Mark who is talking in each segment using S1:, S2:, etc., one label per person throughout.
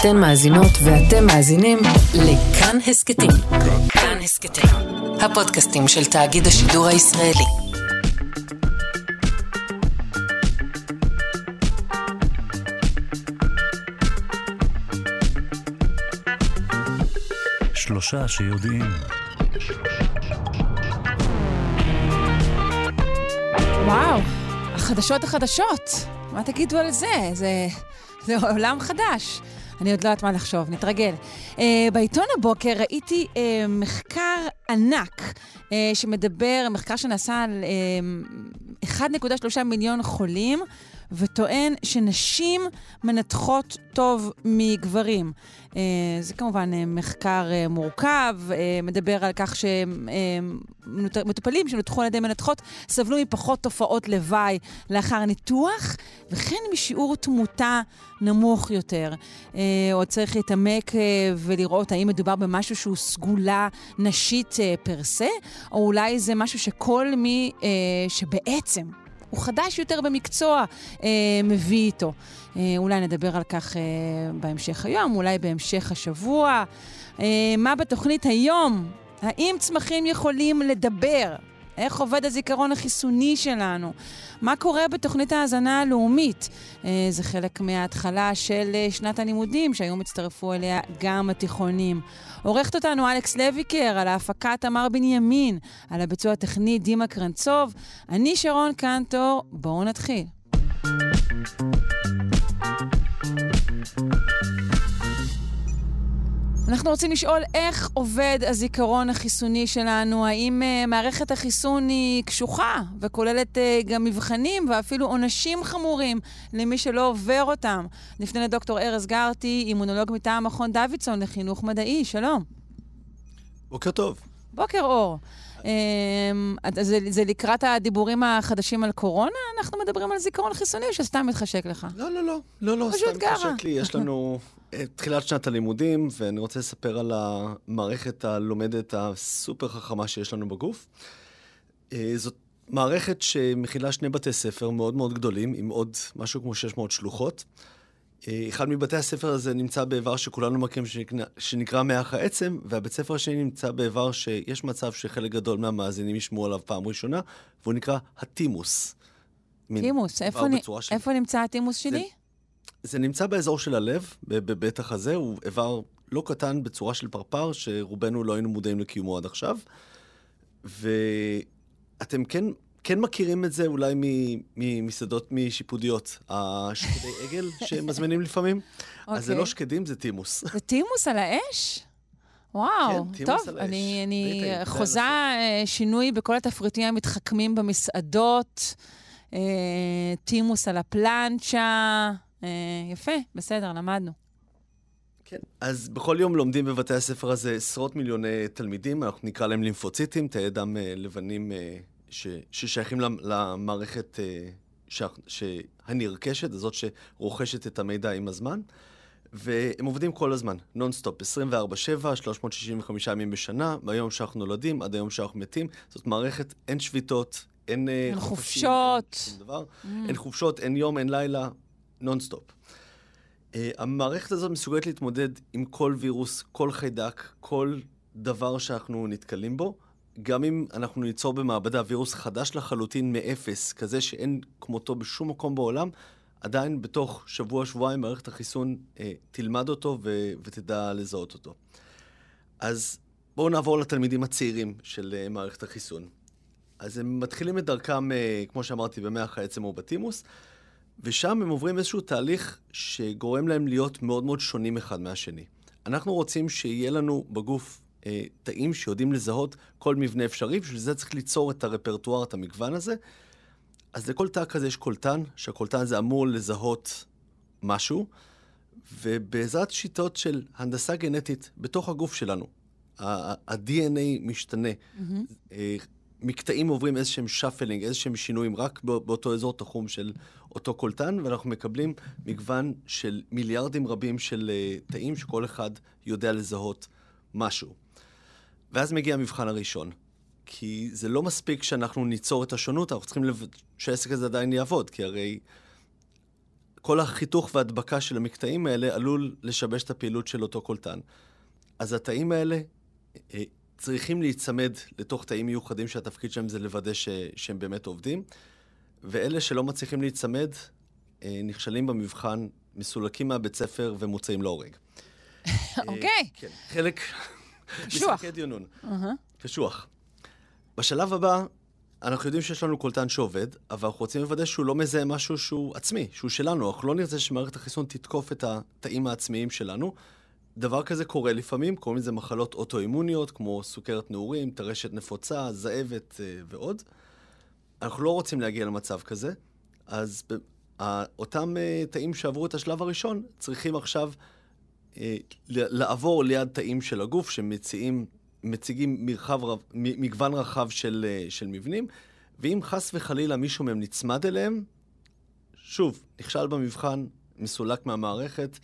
S1: אתן מאזינות ואתם מאזינים לכאן הסכתים. כאן הסכתים, הפודקאסטים של תאגיד השידור הישראלי.
S2: שלושה שיודעים.
S3: וואו, החדשות החדשות. מה תגידו על זה? זה, זה עולם חדש. אני עוד לא יודעת מה לחשוב, נתרגל. Uh, בעיתון הבוקר ראיתי uh, מחקר ענק uh, שמדבר, מחקר שנעשה על uh, 1.3 מיליון חולים, וטוען שנשים מנתחות טוב מגברים. Uh, זה כמובן uh, מחקר uh, מורכב, מדבר על כך שמטופלים שנותחו על ידי מנתחות סבלו מפחות תופעות לוואי לאחר ניתוח, וכן משיעור תמותה נמוך יותר. עוד צריך להתעמק ולראות האם מדובר במשהו שהוא סגולה נשית uh, פר סה, או אולי זה משהו שכל מי שבעצם הוא חדש יותר במקצוע, אה, מביא איתו. אה, אולי נדבר על כך אה, בהמשך היום, אולי בהמשך השבוע. אה, מה בתוכנית היום? האם צמחים יכולים לדבר? איך עובד הזיכרון החיסוני שלנו? מה קורה בתוכנית ההאזנה הלאומית? אה, זה חלק מההתחלה של אה, שנת הלימודים, שהיום הצטרפו אליה גם התיכונים. עורכת אותנו אלכס לויקר, על ההפקה תמר בנימין, על הביצוע הטכני דימה קרנצוב. אני שרון קנטור, בואו נתחיל. אנחנו רוצים לשאול איך עובד הזיכרון החיסוני שלנו, האם uh, מערכת החיסון היא קשוחה וכוללת uh, גם מבחנים ואפילו עונשים חמורים למי שלא עובר אותם. נפנה לדוקטור ארז גרטי, אימונולוג מטעם מכון דוידסון לחינוך מדעי, שלום.
S4: בוקר טוב.
S3: בוקר אור. Um, זה, זה לקראת הדיבורים החדשים על קורונה? אנחנו מדברים על זיכרון חיסוני או שסתם מתחשק לך?
S4: לא, לא, לא. לא, לא, סתם. מתחשק לי. יש לנו תחילת שנת הלימודים, ואני רוצה לספר על המערכת הלומדת הסופר חכמה שיש לנו בגוף. אה, זאת מערכת שמכילה שני בתי ספר מאוד מאוד גדולים, עם עוד משהו כמו 600 שלוחות. אה, אחד מבתי הספר הזה נמצא באיבר שכולנו מכירים שנקרא, שנקרא מח העצם, והבית ספר השני נמצא באיבר שיש מצב שחלק גדול מהמאזינים ישמעו עליו פעם ראשונה, והוא נקרא הטימוס.
S3: טימוס, איפה, נ...
S4: של-
S3: איפה נמצא הטימוס שלי?
S4: זה נמצא באזור של הלב, בבית החזה, הוא איבר לא קטן בצורה של פרפר, שרובנו לא היינו מודעים לקיומו עד עכשיו. ואתם כן, כן מכירים את זה אולי ממסעדות משיפודיות, השקדי עגל שמזמינים לפעמים. אז זה
S3: אוקיי.
S4: לא שקדים, זה טימוס.
S3: זה טימוס על האש? וואו,
S4: כן,
S3: טוב. אני, אני חוזה אה, שינוי בכל התפריטים המתחכמים במסעדות, אה, טימוס על הפלנצ'ה, יפה, בסדר, למדנו.
S4: כן. אז בכל יום לומדים בבתי הספר הזה עשרות מיליוני תלמידים, אנחנו נקרא להם לימפוציטים, תאי דם אה, לבנים אה, ש, ששייכים למ- למערכת אה, ש, שהנרכשת, הזאת שרוכשת את המידע עם הזמן. והם עובדים כל הזמן, נונסטופ, 24/7, 365 ימים בשנה, מהיום שאנחנו נולדים עד היום שאנחנו מתים. זאת מערכת, אין שביתות, אין, אה,
S3: אין
S4: חופשים,
S3: חופשות.
S4: אין שום דבר. אין חופשות, אין יום, אין לילה, נונסטופ. אה, המערכת הזאת מסוגלת להתמודד עם כל וירוס, כל חיידק, כל דבר שאנחנו נתקלים בו. גם אם אנחנו ניצור במעבדה וירוס חדש לחלוטין מאפס, כזה שאין כמותו בשום מקום בעולם, עדיין בתוך שבוע-שבועיים מערכת החיסון אה, תלמד אותו ו- ותדע לזהות אותו. אז בואו נעבור לתלמידים הצעירים של אה, מערכת החיסון. אז הם מתחילים את דרכם, uh, כמו שאמרתי, במח העצם או בטימוס, ושם הם עוברים איזשהו תהליך שגורם להם להיות מאוד מאוד שונים אחד מהשני. אנחנו רוצים שיהיה לנו בגוף אה, תאים שיודעים לזהות כל מבנה אפשרי, בשביל זה צריך ליצור את הרפרטואר, את המגוון הזה. אז לכל תא כזה יש קולטן, שהקולטן הזה אמור לזהות משהו, ובעזרת שיטות של הנדסה גנטית בתוך הגוף שלנו, ה-DNA משתנה. אה, מקטעים עוברים איזשהם shuffling, איזשהם שינויים, רק בא- באותו אזור תחום של אותו קולטן, ואנחנו מקבלים מגוון של מיליארדים רבים של אה, תאים, שכל אחד יודע לזהות משהו. ואז מגיע המבחן הראשון. כי זה לא מספיק שאנחנו ניצור את השונות, אנחנו צריכים לב... שהעסק הזה עדיין יעבוד, כי הרי כל החיתוך וההדבקה של המקטעים האלה עלול לשבש את הפעילות של אותו קולטן. אז התאים האלה אה, צריכים להיצמד לתוך תאים מיוחדים שהתפקיד שלהם זה לוודא ש, שהם באמת עובדים, ואלה שלא מצליחים להיצמד, אה, נכשלים במבחן, מסולקים מהבית ספר ומוצאים להורג.
S3: אוקיי.
S4: כן, חלק...
S3: קשוח.
S4: משחקי דיונון. קשוח. בשלב הבא, אנחנו יודעים שיש לנו קולטן שעובד, אבל אנחנו רוצים לוודא שהוא לא מזהה משהו שהוא עצמי, שהוא שלנו. אנחנו לא נרצה שמערכת החיסון תתקוף את התאים העצמיים שלנו. דבר כזה קורה לפעמים, קוראים לזה מחלות אוטואימוניות, כמו סוכרת נעורים, טרשת נפוצה, זאבת אה, ועוד. אנחנו לא רוצים להגיע למצב כזה, אז אותם אה, תאים שעברו את השלב הראשון צריכים עכשיו אה, לעבור ליד תאים של הגוף שמציעים, מציגים מרחב מגוון רחב של, אה, של מבנים, ואם חס וחלילה מישהו מהם נצמד אליהם, שוב, נכשל במבחן, מסולק מהמערכת,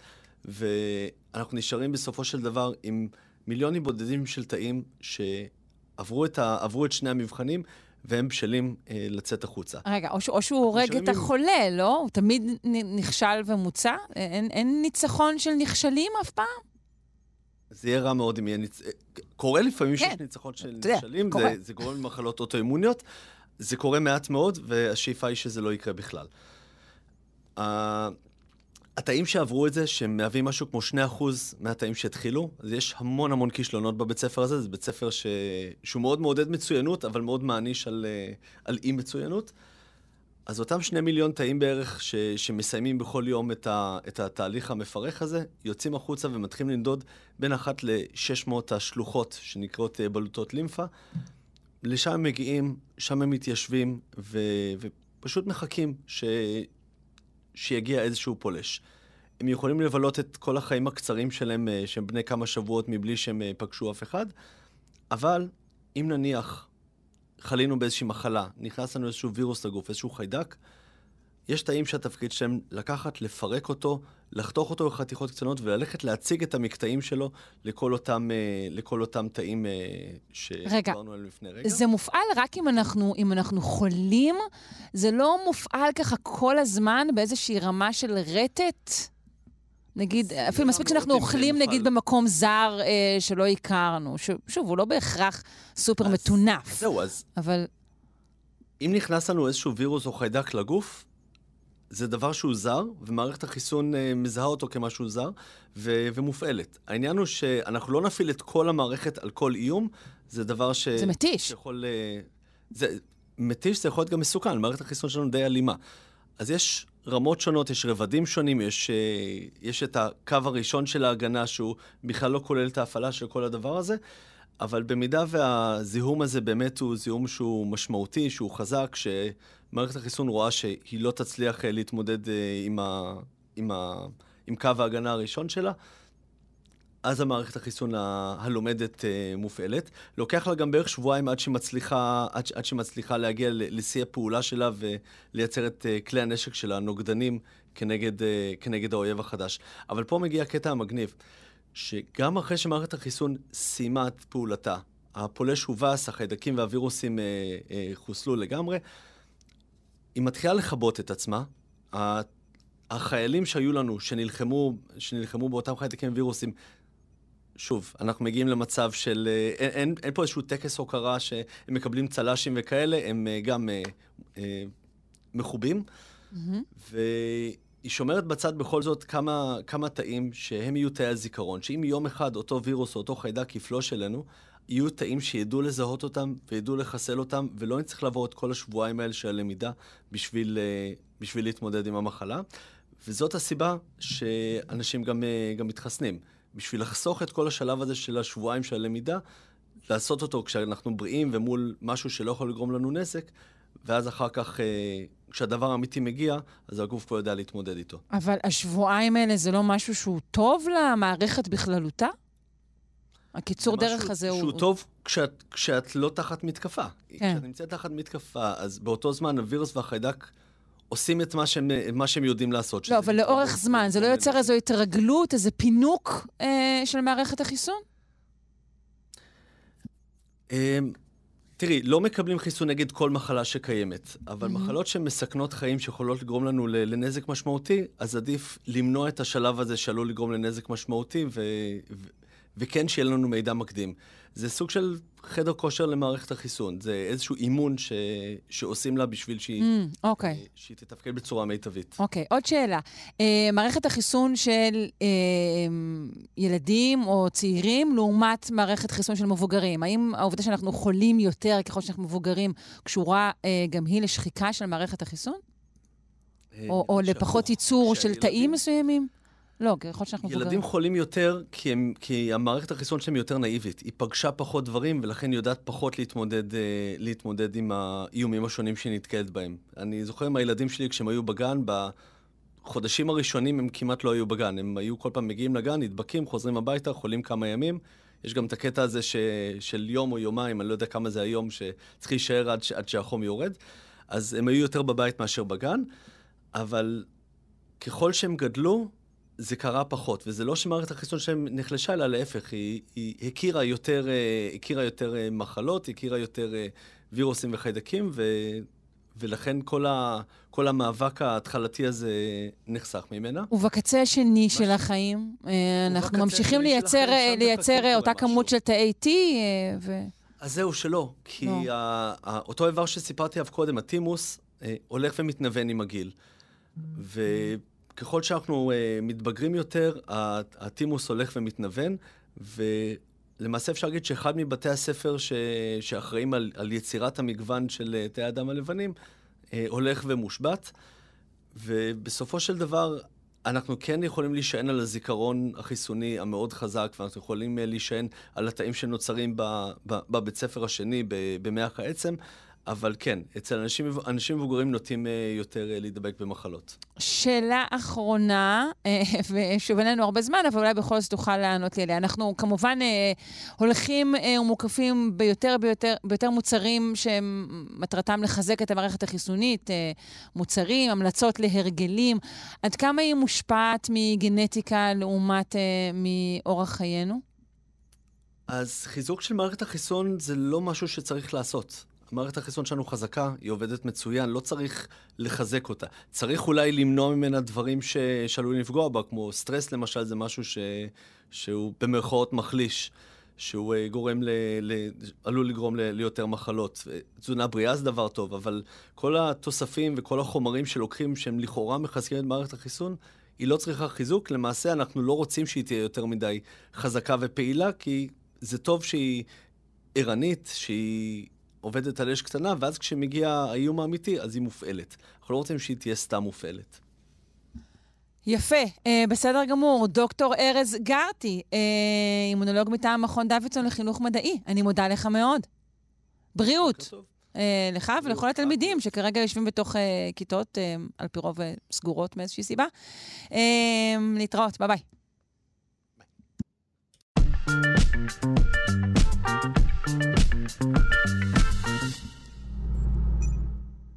S4: ואנחנו נשארים בסופו של דבר עם מיליונים בודדים של תאים שעברו את, ה, את שני המבחנים, והם בשלים אה, לצאת החוצה.
S3: רגע, או, ש- או שהוא הורג את. החולה, לא? הוא תמיד נכשל ומוצע? אין, אין ניצחון של נכשלים אף פעם?
S4: זה יהיה רע מאוד אם יהיה ניצ... קורה לפעמים
S3: כן.
S4: שיש ניצחון של נכשלים. זה, זה גורם למחלות אוטואימוניות. זה קורה מעט מאוד, והשאיפה היא שזה לא יקרה בכלל. התאים שעברו את זה, שהם מהווים משהו כמו 2% מהתאים שהתחילו, אז יש המון המון כישלונות בבית ספר הזה, זה בית ספר ש... שהוא מאוד מעודד מצוינות, אבל מאוד מעניש על, uh, על אי מצוינות. אז אותם שני מיליון תאים בערך ש, שמסיימים בכל יום את, ה, את התהליך המפרך הזה, יוצאים החוצה ומתחילים לנדוד בין אחת ל-600 השלוחות שנקראות אה, בלוטות לימפה. לשם הם מגיעים, שם הם מתיישבים ו, ופשוט מחכים ש, שיגיע איזשהו פולש. הם יכולים לבלות את כל החיים הקצרים שלהם, אה, שהם בני כמה שבועות מבלי שהם אה, פגשו אף אחד, אבל אם נניח חלינו באיזושהי מחלה, נכנס לנו איזשהו וירוס לגוף, איזשהו חיידק, יש תאים שהתפקיד שלהם לקחת, לפרק אותו, לחתוך אותו לחתיכות קטנות וללכת להציג את המקטעים שלו לכל אותם, אה, לכל אותם תאים אה, שדיברנו עליהם לפני רגע.
S3: זה מופעל רק אם אנחנו, אם אנחנו חולים? זה לא מופעל ככה כל הזמן באיזושהי רמה של רטט? נגיד, אפילו
S4: לא
S3: מספיק שאנחנו אוכלים. נגיד, במקום זר אה, שלא הכרנו. ש, שוב, הוא לא בהכרח סופר
S4: אז
S3: מטונף,
S4: זהו, אז
S3: אבל
S4: אם נכנס לנו איזשהו וירוס או חיידק לגוף, זה דבר שהוא זר, ומערכת החיסון אה, מזהה אותו כמשהו זר, ו- ומופעלת. העניין הוא שאנחנו לא נפעיל את כל המערכת על כל איום, זה דבר ש...
S3: זה מתיש.
S4: שיכול... אה, זה מתיש, זה יכול להיות גם מסוכן, מערכת החיסון שלנו די אלימה. אז יש רמות שונות, יש רבדים שונים, יש, אה, יש את הקו הראשון של ההגנה, שהוא בכלל לא כולל את ההפעלה של כל הדבר הזה, אבל במידה והזיהום הזה באמת הוא זיהום שהוא משמעותי, שהוא חזק, שמערכת החיסון רואה שהיא לא תצליח אה, להתמודד אה, עם, ה, עם, ה, עם קו ההגנה הראשון שלה, אז המערכת החיסון ה- הלומדת אה, מופעלת. לוקח לה גם בערך שבועיים עד שהיא מצליחה, עד, עד שהיא מצליחה להגיע לשיא הפעולה שלה ולייצר את כלי הנשק שלה, הנוגדנים, כנגד, כנגד האויב החדש. אבל פה מגיע הקטע המגניב, שגם אחרי שמערכת החיסון סיימה את פעולתה, הפולש הובס, החיידקים והווירוסים אה, אה, חוסלו לגמרי, היא מתחילה לכבות את עצמה. החיילים שהיו לנו, שנלחמו, שנלחמו באותם חיידקים ווירוסים, שוב, אנחנו מגיעים למצב של... אה, אין, אין, אין פה איזשהו טקס הוקרה שהם מקבלים צל"שים וכאלה, הם אה, גם אה, אה, מחובים. והיא שומרת בצד בכל זאת כמה, כמה תאים שהם יהיו תאי הזיכרון, שאם יום אחד אותו וירוס או אותו חיידק יפלוש אלינו, יהיו תאים שידעו לזהות אותם וידעו לחסל אותם, ולא נצטרך לעבור את כל השבועיים האלה של הלמידה בשביל, אה, בשביל להתמודד עם המחלה. וזאת הסיבה שאנשים גם, אה, גם מתחסנים. בשביל לחסוך את כל השלב הזה של השבועיים של הלמידה, לעשות אותו כשאנחנו בריאים ומול משהו שלא יכול לגרום לנו נזק, ואז אחר כך, אה, כשהדבר האמיתי מגיע, אז הגוף כבר יודע להתמודד איתו.
S3: אבל השבועיים האלה זה לא משהו שהוא טוב למערכת בכללותה? הקיצור דרך הזה הוא...
S4: שהוא טוב כשאת, כשאת לא תחת מתקפה.
S3: כן.
S4: כשאת נמצאת תחת מתקפה, אז באותו זמן הווירוס והחיידק עושים את מה שהם, מה שהם יודעים לעשות.
S3: לא, אבל לאורך זמן, זה לא יוצר. איזו התרגלות, איזה פינוק אה, של מערכת החיסון?
S4: אמ, תראי, לא מקבלים חיסון נגד כל מחלה שקיימת, אבל mm-hmm. מחלות שמסכנות חיים שיכולות לגרום לנו לנזק משמעותי, אז עדיף למנוע את השלב הזה שעלול לגרום לנזק משמעותי, ו... וכן שיהיה לנו מידע מקדים. זה סוג של חדר כושר למערכת החיסון. זה איזשהו אימון ש... שעושים לה בשביל שהיא, mm, okay. אוקיי. אה, שהיא תתפקד בצורה מיטבית.
S3: אוקיי, okay. עוד שאלה. Uh, מערכת החיסון של uh, ילדים או צעירים לעומת מערכת חיסון של מבוגרים, האם העובדה שאנחנו חולים יותר ככל שאנחנו מבוגרים קשורה uh, גם היא לשחיקה של מערכת החיסון? או, או לפחות ייצור של תאים מסוימים? לא, ככל שאנחנו
S4: מבוגרים. ילדים חולים יותר כי, הם, כי המערכת החיסון שלהם יותר נאיבית. היא פגשה פחות דברים, ולכן היא יודעת פחות להתמודד, אה, להתמודד עם האיומים השונים שהיא נתקלת בהם. אני זוכר עם הילדים שלי, כשהם היו בגן, בחודשים הראשונים הם כמעט לא היו בגן. הם היו כל פעם מגיעים לגן, נדבקים, חוזרים הביתה, חולים כמה ימים. יש גם את הקטע הזה ש, של יום או יומיים, אני לא יודע כמה זה היום, שצריך להישאר עד, עד שהחום יורד. אז הם היו יותר בבית מאשר בגן, אבל ככל שהם גדלו, זה קרה פחות, וזה לא שמערכת החיסון שלהם נחלשה, אלא להפך, היא, היא הכירה יותר, אה, הכירה יותר אה, מחלות, הכירה יותר אה, וירוסים וחיידקים, ו, ולכן כל, ה, כל המאבק ההתחלתי הזה נחסך ממנה.
S3: ובקצה השני של החיים, אנחנו ממשיכים לייצר, לייצר אותה כמות של תאי T, ו...
S4: אז זהו, שלא. כי לא. אותו איבר שסיפרתי עליו קודם, הטימוס, הולך ומתנוון עם הגיל. ו... ככל שאנחנו uh, מתבגרים יותר, הטימוס הולך ומתנוון, ולמעשה אפשר להגיד שאחד מבתי הספר ש... שאחראים על, על יצירת המגוון של uh, תאי הדם הלבנים, uh, הולך ומושבת. ובסופו של דבר, אנחנו כן יכולים להישען על הזיכרון החיסוני המאוד חזק, ואנחנו יכולים להישען על התאים שנוצרים בבית ספר השני, במח העצם, אבל כן, אצל אנשים, אנשים מבוגרים נוטים אה, יותר אה, להידבק במחלות.
S3: שאלה אחרונה, אה, ושוב, אין לנו הרבה זמן, אבל אולי בכל זאת תוכל לענות לי עליה. אנחנו כמובן הולכים ומוקפים ביותר, ביותר, ביותר מוצרים שמטרתם לחזק את המערכת החיסונית, מוצרים, המלצות להרגלים. עד כמה היא מושפעת מגנטיקה לעומת מאורח חיינו?
S4: אז חיזוק של מערכת החיסון זה לא משהו שצריך לעשות. מערכת החיסון שלנו חזקה, היא עובדת מצוין, לא צריך לחזק אותה. צריך אולי למנוע ממנה דברים ש... שעלולים לפגוע בה, כמו סטרס למשל, זה משהו ש... שהוא במרכאות מחליש, שהוא uh, גורם ל... ל... עלול לגרום ל... ליותר מחלות. תזונה בריאה זה דבר טוב, אבל כל התוספים וכל החומרים שלוקחים, שהם לכאורה מחזקים את מערכת החיסון, היא לא צריכה חיזוק. למעשה, אנחנו לא רוצים שהיא תהיה יותר מדי חזקה ופעילה, כי זה טוב שהיא ערנית, שהיא עובדת על אש קטנה, ואז כשמגיע האיום האמיתי, אז היא מופעלת. אנחנו לא רוצים שהיא תהיה סתם מופעלת.
S3: יפה, אה, בסדר גמור. דוקטור ארז גרטי, אה, אימונולוג מטעם מכון דוידסון לחינוך מדעי, אני מודה לך מאוד. בריאות. אה, לך ולכל התלמידים שכרגע יושבים בתוך אה, כיתות, אה, על פי רוב אה, סגורות מאיזושהי סיבה. אה, להתראות, ביי ביי.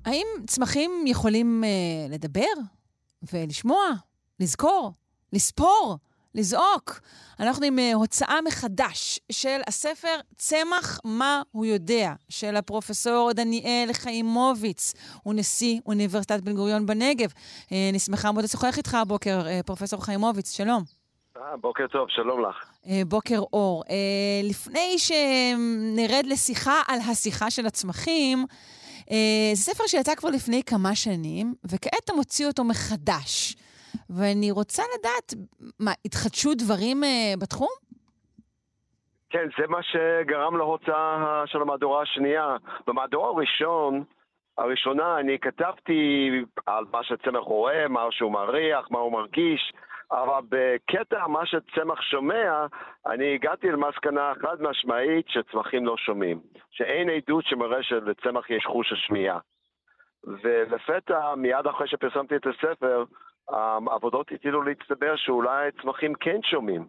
S3: האם צמחים יכולים uh, לדבר ולשמוע, לזכור, לספור, לזעוק? אנחנו עם uh, הוצאה מחדש של הספר צמח מה הוא יודע, של הפרופסור דניאל חיימוביץ, הוא נשיא אוניברסיטת בן גוריון בנגב. Uh, אני שמחה מאוד לשוחח איתך הבוקר, uh, פרופסור חיימוביץ, שלום.
S2: בוקר טוב, שלום לך.
S3: בוקר אור. לפני שנרד לשיחה על השיחה של הצמחים, אה, זה ספר שיצא כבר לפני כמה שנים, וכעת אתה מוציא אותו מחדש. ואני רוצה לדעת, מה, התחדשו דברים אה, בתחום?
S2: כן, זה מה שגרם להוצאה של המהדורה השנייה. במהדורה הראשון, הראשונה אני כתבתי על מה שצמח רואה, מה שהוא מריח, מה הוא מרגיש, אבל בקטע מה שצמח שומע, אני הגעתי למסקנה חד משמעית שצמחים לא שומעים. שאין עדות שמראה שלצמח יש חוש השמיעה. ולפתע, מיד אחרי שפרסמתי את הספר, העבודות התחילו להצטבר שאולי צמחים כן שומעים.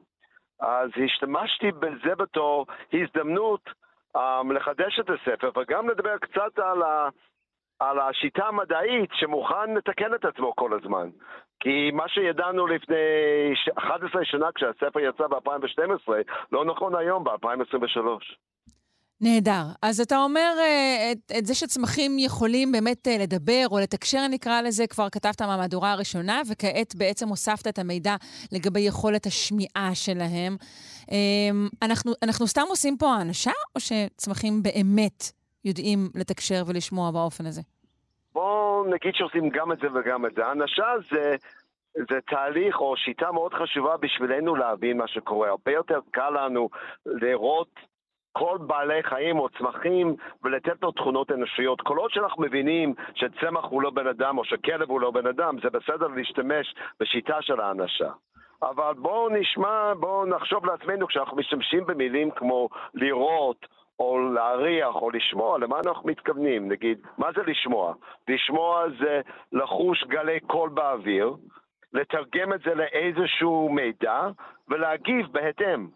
S2: אז השתמשתי בזה בתור הזדמנות um, לחדש את הספר, וגם לדבר קצת על, על השיטה המדעית שמוכן לתקן את עצמו כל הזמן. כי מה שידענו לפני 11 שנה כשהספר יצא ב-2012, לא נכון היום ב-2023.
S3: נהדר. אז אתה אומר אה, את, את זה שצמחים יכולים באמת אה, לדבר או לתקשר, נקרא לזה, כבר כתבת מהמהדורה הראשונה, וכעת בעצם הוספת את המידע לגבי יכולת השמיעה שלהם. אמ, אנחנו, אנחנו סתם עושים פה האנשה, או שצמחים באמת יודעים לתקשר ולשמוע באופן הזה?
S2: בואו נגיד שעושים גם את זה וגם את זה. האנשה זה, זה תהליך או שיטה מאוד חשובה בשבילנו להבין מה שקורה. הרבה יותר קל לנו לראות כל בעלי חיים או צמחים ולתת לו תכונות אנושיות. כל עוד שאנחנו מבינים שצמח הוא לא בן אדם או שכלב הוא לא בן אדם, זה בסדר להשתמש בשיטה של האנשה. אבל בואו נשמע, בואו נחשוב לעצמנו כשאנחנו משתמשים במילים כמו לראות, או להריח, או לשמוע, למה אנחנו מתכוונים? נגיד, מה זה לשמוע? לשמוע זה לחוש גלי קול באוויר, לתרגם את זה לאיזשהו מידע, ולהגיב בהתאם.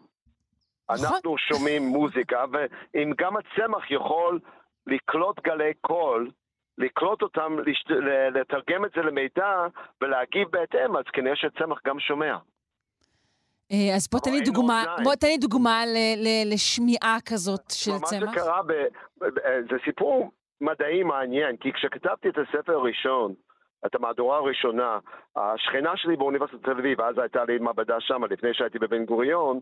S2: אנחנו שומעים מוזיקה, ואם גם הצמח יכול לקלוט גלי קול, לקלוט אותם, לתרגם את זה למידע ולהגיב בהתאם, אז כנראה שצמח גם שומע.
S3: אה, אז בוא תן לי דוגמה, בוא תן לי דוגמה לשמיעה כזאת של צמח.
S2: מה שקרה, ב, זה סיפור מדעי מעניין, כי כשכתבתי את הספר הראשון, את המהדורה הראשונה, השכנה שלי באוניברסיטת תל אביב, אז הייתה לי מעבדה שם, לפני שהייתי בבן גוריון,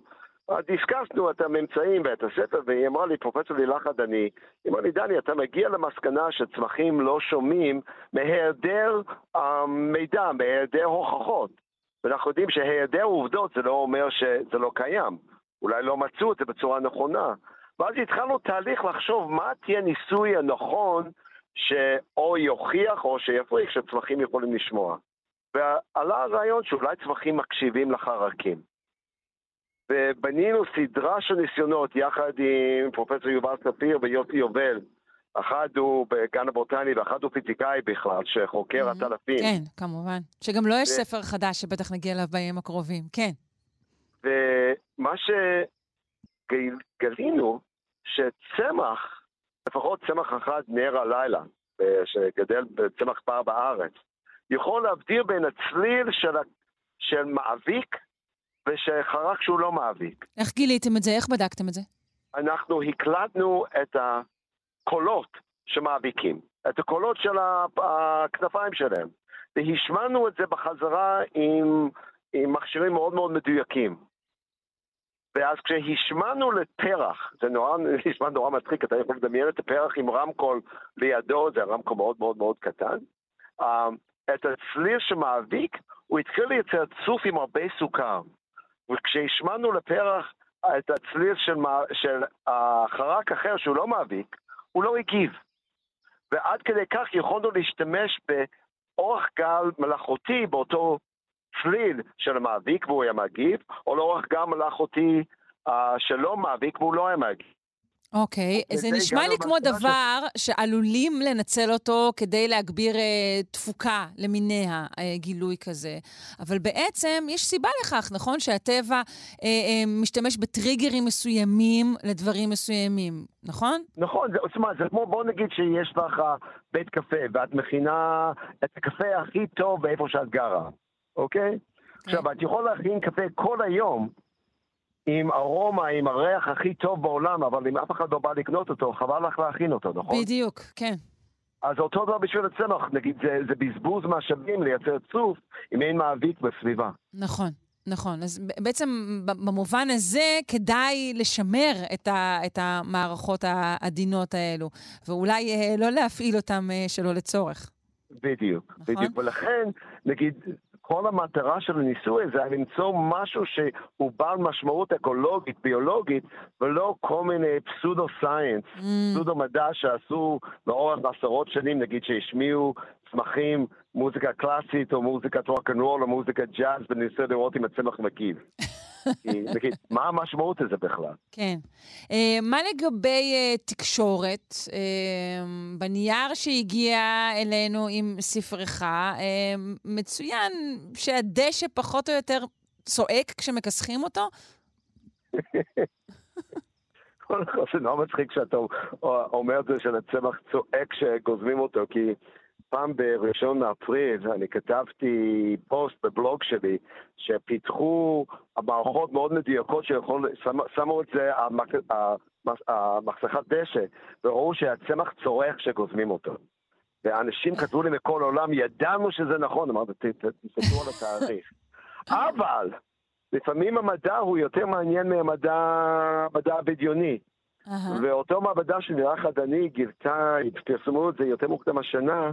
S2: דיסקסנו את הממצאים ואת הספר, והיא אמרה לי, פרופסור לילך עדני, היא אמרה לי, דני, אתה מגיע למסקנה שצמחים לא שומעים מהיעדר מידע, מהיעדר הוכחות. ואנחנו יודעים שהיעדר עובדות זה לא אומר שזה לא קיים. אולי לא מצאו את זה בצורה נכונה. ואז התחלנו תהליך לחשוב מה תהיה ניסוי הנכון שאו יוכיח או שיפריך שצמחים יכולים לשמוע. ועלה הרעיון שאולי צמחים מקשיבים לחרקים. ובנינו סדרה של ניסיונות יחד עם פרופסור יובל ספיר ויוסי יובל. אחד הוא בגן הבוטני ואחד הוא פיזיקאי בכלל, שחוקר mm-hmm. עטלפים.
S3: כן, כמובן. שגם לו לא יש ו... ספר חדש שבטח נגיע אליו בימים הקרובים, כן.
S2: ומה שגילינו, שצמח, לפחות צמח אחד נר הלילה, שגדל בצמח פער בארץ, יכול להבדיר בין הצליל של, של מאביק ושחרק שהוא לא מאביק.
S3: איך גיליתם את זה? איך בדקתם את זה?
S2: אנחנו הקלטנו את הקולות שמאביקים, את הקולות של הכנפיים שלהם, והשמענו את זה בחזרה עם, עם מכשירים מאוד מאוד מדויקים. ואז כשהשמענו לפרח, זה נורא, נשמע נורא מצחיק, אתה יכול לדמיין את הפרח עם רמקול לידו, זה רמקול מאוד מאוד מאוד קטן. Uh, את הצליל שמאביק, הוא התחיל לייצר צוף עם הרבה סוכר. וכשהשמענו לפרח את הצליל של, של החרק אחר שהוא לא מאביק, הוא לא הגיב. ועד כדי כך יכולנו להשתמש באורח גל מלאכותי באותו צליל של המאביק והוא היה מגיב, או לאורח גל מלאכותי uh, שלא מאביק והוא לא היה מגיב.
S3: אוקיי, okay. זה נשמע לי כמו דבר ש... שעלולים לנצל אותו כדי להגביר uh, תפוקה למיניה, uh, גילוי כזה. אבל בעצם יש סיבה לכך, נכון? שהטבע uh, uh, משתמש בטריגרים מסוימים לדברים מסוימים, נכון?
S2: נכון, זאת אומרת, זה כמו, בוא נגיד שיש לך בית קפה, ואת מכינה את הקפה הכי טוב באיפה שאת גרה, אוקיי? Okay. עכשיו, את יכולה להכין קפה כל היום, עם ארומה, עם הריח הכי טוב בעולם, אבל אם אף אחד לא בא לקנות אותו, חבל לך להכין אותו, נכון?
S3: בדיוק, כן.
S2: אז אותו דבר בשביל הצמח, נגיד, זה, זה בזבוז משאבים לייצר צוף אם אין מאביק בסביבה.
S3: נכון. נכון, אז בעצם במובן הזה כדאי לשמר את, ה, את המערכות העדינות האלו, ואולי אה, לא להפעיל אותן אה, שלא לצורך.
S2: בדיוק, נכון? בדיוק, ולכן, נגיד, כל המטרה של הניסוי זה למצוא משהו שהוא בעל משמעות אקולוגית, ביולוגית, ולא כל מיני פסודו סיינס, mm. פסודו מדע שעשו לאורך עשרות שנים, נגיד שהשמיעו צמחים, מוזיקה קלאסית או מוזיקת רוק אנד רול או מוזיקת ג'אז, וניסה לראות אם הצמח מגיב. מה המשמעות של זה בכלל?
S3: כן. Uh, מה לגבי uh, תקשורת? Uh, בנייר שהגיע אלינו עם ספרך, מצוין שהדשא פחות או יותר צועק כשמכסחים אותו?
S2: זה נורא מצחיק שאתה אומר את זה של הצמח צועק כשגוזמים אותו, כי פעם בראשון לאפריל אני כתבתי פוסט בבלוג שלי שפיתחו מערכות מאוד מדויקות ששמו את זה על מחסכת דשא וראו שהצמח צורח כשגוזמים אותו. ואנשים כתבו לי מכל העולם, ידענו שזה נכון, אמרתי, תסתכלו על התאריך. אבל לפעמים המדע הוא יותר מעניין מהמדע הבדיוני. Uh-huh. ואותו מעבדה של נראה חדני גילתה, פרסמו את זה יותר מוקדם השנה,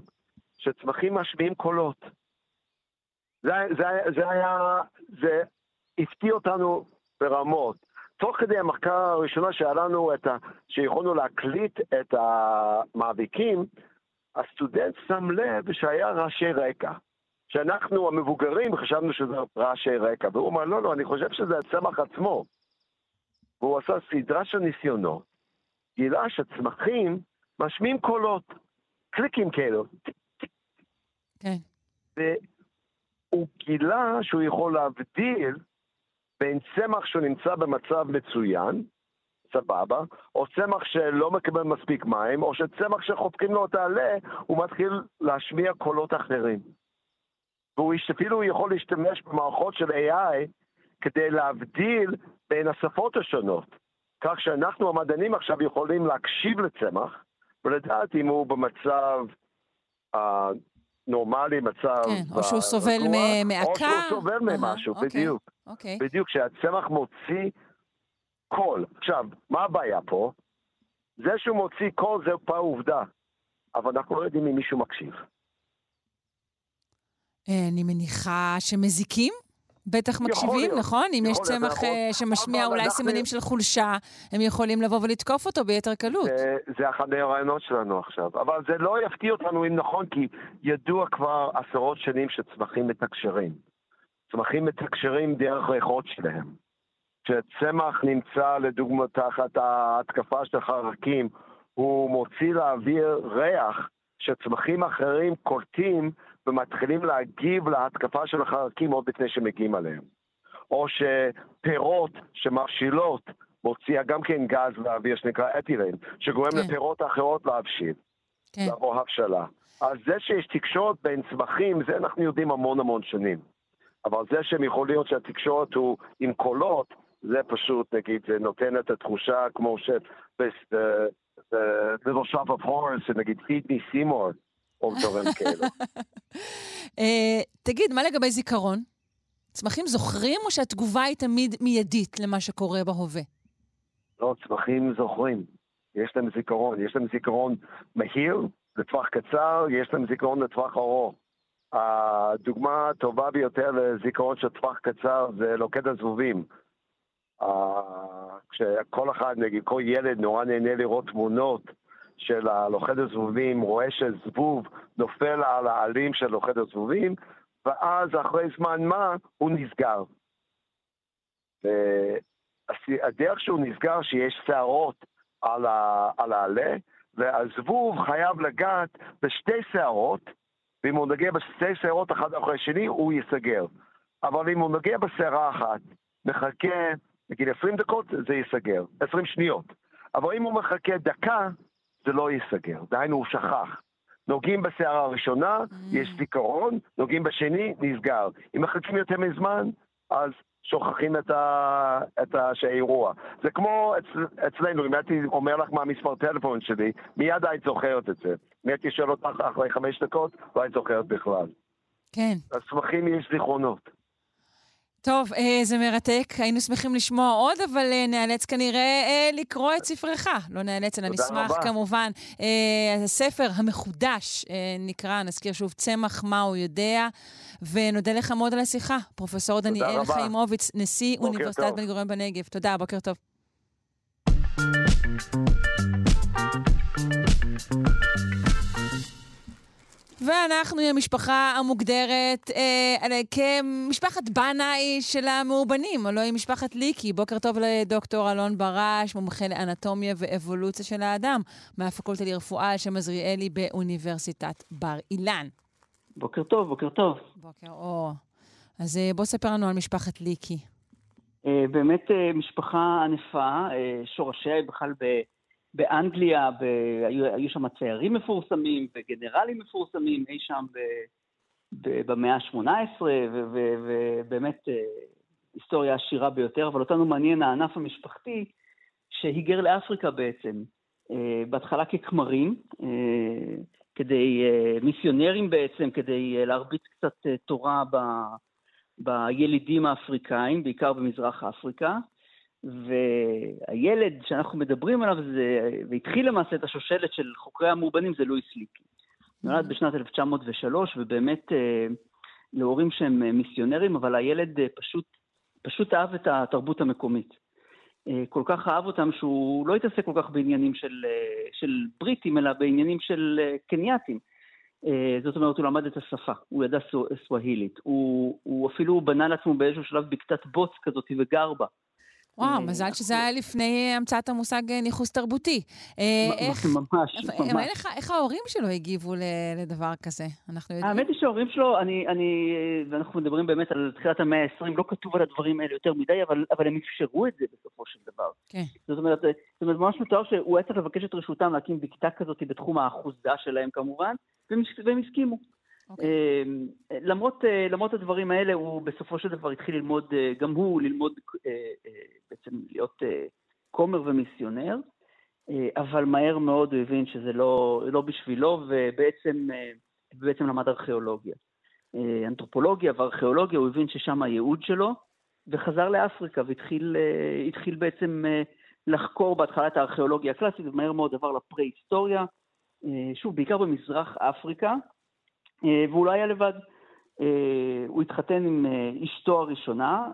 S2: שצמחים משמיעים קולות. זה, זה, זה היה, זה הפתיע אותנו ברמות. תוך כדי המחקר הראשונה שהיה לנו. שיכולנו להקליט את המאביקים, הסטודנט שם לב שהיה רעשי רקע. שאנחנו המבוגרים חשבנו שזה רעשי רקע, והוא אמר, לא, לא, אני חושב שזה הצמח עצמו. והוא עשה סדרה של ניסיונות, גילה שצמחים משמיעים קולות, קליקים כאלו.
S3: כן.
S2: והוא גילה שהוא יכול להבדיל בין צמח שהוא נמצא במצב מצוין, סבבה, או צמח שלא מקבל מספיק מים, או שצמח שחופקים לו את העלה, הוא מתחיל להשמיע קולות אחרים. והוא אפילו יכול להשתמש במערכות של AI כדי להבדיל בין השפות השונות. כך שאנחנו המדענים עכשיו יכולים להקשיב לצמח ולדעת אם הוא במצב uh, נורמלי, מצב...
S3: כן, או שהוא סובל מעקה. או שהוא
S2: סובל ממשהו, uh-huh, בדיוק. Okay.
S3: אוקיי.
S2: בדיוק, כשהצמח מוציא קול. עכשיו, מה הבעיה פה? זה שהוא מוציא קול זה פעם עובדה, אבל אנחנו לא יודעים אם מישהו מקשיב.
S3: אה, אני מניחה שמזיקים? בטח מקשיבים, נכון? אם יש צמח אה, שמשמיע אולי סימנים של חולשה, הם יכולים לבוא ולתקוף אותו ביתר קלות.
S2: זה אחד הרעיונות שלנו עכשיו. אבל זה לא יפתיע אותנו אם נכון, כי ידוע כבר עשרות שנים שצמחים מתקשרים. צמחים מתקשרים דרך ריחות שלהם. כשצמח נמצא, לדוגמה, תחת ההתקפה של חרקים, הוא מוציא לאוויר ריח שצמחים אחרים קולטים ומתחילים להגיב להתקפה של החרקים עוד לפני שמגיעים עליהם. או שפירות שמבשילות מוציאה גם כן גז לאוויר שנקרא אתילן, שגורם כן. לפירות אחרות להבשיל, כן. לעבור הבשלה. אז זה שיש תקשורת בין צמחים, זה אנחנו יודעים המון המון שנים. אבל זה שהם יכול להיות שהתקשורת הוא עם קולות, זה פשוט, נגיד, זה נותן את התחושה כמו ש... The, the little shop of horrors, נגיד, feed me Seymour, או דברים כאלו.
S3: אה, תגיד, מה לגבי זיכרון? צמחים זוכרים או שהתגובה היא תמיד מיידית למה שקורה בהווה?
S2: לא, צמחים זוכרים. יש להם זיכרון. יש להם זיכרון מהיר, לטווח קצר, יש להם זיכרון לטווח ארוך. הדוגמה הטובה ביותר לזיכרון של טווח קצר זה לוקד הזבובים. כשכל אחד, נגיד, כל ילד נורא נהנה לראות תמונות של הלוכד הזבובים רואה שזבוב נופל על העלים של לוכד הזבובים, ואז אחרי זמן מה הוא נסגר. והדרך שהוא נסגר שיש שערות על, ה, על העלה, והזבוב חייב לגעת בשתי שערות, ואם הוא נוגע בשתי שערות אחת אחרי השני, הוא ייסגר. אבל אם הוא נוגע בשערה אחת, מחכה, נגיד 20 דקות, זה ייסגר, 20 שניות. אבל אם הוא מחכה דקה, זה לא ייסגר, דהיינו הוא שכח. נוגעים בשערה הראשונה, mm. יש זיכרון, נוגעים בשני, נסגר. אם מחכים יותר מזמן, אז שוכחים את, ה... את האירוע. זה כמו אצל... אצלנו, אם הייתי אומר לך מה המספר טלפון שלי, מיד היית זוכרת את זה. אם הייתי שואל אותך אחרי חמש דקות, לא היית זוכרת בכלל.
S3: כן.
S2: לצמחים יש זיכרונות.
S3: טוב, אה, זה מרתק. היינו שמחים לשמוע עוד, אבל אה, נאלץ כנראה אה, לקרוא את ספרך. לא נאלץ, אלא נשמח רבה. כמובן. הספר המחודש נקרא, נזכיר שוב, צמח מה הוא יודע, ונודה לך מאוד על השיחה. פרופ' דניאל חיימוביץ, נשיא אוניברסיטת בן גוריון בנגב. תודה, בוקר טוב. ואנחנו עם המשפחה המוגדרת אה, כמשפחת בנאי של המאובנים, הלוא היא משפחת ליקי. בוקר טוב לדוקטור אלון ברש, מומחה לאנטומיה ואבולוציה של האדם, מהפקולטה לרפואה על שם עזריאלי באוניברסיטת בר אילן.
S5: בוקר טוב, בוקר טוב.
S3: בוקר אור. אז אה, בוא ספר לנו על משפחת ליקי.
S5: אה, באמת אה, משפחה ענפה, שורשיה היא בכלל
S6: באנגליה, ב... היו, היו שם ציירים מפורסמים וגנרלים מפורסמים אי שם ב... ב... במאה ה-18, ובאמת אה, היסטוריה עשירה ביותר, אבל אותנו מעניין הענף המשפחתי שהיגר לאפריקה בעצם, אה, בהתחלה ככמרים, אה, כדי, מיסיונרים בעצם, כדי להרביץ קצת תורה ב... בילידים האפריקאים, בעיקר במזרח אפריקה. והילד שאנחנו מדברים עליו, זה, והתחיל למעשה את השושלת של חוקרי המאובנים, זה לואיס ליקי. נולד mm-hmm. בשנת 1903, ובאמת אה, להורים שהם אה, מיסיונרים, אבל הילד אה, פשוט, פשוט אהב את התרבות המקומית. כל כך אהב אותם שהוא לא התעסק כל כך בעניינים של, של בריטים, אלא בעניינים של קנייתים. זאת אומרת, הוא למד את השפה, הוא ידע סווהילית. הוא, הוא אפילו בנה לעצמו באיזשהו שלב בקתת בוץ כזאת וגר בה.
S3: וואו, אה, מזל שזה היה לפני המצאת המושג אה, ניכוס תרבותי.
S6: אה, איך... ממש,
S3: ממש. איך ההורים שלו הגיבו לדבר כזה? אנחנו יודעים.
S6: האמת היא שההורים שלו, אני, אני, ואנחנו מדברים באמת על תחילת המאה ה-20, לא כתוב על הדברים האלה יותר מדי, אבל, אבל הם אפשרו את זה בסופו של דבר.
S3: כן.
S6: זאת אומרת, זאת אומרת, ממש מתואר שהוא היה צריך לבקש את רשותם להקים בקתה כזאת בתחום האחוזה שלהם כמובן, והם הסכימו. אוקיי. אמ, למרות, אה, למרות הדברים האלה, הוא בסופו של דבר התחיל ללמוד, אה, גם הוא ללמוד, אה, בעצם להיות כומר ומיסיונר, אבל מהר מאוד הוא הבין שזה לא, לא בשבילו, ובעצם בעצם למד ארכיאולוגיה. אנתרופולוגיה וארכיאולוגיה, הוא הבין ששם הייעוד שלו, וחזר לאפריקה והתחיל בעצם לחקור בהתחלה את הארכיאולוגיה הקלאסית, ומהר מאוד עבר לפרה-היסטוריה, שוב, בעיקר במזרח אפריקה, והוא לא היה לבד. אה, הוא התחתן עם אה, אשתו הראשונה,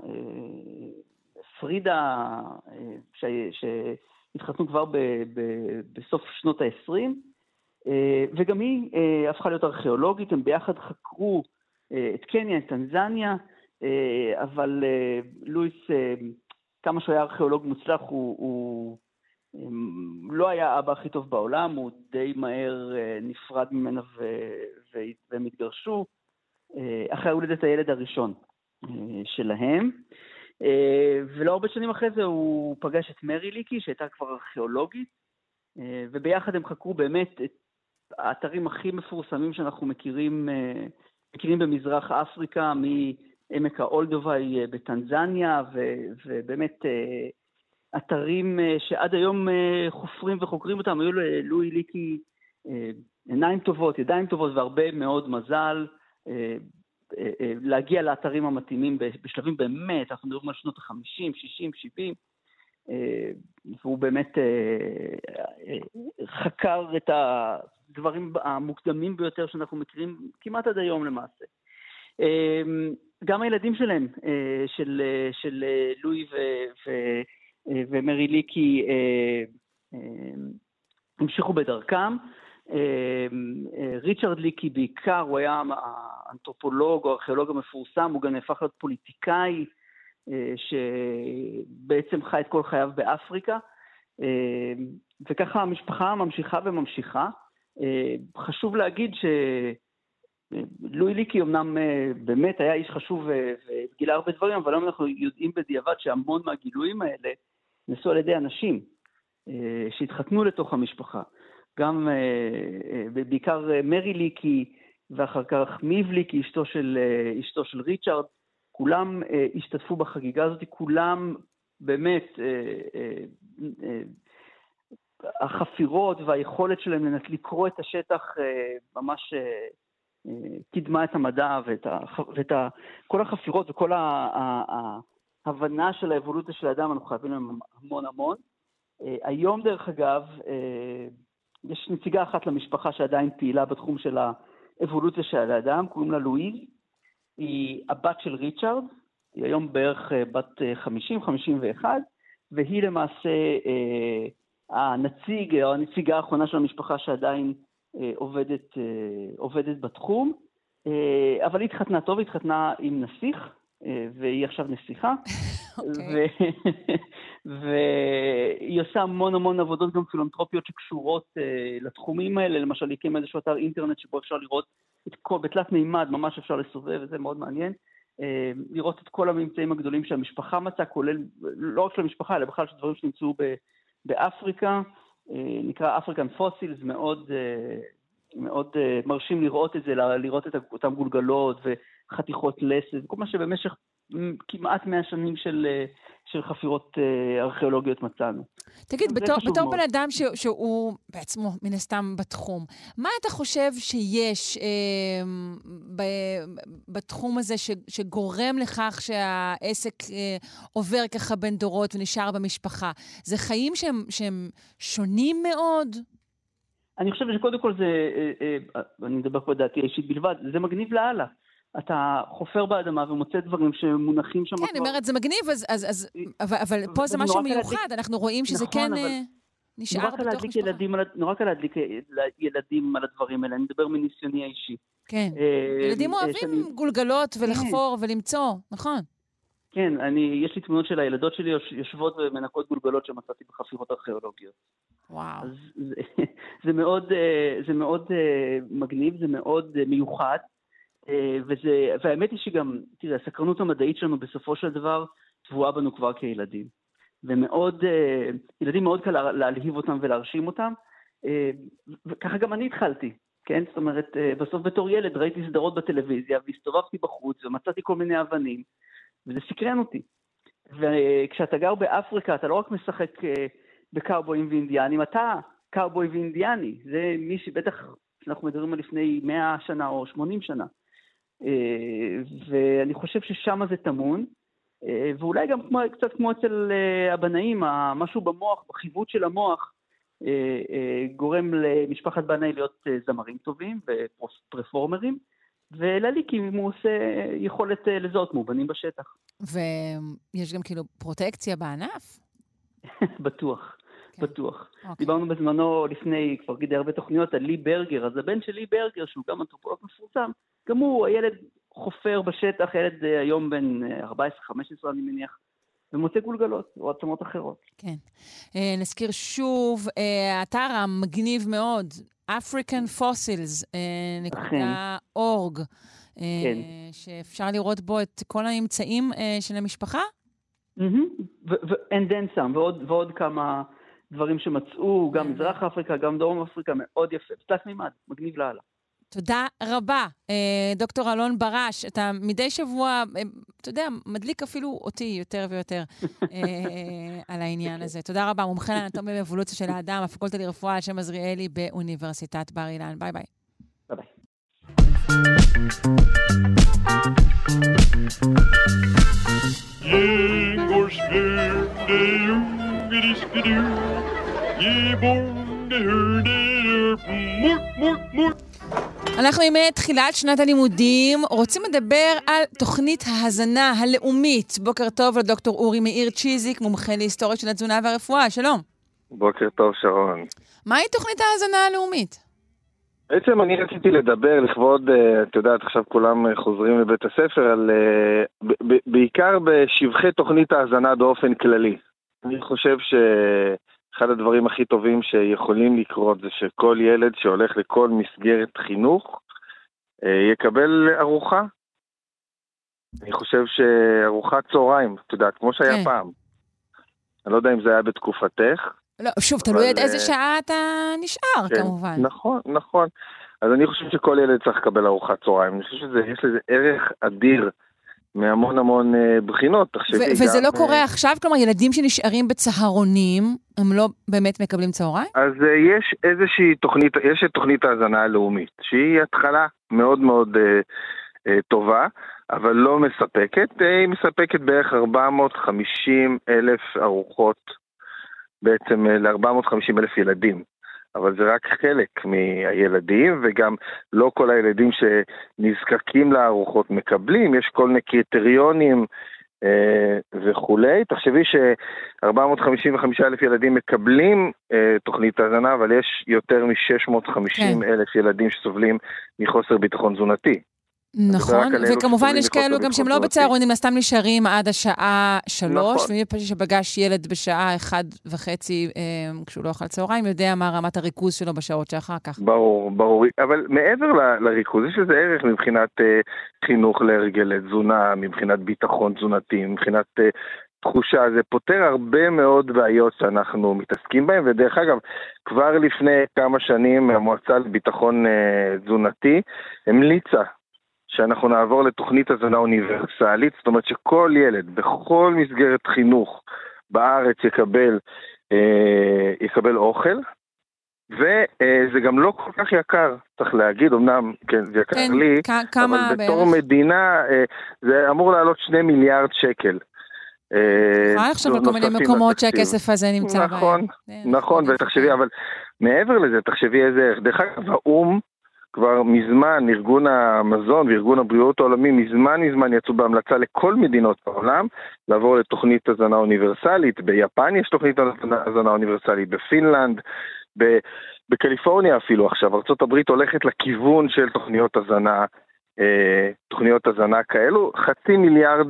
S6: פרידה, שהתחתנו כבר בסוף שנות ה-20, וגם היא הפכה להיות ארכיאולוגית, הם ביחד חקרו את קניה, את טנזניה, אבל לואיס, כמה שהוא היה ארכיאולוג מוצלח, הוא, הוא לא היה האבא הכי טוב בעולם, הוא די מהר אה, נפרד ממנה ו... והם התגרשו, אה, אחרי הולדת הילד הראשון אה, שלהם. ולא הרבה שנים אחרי זה הוא פגש את מרי ליקי, שהייתה כבר ארכיאולוגית, וביחד הם חקרו באמת את האתרים הכי מפורסמים שאנחנו מכירים, מכירים במזרח אפריקה, מעמק האולדווי בטנזניה, ובאמת אתרים אה, שעד היום אה, חופרים וחוקרים אותם, היו ללואי ליקי אה, עיניים טובות, ידיים טובות והרבה מאוד מזל להגיע לאתרים המתאימים בשלבים באמת, אנחנו מדברים על שנות ה-50, 60, 70, והוא באמת חקר את הדברים המוקדמים ביותר שאנחנו מכירים כמעט עד היום למעשה. גם הילדים שלהם, של, של לואי ו... אה, ומרי ליקי אה, אה, המשיכו בדרכם. ריצ'רד ליקי בעיקר, הוא היה האנתרופולוג או ארכיאולוג המפורסם, הוא גם נהפך להיות פוליטיקאי שבעצם חי את כל חייו באפריקה, וככה המשפחה ממשיכה וממשיכה. חשוב להגיד שלואי ליקי אמנם באמת היה איש חשוב וגילה הרבה דברים, אבל היום אנחנו יודעים בדיעבד שהמון מהגילויים האלה נעשו על ידי אנשים אה, שהתחתנו לתוך המשפחה. גם, אה, אה, בעיקר מרי ליקי, ואחר כך מיב ליקי, אשתו של, אשתו של ריצ'ארד, כולם השתתפו בחגיגה הזאת, כולם באמת, החפירות והיכולת שלהם לקרוא את השטח ממש קידמה את המדע ואת, ה, ואת ה, כל החפירות וכל ה, ה, הבנה של האבולוציה של האדם, אנחנו חייבים להם המון המון. אה, היום, דרך אגב, אה, יש נציגה אחת למשפחה שעדיין פעילה בתחום של האבולוציה של האדם, קוראים לה לואיז. היא הבת של ריצ'ארד, היא היום בערך אה, בת 50-51, והיא למעשה הנציג, או הנציגה האחרונה של המשפחה שעדיין עובדת, עובדת בתחום. אבל היא התחתנה טוב, היא התחתנה עם נסיך, והיא עכשיו נסיכה. אוקיי. והיא עושה המון המון עבודות גם פילנטרופיות שקשורות uh, לתחומים האלה, למשל היא הקימה איזשהו אתר אינטרנט שבו אפשר לראות את כל, בתלת מימד, ממש אפשר לסובב, וזה מאוד מעניין. Uh, לראות את כל הממצאים הגדולים שהמשפחה מצאה, כולל, לא רק של המשפחה, אלא בכלל של דברים שנמצאו באפריקה. נקרא אפריקן פוסילס, מאוד, מאוד מרשים לראות את זה, לראות את אותן גולגלות וחתיכות לסת, כל מה שבמשך כמעט מאה שנים של, של חפירות ארכיאולוגיות מצאנו.
S3: תגיד, בתור, בתור בן אדם ש, שהוא בעצמו, מן הסתם, בתחום, מה אתה חושב שיש אה, ב, בתחום הזה ש, שגורם לכך שהעסק אה, עובר ככה בין דורות ונשאר במשפחה? זה חיים שהם, שהם שונים מאוד?
S6: אני חושב שקודם כל זה, אה, אה, אני מדבר פה דעתי האישית בלבד, זה מגניב לאללה. אתה חופר באדמה ומוצא דברים שמונחים שם.
S3: כן, אני אומרת, זה מגניב, אז, אז, אז, אבל, אבל פה זה משהו מיוחד, להדליק... אנחנו רואים שזה נכון, כן אבל... אה, נשאר בתוך משפחה. ילדים,
S6: נורא קל להדליק ילדים על הדברים האלה, אני מדבר מניסיוני האישי.
S3: כן, אה, ילדים אוהבים שאני... גולגלות ולחפור כן. ולמצוא, נכון.
S6: כן, אני, יש לי תמונות של הילדות שלי יושבות ומנקות גולגלות שמצאתי בחפירות ארכיאולוגיות.
S3: וואו. אז
S6: זה, זה מאוד, אה, זה מאוד מגניב, זה מאוד מיוחד. אה, וזה, והאמת היא שגם, תראה, הסקרנות המדעית שלנו בסופו של דבר טבועה בנו כבר כילדים. ומאוד, אה, ילדים מאוד קל להלהיב אותם ולהרשים אותם, אה, וככה גם אני התחלתי, כן? זאת אומרת, בסוף בתור ילד ראיתי סדרות בטלוויזיה והסתובבתי בחוץ ומצאתי כל מיני אבנים, וזה סקרן אותי. וכשאתה גר באפריקה אתה לא רק משחק בקאובויים ואינדיאנים, אתה קאובוי ואינדיאני. זה מי שבטח, אנחנו מדברים על לפני 100 שנה או 80 שנה. אה, ואני חושב ששם זה טמון, אה, ואולי גם כמו, קצת כמו אצל אה, הבנאים, משהו במוח, בחיווט של המוח, גורם למשפחת בנאי להיות זמרים טובים ופרפורמרים, ולליק אם הוא עושה יכולת לזהות מאובנים בשטח.
S3: ויש גם כאילו פרוטקציה בענף?
S6: בטוח. כן. בטוח. Okay. אוקיי. דיברנו בזמנו, לפני כבר די הרבה תוכניות, על לי ברגר, אז הבן של לי ברגר, שהוא גם אנתרופולוג מפורסם, גם הוא, הילד חופר בשטח, ילד אה, היום בן 14-15 אה, אני מניח, ומוצא גולגלות או עצמות אחרות.
S3: כן. נזכיר שוב, uh, אתר המגניב מאוד, African Fossils, נקודה אורג, כן. שאפשר לראות בו את כל הממצאים uh, של המשפחה?
S6: and then some, ועוד, ועוד כמה דברים שמצאו, גם מזרח אפריקה, גם דרום אפריקה, מאוד יפה. תלת מימד, מגניב לאללה.
S3: תודה רבה, אה, דוקטור אלון ברש. אתה מדי שבוע, אה, אתה יודע, מדליק אפילו אותי יותר ויותר אה, על העניין הזה. תודה רבה, מומחה לאנטומיה ואבולוציה של האדם, הפקולטה לרפואה על שם עזריאלי באוניברסיטת בר אילן. ביי ביי. ביי ביי. אנחנו ימי תחילת שנת הלימודים רוצים לדבר על תוכנית ההזנה הלאומית. בוקר טוב לדוקטור אורי מאיר צ'יזיק, מומחה להיסטוריה של התזונה והרפואה. שלום.
S7: בוקר טוב, שרון.
S3: מהי תוכנית ההזנה הלאומית?
S7: בעצם אני רציתי לדבר לכבוד, אה, את יודעת, עכשיו כולם חוזרים לבית הספר, על, אה, בעיקר בשבחי תוכנית ההזנה באופן כללי. אני חושב שאחד הדברים הכי טובים שיכולים לקרות זה שכל ילד שהולך לכל מסגרת חינוך אה, יקבל ארוחה. אני חושב שארוחת צהריים, את יודעת, כמו שהיה כן. פעם. אני לא יודע אם זה היה בתקופתך.
S3: לא, שוב, תלוי עד איזה אה, שעה אתה נשאר, כן, כמובן.
S7: נכון, נכון. אז אני חושב שכל ילד צריך לקבל ארוחת צהריים. אני חושב שיש לזה ערך אדיר מהמון המון אה, בחינות, תחשבי.
S3: וזה גם, לא קורה uh, עכשיו? כלומר, ילדים שנשארים בצהרונים, הם לא באמת מקבלים צהריים?
S7: אז uh, יש איזושהי תוכנית, יש את תוכנית ההזנה הלאומית, שהיא התחלה מאוד מאוד uh, uh, טובה, אבל לא מספקת. Uh, היא מספקת בערך 450 אלף ארוחות בעצם uh, ל-450 אלף ילדים. אבל זה רק חלק מהילדים, וגם לא כל הילדים שנזקקים לארוחות מקבלים, יש כל מיני קריטריונים אה, וכולי. תחשבי ש-455 אלף ילדים מקבלים אה, תוכנית הזנה, אבל יש יותר מ-650 כן. אלף ילדים שסובלים מחוסר ביטחון תזונתי.
S3: נכון, וכמובן יש כאלו גם שהם לא בצהרונים, אלא סתם נשארים עד השעה שלוש, נכון. ומי שפגש ילד בשעה אחת וחצי אה, כשהוא לא אכל צהריים, יודע מה רמת הריכוז שלו בשעות שאחר כך.
S7: ברור, ברור. אבל מעבר ל- לריכוז, יש לזה ערך מבחינת אה, חינוך להרגלי תזונה, מבחינת ביטחון תזונתי, מבחינת אה, תחושה, זה פותר הרבה מאוד בעיות שאנחנו מתעסקים בהן, ודרך אגב, כבר לפני כמה שנים המועצה לביטחון אה, תזונתי המליצה שאנחנו נעבור לתוכנית הזנה אוניברסלית, זאת אומרת שכל ילד בכל מסגרת חינוך בארץ יקבל, אה, יקבל אוכל, וזה גם לא כל כך יקר, צריך להגיד, אמנם, כן, זה יקר
S3: כן,
S7: לי,
S3: כ- כמה
S7: אבל בתור
S3: בערך?
S7: מדינה אה, זה אמור לעלות שני מיליארד שקל. אה,
S3: יכולה לחשוב על כל מיני מקומות. שהכסף הזה נמצא בהם.
S7: נכון,
S3: כן,
S7: נכון,
S3: עודף,
S7: ותחשבי,
S3: כן.
S7: אבל מעבר לזה, תחשבי איזה ערך. דרך אגב, האו"ם כבר מזמן, ארגון המזון וארגון הבריאות העולמי, מזמן מזמן יצאו בהמלצה לכל מדינות העולם לעבור לתוכנית הזנה אוניברסלית. ביפן יש תוכנית הזנה אוניברסלית, בפינלנד, בקליפורניה אפילו עכשיו. ארה"ב הולכת לכיוון של תוכניות הזנה, אה, תוכניות הזנה כאלו. חצי מיליארד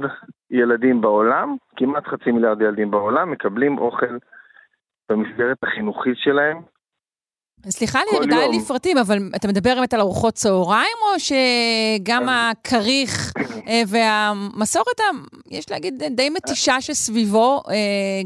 S7: ילדים בעולם, כמעט חצי מיליארד ילדים בעולם, מקבלים אוכל במסגרת החינוכית שלהם.
S3: סליחה
S7: כל
S3: ירידה
S7: יום.
S3: לפרטים, אבל אתה מדבר באמת על ארוחות צהריים, או שגם הכריך אה, והמסורת, יש להגיד, די מתישה שסביבו, אה,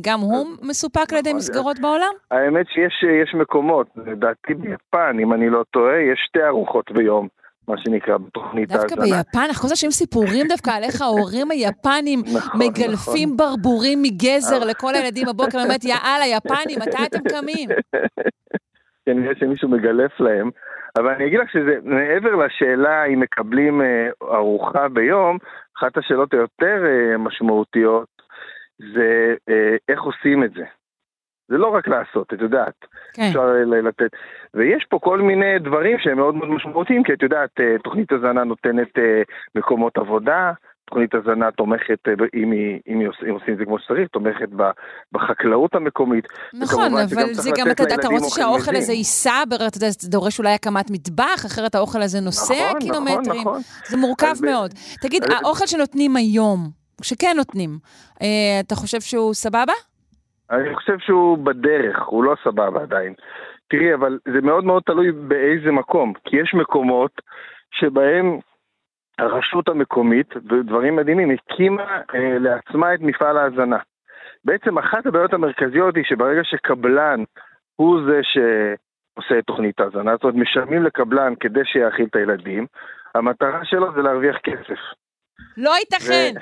S3: גם הוא מסופק על ידי
S7: נכון,
S3: מסגרות בעולם?
S7: האמת שיש יש מקומות, לדעתי ביפן, אם אני לא טועה, יש שתי ארוחות ביום, מה שנקרא, בתוכנית
S3: דווקא
S7: ההזנה.
S3: ביפן, אנחנו כל הזמן שומעים סיפורים דווקא על איך ההורים היפנים
S7: נכון,
S3: מגלפים ברבורים מגזר לכל הילדים בבוקר, באמת, יאללה, יפנים, מתי אתם קמים?
S7: כנראה שמישהו מגלף להם. אבל אני אגיד לך שזה, מעבר לשאלה אם מקבלים אה, ארוחה ביום, אחת השאלות היותר אה, משמעותיות זה אה, איך עושים את זה. זה לא רק לעשות, את יודעת.
S3: כן.
S7: אפשר לתת. ויש פה כל מיני דברים שהם מאוד מאוד משמעותיים, כי את יודעת, תוכנית הזנה נותנת מקומות עבודה, תוכנית הזנה תומכת, אה, אם, היא, אם, היא אם עושים את זה כמו שצריך, תומכת בחקלאות המקומית.
S3: נכון, אבל זה גם, אתה יודע, אתה רוצה
S7: אוכל
S3: שהאוכל. הזה ייסע, אתה יודע, זה דורש אולי הקמת מטבח, אחרת האוכל הזה נוסע
S7: נכון,
S3: קילומטרים.
S7: נכון, נכון.
S3: זה מורכב
S7: אז ב-
S3: מאוד. תגיד,
S7: אז-
S3: האוכל שנותנים היום, שכן נותנים, אה, אתה חושב שהוא סבבה?
S7: אני חושב שהוא בדרך, הוא לא סבבה עדיין. תראי, אבל זה מאוד מאוד תלוי באיזה מקום, כי יש מקומות שבהם הרשות המקומית, ודברים מדהימים, הקימה אה, לעצמה את מפעל ההזנה. בעצם אחת הבעיות המרכזיות היא שברגע שקבלן הוא זה שעושה את תוכנית ההזנה, זאת אומרת משלמים לקבלן כדי שיאכיל את הילדים, המטרה שלו זה להרוויח כסף.
S3: לא ייתכן.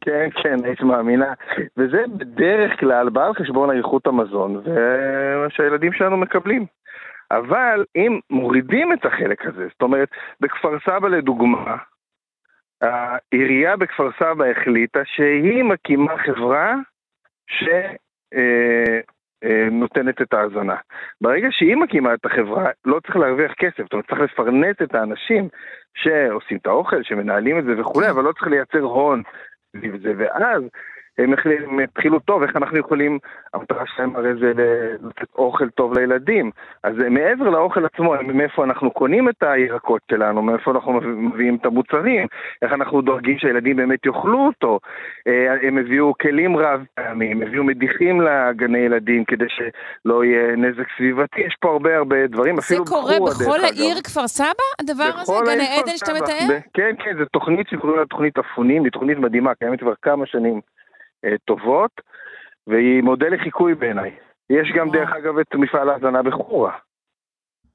S7: כן, כן, היית מאמינה. וזה בדרך כלל בא על חשבון איכות המזון ומה שהילדים שלנו מקבלים. אבל אם מורידים את החלק הזה, זאת אומרת, בכפר סבא לדוגמה, העירייה בכפר סבא החליטה שהיא מקימה חברה שנותנת את ההזנה. ברגע שהיא מקימה את החברה, לא צריך להרוויח כסף, זאת אומרת, צריך לפרנס את האנשים שעושים את האוכל, שמנהלים את זה וכולי, אבל לא צריך לייצר הון סביב זה, ואז הם התחילו טוב, איך אנחנו יכולים, המטרה שלהם הרי זה לתת אוכל טוב לילדים. אז זה מעבר לאוכל עצמו, מאיפה אנחנו קונים את הירקות שלנו, מאיפה אנחנו מביאים את המוצרים, איך אנחנו דואגים שהילדים באמת יאכלו אותו. אה, הם הביאו כלים רב פעמים, הביאו מדיחים לגני ילדים כדי שלא יהיה נזק סביבתי, יש פה הרבה הרבה דברים,
S3: זה
S7: אפילו
S3: קורה
S7: בחורה,
S3: בכל העיר. כפר סבא, הדבר הזה? גן העדן
S7: כפר
S3: שאתה. מתאר?
S7: כן, כן, זו תוכנית שקוראים לה תוכנית אפונים, היא תוכנית מדהימה, קיימת כבר כמה שנים טובות, והיא מודל לחיקוי בעיניי. יש גם. דרך אגב, את מפעל ההזנה בחורה.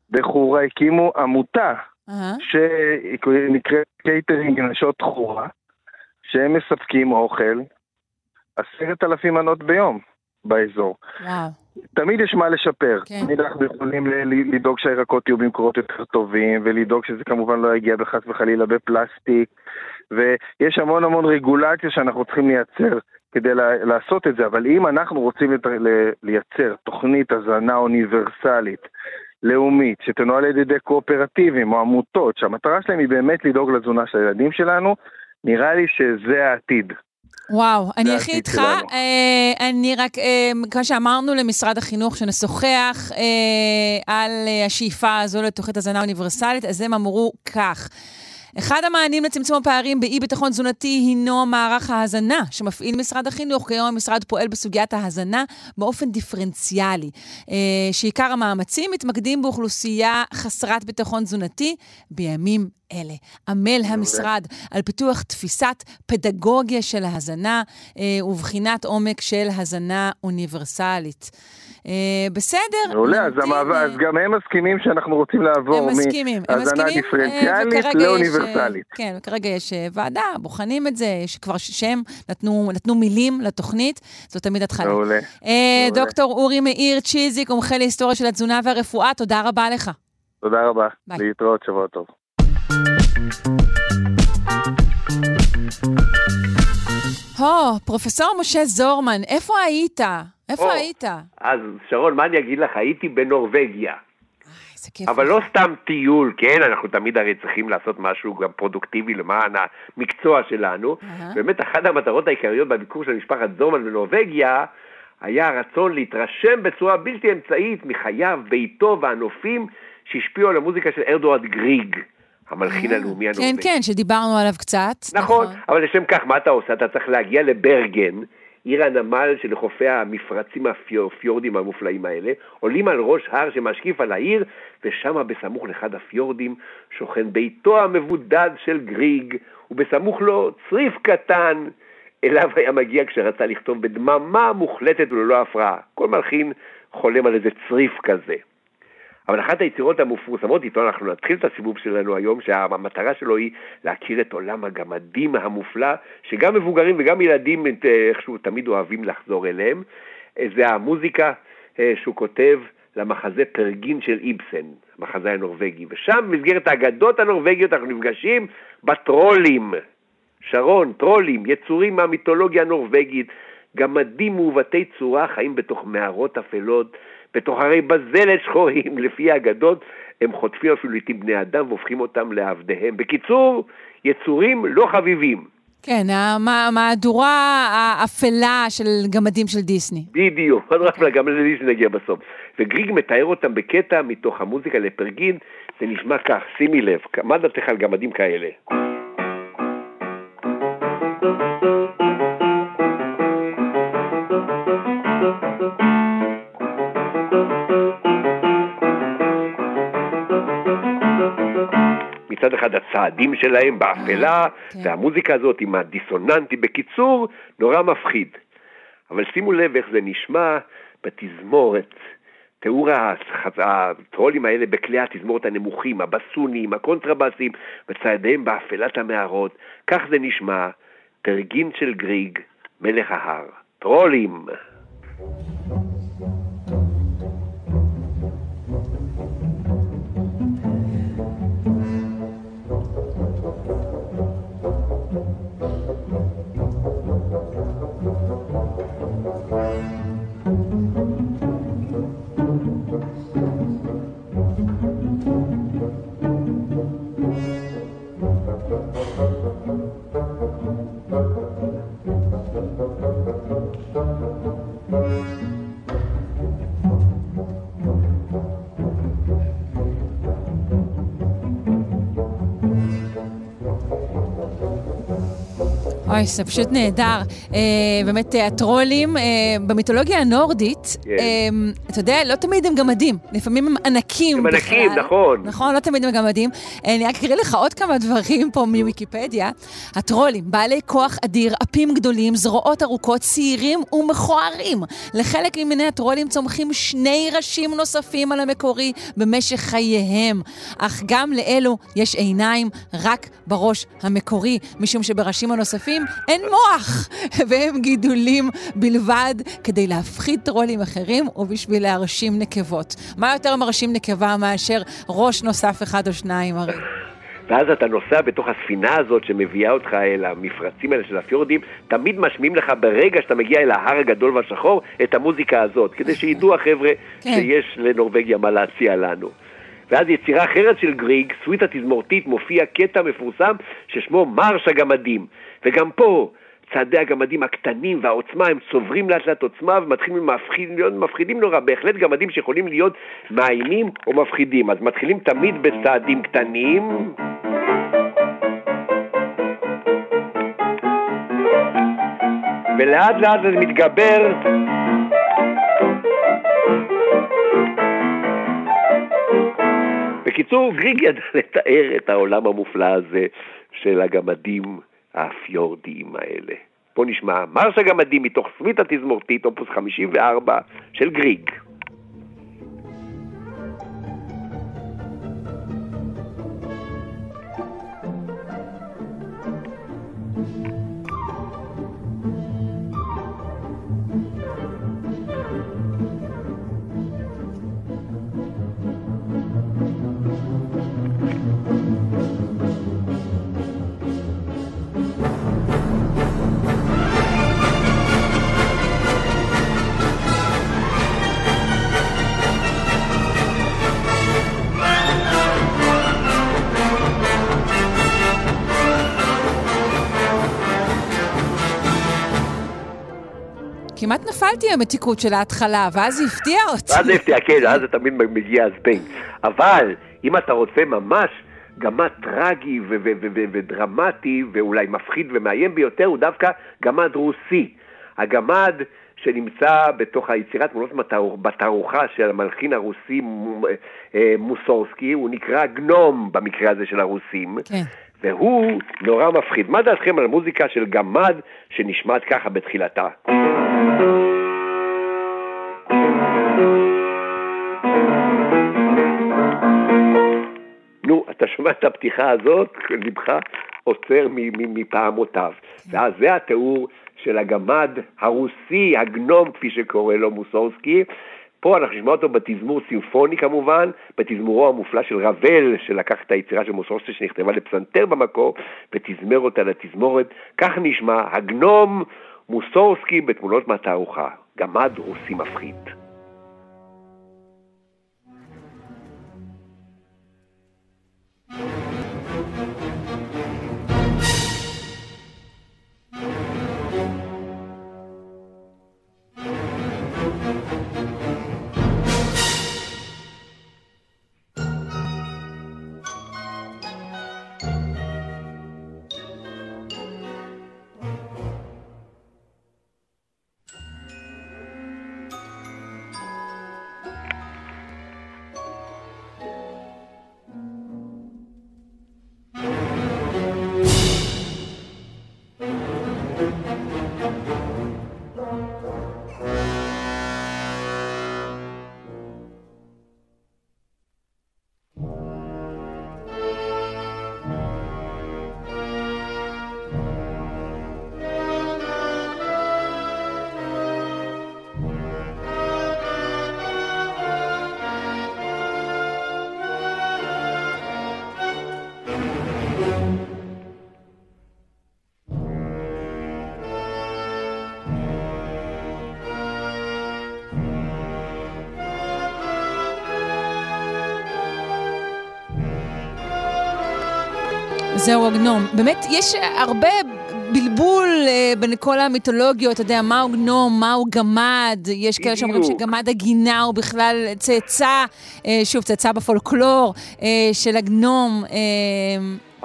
S7: בחורה הקימו עמותה. שנקראת קייטרינג נשות חורה, שהם מספקים אוכל עשרת אלפים מנות ביום באזור.
S3: וואו.
S7: תמיד יש מה לשפר.
S3: כן.
S7: תמיד אנחנו יכולים לדאוג שהירקות יהיו במקורות יותר טובים, ולדאוג שזה כמובן לא יגיע בחס וחלילה בפלסטיק, ויש המון המון רגולציה שאנחנו צריכים לייצר כדי לעשות את זה, אבל אם אנחנו רוצים לייצר תוכנית הזנה אוניברסלית, לאומית, שתנוהל על ידי קואופרטיבים או עמותות, שהמטרה שלהם היא באמת לדאוג לתזונה של הילדים שלנו, נראה לי שזה העתיד.
S3: וואו, אני הכי איתך. אה, אני רק, אה, כמו שאמרנו למשרד החינוך, שנשוחח אה, על השאיפה הזו לתוכנית הזנה אוניברסלית, אז הם אמרו כך. אחד המענים לצמצום הפערים באי-ביטחון תזונתי הינו מערך ההזנה שמפעיל משרד החינוך. כיום המשרד פועל בסוגיית ההזנה באופן דיפרנציאלי, אה, שעיקר המאמצים מתמקדים באוכלוסייה חסרת ביטחון תזונתי. בימים אלה. עמל המשרד על פיתוח תפיסת פדגוגיה של ההזנה אה, ובחינת עומק של הזנה אוניברסלית. אה, בסדר.
S7: מעולה, אז, המעבר,
S3: אה,
S7: אז גם הם מסכימים שאנחנו רוצים לעבור מהזנה דיפרנציאלית
S3: וכרגע יש,
S7: לאוניברסלית.
S3: כן, כרגע יש ועדה, בוחנים את זה, יש כבר שם, נתנו, נתנו מילים לתוכנית, זאת תמיד התחלה.
S7: מעולה.
S3: אה. דוקטור אורי מאיר צ'יזיק, מומחה להיסטוריה של התזונה והרפואה, תודה רבה לך.
S7: תודה רבה.
S3: ביי.
S7: להתראות, שבוע טוב.
S3: הו, פרופסור משה זורמן, איפה היית? איפה
S8: או.
S3: היית?
S8: אז שרון, מה אני אגיד לך? הייתי בנורבגיה.
S3: איזה כיף.
S8: אבל
S3: לך.
S8: לא סתם טיול, כן? אנחנו תמיד הרי צריכים לעשות משהו גם פרודוקטיבי למען המקצוע שלנו.
S3: אהה.
S8: באמת, אחת המטרות העיקריות בביקור של משפחת זורמן בנורבגיה היה הרצון להתרשם בצורה בלתי אמצעית מחייו, ביתו והנופים שהשפיעו על המוזיקה של ארדוארד גריג, המלחין
S3: אה,
S8: הלאומי
S3: כן,
S8: הנורבגי.
S3: כן, שדיברנו עליו קצת.
S8: נכון, אבל לשם כך, מה אתה עושה? אתה צריך להגיע לברגן, עיר הנמל שלחופי המפרצים הפיורדים המופלאים האלה, עולים על ראש הר שמשקיף על העיר, ושם בסמוך לאחד הפיורדים שוכן ביתו המבודד של גריג, ובסמוך לו צריף קטן, אליו היה מגיע כשרצה לכתוב בדממה מוחלטת וללא הפרעה. כל מלחין חולם על איזה צריף כזה. אבל אחת היצירות המפורסמות איתו אנחנו נתחיל את הסיבוב שלנו היום, שהמטרה שלו היא להכיר את עולם הגמדים המופלא, שגם מבוגרים וגם ילדים אה, איכשהו תמיד אוהבים לחזור אליהם. אה, זה המוזיקה אה, שהוא כותב למחזה פרגין של איבסן, המחזה הנורבגי. ושם במסגרת האגדות הנורבגיות אנחנו נפגשים בטרולים. שרון, טרולים, יצורים מהמיתולוגיה הנורבגית, גמדים מעוותי צורה חיים בתוך מערות אפלות, בתוך הרי בזלת שחורים, לפי האגדות, הם חוטפים אפילו לעיתים בני אדם והופכים אותם לעבדיהם. בקיצור, יצורים לא חביבים.
S3: כן, המ- המהדורה האפלה של גמדים של דיסני.
S8: בדיוק, עוד רק גם לזה שנגיע בסוף. וגריג מתאר אותם בקטע מתוך המוזיקה לפרגין, זה נשמע כך, שימי לב, מה דעתך על גמדים כאלה? מצד אחד הצעדים שלהם באפלה,
S3: כן.
S8: והמוזיקה הזאת עם הדיסוננטי, בקיצור, נורא מפחיד. אבל שימו לב איך זה נשמע בתזמורת. תיאור הטרולים האלה בכלי התזמורת הנמוכים, הבסונים, הקונטרבסים, וצעדיהם באפלת המערות. כך זה נשמע, פרגין של גריג, מלך ההר. טרולים.
S3: אוי, זה פשוט נהדר. אה, באמת, אה, הטרולים, אה, במיתולוגיה הנורדית,
S8: כן.
S3: אתה יודע, לא תמיד הם גמדים, לפעמים הם ענקים
S8: הם
S3: בכלל.
S8: ענקים, נכון.
S3: נכון, לא תמיד הם גמדים. אני רק אקריא לך עוד כמה דברים פה מוויקיפדיה. הטרולים, בעלי כוח אדיר, אפים גדולים, זרועות ארוכות, שעירים ומכוערים. לחלק ממיני הטרולים צומחים שני ראשים נוספים על המקורי במשך חייהם. אך גם לאלו יש עיניים רק בראש המקורי, משום שבראשים הנוספים אין מוח, והם גידולים בלבד כדי להפחיד טרולים אחרים ובשביל להרשים נקבות. מה יותר מרשים נקבה מאשר ראש נוסף אחד או שניים הרי?
S8: ואז אתה נוסע בתוך הספינה הזאת שמביאה אותך אל המפרצים האלה של הפיורדים, תמיד משמיעים לך ברגע שאתה מגיע אל ההר הגדול והשחור את המוזיקה הזאת, כדי שידעו החבר'ה
S3: כן.
S8: שיש לנורבגיה מה להציע לנו. ואז יצירה אחרת של גריג, סוויטה תזמורתית, מופיע קטע מפורסם ששמו מרש הגמדים. וגם פה, צעדי הגמדים הקטנים והעוצמה הם צוברים לאט לאט עוצמה ומתחילים מפחיד, להיות מפחידים נורא, בהחלט גמדים שיכולים להיות מאיימים או מפחידים. אז מתחילים תמיד בצעדים קטנים. ולאט לאט זה מתגבר בקיצור, גריג ידע לתאר את העולם המופלא הזה של הגמדים הפיורדיים האלה. בואו נשמע מרש הגמדים מתוך סוויטה תזמורתית, אופוס 54 של גריג.
S3: כמעט נפלתי במתיקות של ההתחלה, ואז זה הפתיע אותי.
S8: ואז זה הפתיע, כן, אז זה תמיד מגיע הזבנג. אבל, אם אתה רוצה ממש גמד טרגי ודרמטי, ואולי מפחיד ומאיים ביותר, הוא דווקא גמד רוסי. הגמד שנמצא בתוך היצירת תמונות בתערוכה של המלחין הרוסי אה, מוסורסקי, הוא נקרא גנום במקרה הזה של הרוסים.
S3: כן.
S8: והוא נורא מפחיד. מה דעתכם על המוזיקה של גמד שנשמעת ככה בתחילתה? נו, אתה שומע את הפתיחה הזאת, לבך עוצר מפעמותיו. ואז זה התיאור של הגמד הרוסי, הגנום, כפי שקורא לו מוסורסקי, פה אנחנו נשמע אותו בתזמור סימפוני כמובן, בתזמורו המופלא של רבל, שלקח את היצירה של מוסרוסטה שנכתבה לפסנתר במקור, ותזמר אותה לתזמורת. כך נשמע הגנום מוסורסקי בתמונות מהתערוכה, גמד רוסי מפחיד.
S3: זהו הגנום. באמת, יש הרבה בלבול אה, בין כל המיתולוגיות, אתה יודע, מהו גנום, מהו גמד, יש כאלה שאומרים שגמד הגינה הוא בכלל צאצא, אה, שוב, צאצא בפולקלור אה, של הגנום. אה,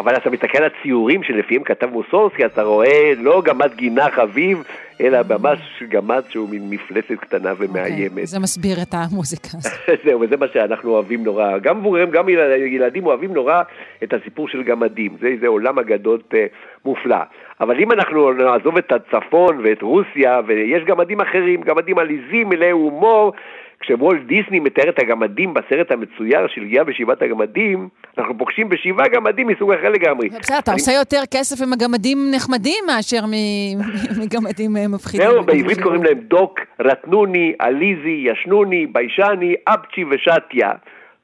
S8: אבל אתה מסתכל על הציורים שלפיהם כתב מוסורסקי, אתה רואה לא גמד גינה חביב, אלא ממש גמד שהוא מין מפלצת קטנה ומאיימת. Okay,
S3: זה מסביר את המוזיקה הזאת.
S8: זהו, וזה מה שאנחנו אוהבים נורא. גם מבוגרים, גם ילדים אוהבים נורא את הסיפור של גמדים. זה, זה עולם אגדות uh, מופלא. אבל אם אנחנו נעזוב את הצפון ואת רוסיה, ויש גמדים אחרים, גמדים עליזים, מלאי הומור, כשוולט דיסני מתאר את הגמדים בסרט המצויר של גיאה בשבעת הגמדים, אנחנו פוגשים בשבעה גמדים מסוג אחר לגמרי.
S3: בסדר, אתה עושה יותר כסף עם הגמדים נחמדים מאשר מגמדים אה, מפחידים.
S8: זהו, בעברית קוראים להם דוק, רטנוני, עליזי, ישנוני, ביישני, אפצ'י ושתיה.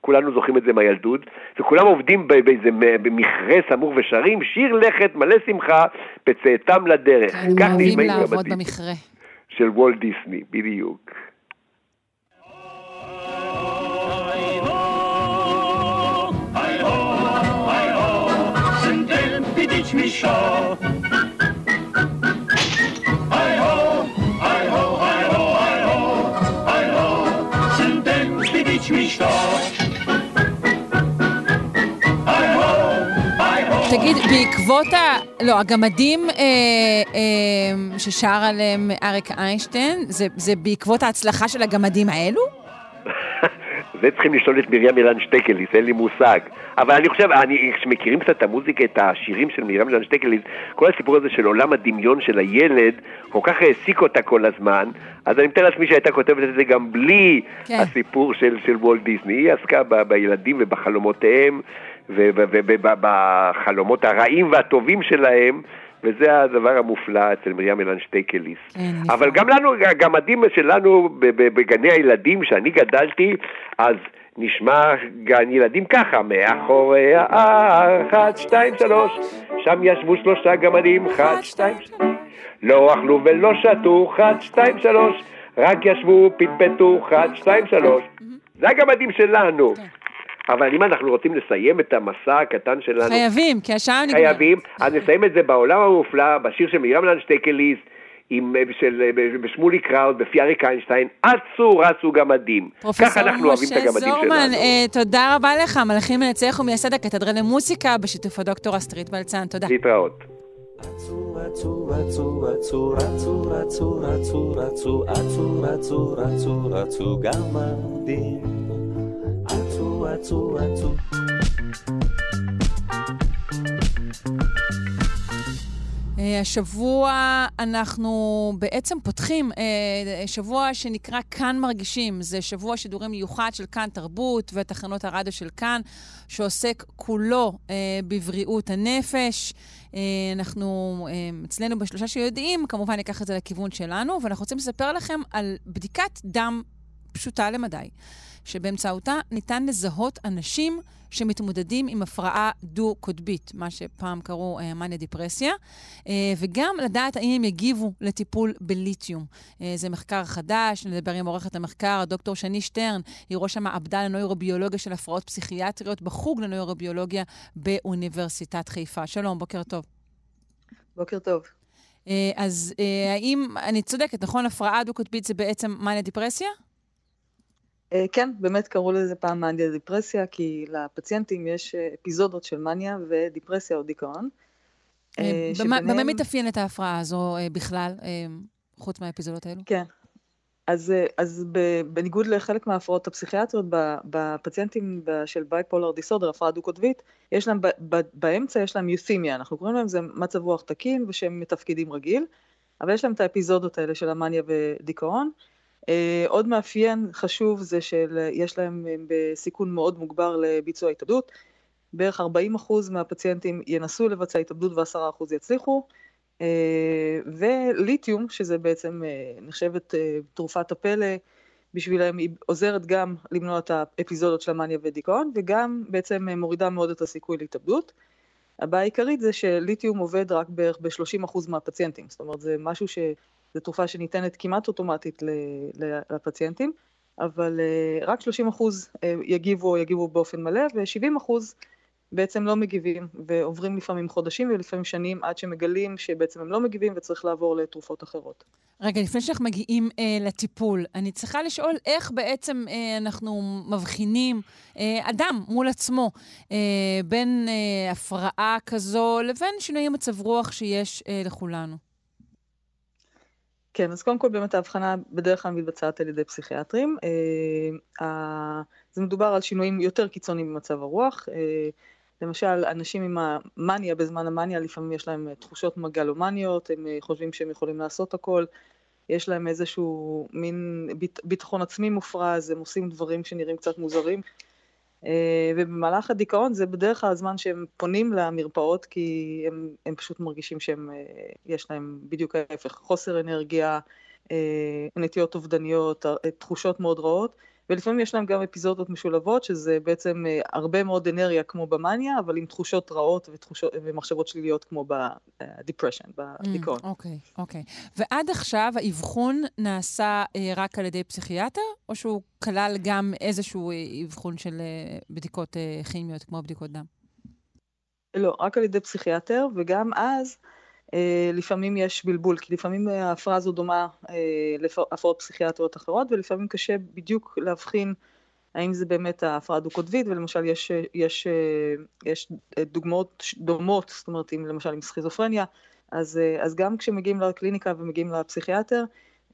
S8: כולנו זוכרים את זה מהילדות, וכולם עובדים באיזה מכרה סמוך ושרים, שיר לכת מלא שמחה בצאתם לדרך.
S3: כן, הם אוהבים לעבוד במכרה.
S8: של וולט דיסני, בדיוק. Shaw. Die mich da?
S3: תגיד, בעקבות ה... לא, הגמדים אה, אה, ששר עליהם אריק איינשטיין, זה, זה בעקבות ההצלחה של הגמדים האלו?
S8: זה צריכים לשאול את מרים אילן שטקליס, אין לי מושג. אבל אני חושב, אני, כשמכירים קצת את המוזיקה, את השירים של מרים אילן שטקליס, כל הסיפור הזה של עולם הדמיון של הילד, כל כך העסיק אותה כל הזמן, אז אני מתאר לעצמי שהייתה כותבת את זה גם בלי כן. הסיפור של, של וולט דיסני. היא עסקה ב, בילדים ובחלומותיהם, ובחלומות הרעים והטובים שלהם. וזה הדבר המופלא אצל מרים אילן שטייקליס. אבל גם לנו, הגמדים שלנו בגני הילדים, שאני גדלתי, אז נשמע גן ילדים ככה, מאחורי ההר, אחת, שתיים, שלוש, שם ישבו שלושה גמדים, אחת, שתיים, שלוש, לא אכלו ולא שתו, אחת, שתיים, שלוש, רק ישבו, פטפטו, אחת, שתיים, שלוש. זה הגמדים שלנו. כן. אבל אם אנחנו רוצים לסיים את המסע הקטן שלנו...
S3: חייבים, כי השעה
S8: נגמרת. חייבים, אז נסיים את זה בעולם המופלא, בשיר של מרים לנשטייקליס, עם, של, בשמולי קראוד, בפי אריק איינשטיין, אצו רצו גמדים. ככה אנחנו אוהבים את הגמדים זורמן, שלנו.
S3: אה, תודה רבה לך, מלאכים מנצח ומייסד הקתדרה למוסיקה בשיתוף הדוקטור אסטרית בלצן. תודה.
S8: להתראות.
S9: רצו, רצו, רצו, רצו, רצו, רצו, רצו, רצו, רצו, רצו, רצו, רצו, גמדים. עצו, עצו, עצו.
S3: אה, השבוע אנחנו בעצם פותחים אה, שבוע שנקרא כאן מרגישים. זה שבוע שידורים מיוחד של כאן תרבות ותחנות הרדיו של כאן, שעוסק כולו אה, בבריאות הנפש. אנחנו, אצלנו בשלושה שיודעים, כמובן ניקח את זה לכיוון שלנו, ואנחנו רוצים לספר לכם על בדיקת דם פשוטה למדי. שבאמצעותה ניתן לזהות אנשים שמתמודדים עם הפרעה דו-קוטבית, מה שפעם קראו אה, מניה דיפרסיה, אה, וגם לדעת האם הם יגיבו לטיפול בליתיום. אה, זה מחקר חדש, נדבר עם עורכת המחקר, דוקטור שני שטרן, היא ראש המעבדה לנוירוביולוגיה של הפרעות פסיכיאטריות בחוג לנוירוביולוגיה באוניברסיטת חיפה. שלום, בוקר טוב.
S10: בוקר טוב.
S3: אז האם, אני צודקת, נכון? הפרעה דו-קוטבית זה בעצם מניה דיפרסיה?
S10: אה, כן, באמת קראו לזה פעם מניה דיפרסיה, כי לפציינטים יש אה, אפיזודות של מניה ודיפרסיה או דיכאון.
S3: אה, במה מתאפיינת ההפרעה הזו בכלל, חוץ מהאפיזודות האלו?
S10: כן. אז, אז בניגוד לחלק מההפרעות הפסיכיאטריות, בפציינטים של בייפולר דיסורדר, הפרעה דו-קוטבית, יש להם, באמצע יש להם יותימיה, אנחנו קוראים להם זה מצב רוח תקין ושהם מתפקידים רגיל, אבל יש להם את האפיזודות האלה של המאניה ודיכאון, עוד מאפיין חשוב זה שיש להם אה, בסיכון מאוד מוגבר לביצוע התאבדות. בערך 40% מהפציינטים ינסו לבצע התאבדות ו-10% יצליחו. אה, וליתיום, שזה בעצם נחשבת תרופת הפלא, בשבילם היא עוזרת גם למנוע את האפיזודות של המאניה ודיכאון, וגם בעצם מורידה מאוד את הסיכוי להתאבדות. הבעיה העיקרית זה שליתיום עובד רק בערך ב-30% מהפציינטים, זאת אומרת זה משהו ש... זו תרופה שניתנת כמעט אוטומטית לפציינטים, אבל אה, רק 30 אחוז אה, יגיבו או יגיבו באופן מלא, ו-70 אחוז בעצם לא מגיבים, ועוברים לפעמים חודשים ולפעמים שנים עד שמגלים שבעצם הם לא מגיבים וצריך לעבור לתרופות אחרות.
S3: רגע, לפני שאנחנו מגיעים אה, לטיפול, אני צריכה לשאול איך בעצם אה, אנחנו מבחינים אה, אדם מול עצמו אה, בין אה, הפרעה כזו לבין שינויי מצב רוח שיש אה, לכולנו.
S10: כן, אז קודם כל באמת ההבחנה בדרך כלל מתבצעת על ידי פסיכיאטרים. אה, זה מדובר על שינויים יותר קיצוניים במצב הרוח. אה, למשל, אנשים עם המאניה, בזמן המאניה, לפעמים יש להם תחושות מגלומניות, הם אה, חושבים שהם יכולים לעשות הכל, יש להם איזשהו מין ביטחון עצמי מופרז, הם עושים דברים שנראים קצת מוזרים. אה, ובמהלך הדיכאון זה בדרך כלל הזמן שהם פונים למרפאות כי הם, הם פשוט מרגישים שהם, אה, יש להם בדיוק ההפך, חוסר אנרגיה, אה, נטיות אובדניות, תחושות מאוד רעות. ולפעמים יש להם גם אפיזודות משולבות, שזה בעצם אה, הרבה מאוד אנרגיה כמו במאניה, אבל עם תחושות רעות ותחושות, ומחשבות שליליות כמו בדיפרשן, בדיכאון.
S3: אוקיי, mm, אוקיי. Okay, okay. ועד עכשיו האבחון נעשה אה, רק על ידי פסיכיאטר, או שהוא כלל גם איזשהו אה, אבחון של אה, בדיקות אה, כימיות, כמו בדיקות דם?
S10: לא, רק על ידי פסיכיאטר, וגם אז... אה, לפעמים יש בלבול, כי לפעמים ההפרעה הזו דומה אה, להפרעות פסיכיאטריות אחרות, ולפעמים קשה בדיוק להבחין האם זה באמת ההפרעה דו-קוטבית, ולמשל יש, יש, אה, יש דוגמאות דומות, זאת אומרת, אם למשל עם סכיזופרניה, אז, אז גם כשמגיעים לקליניקה ומגיעים לפסיכיאטר,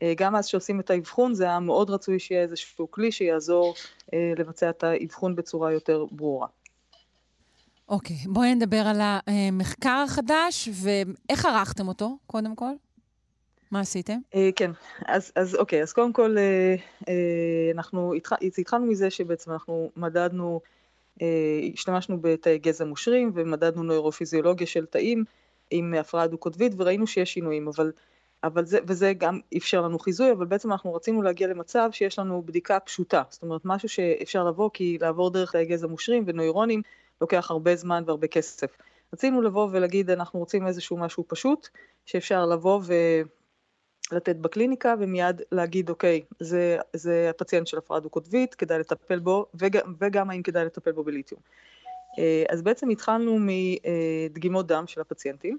S10: אה, גם אז שעושים את האבחון זה היה מאוד רצוי שיהיה איזשהו כלי שיעזור אה, לבצע את האבחון בצורה יותר ברורה.
S3: אוקיי, okay, בואי נדבר על המחקר החדש, ואיך ערכתם אותו, קודם כל? מה עשיתם?
S10: Uh, כן, אז, אז אוקיי, אז קודם כל uh, uh, אנחנו התח... התחלנו מזה שבעצם אנחנו מדדנו, uh, השתמשנו בתאי גזע מושרים ומדדנו נוירופיזיולוגיה של תאים עם הפרעה דו-קוטבית וראינו שיש שינויים, אבל, אבל זה, וזה גם אפשר לנו חיזוי, אבל בעצם אנחנו רצינו להגיע למצב שיש לנו בדיקה פשוטה, זאת אומרת משהו שאפשר לבוא כי לעבור דרך תאי גזע מושרים ונוירונים לוקח הרבה זמן והרבה כסף. רצינו לבוא ולהגיד אנחנו רוצים איזשהו משהו פשוט שאפשר לבוא ו... לתת בקליניקה ומיד להגיד אוקיי זה, זה הפציינט של הפרעה דו-קוטבית כדאי לטפל בו וגם, וגם האם כדאי לטפל בו בליתיום. אה, אז בעצם התחלנו מדגימות דם של הפציינטים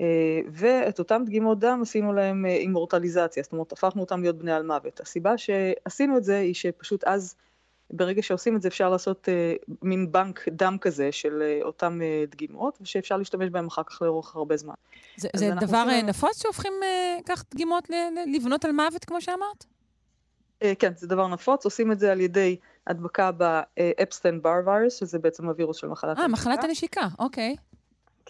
S10: אה, ואת אותם דגימות דם עשינו להם אימורטליזציה, זאת אומרת הפכנו אותם להיות בני על מוות. הסיבה שעשינו את זה היא שפשוט אז ברגע שעושים את זה אפשר לעשות uh, מין בנק דם כזה של uh, אותם uh, דגימות, ושאפשר להשתמש בהם אחר כך לאורך הרבה זמן.
S3: זה, זה דבר עושים... נפוץ שהופכים כך דגימות לבנות על מוות, כמו שאמרת?
S10: כן, זה דבר נפוץ, עושים את זה על ידי הדבקה באפסטיין בר וירוס, שזה בעצם הווירוס של מחלת
S3: הנשיקה. אה, מחלת הנשיקה, אוקיי.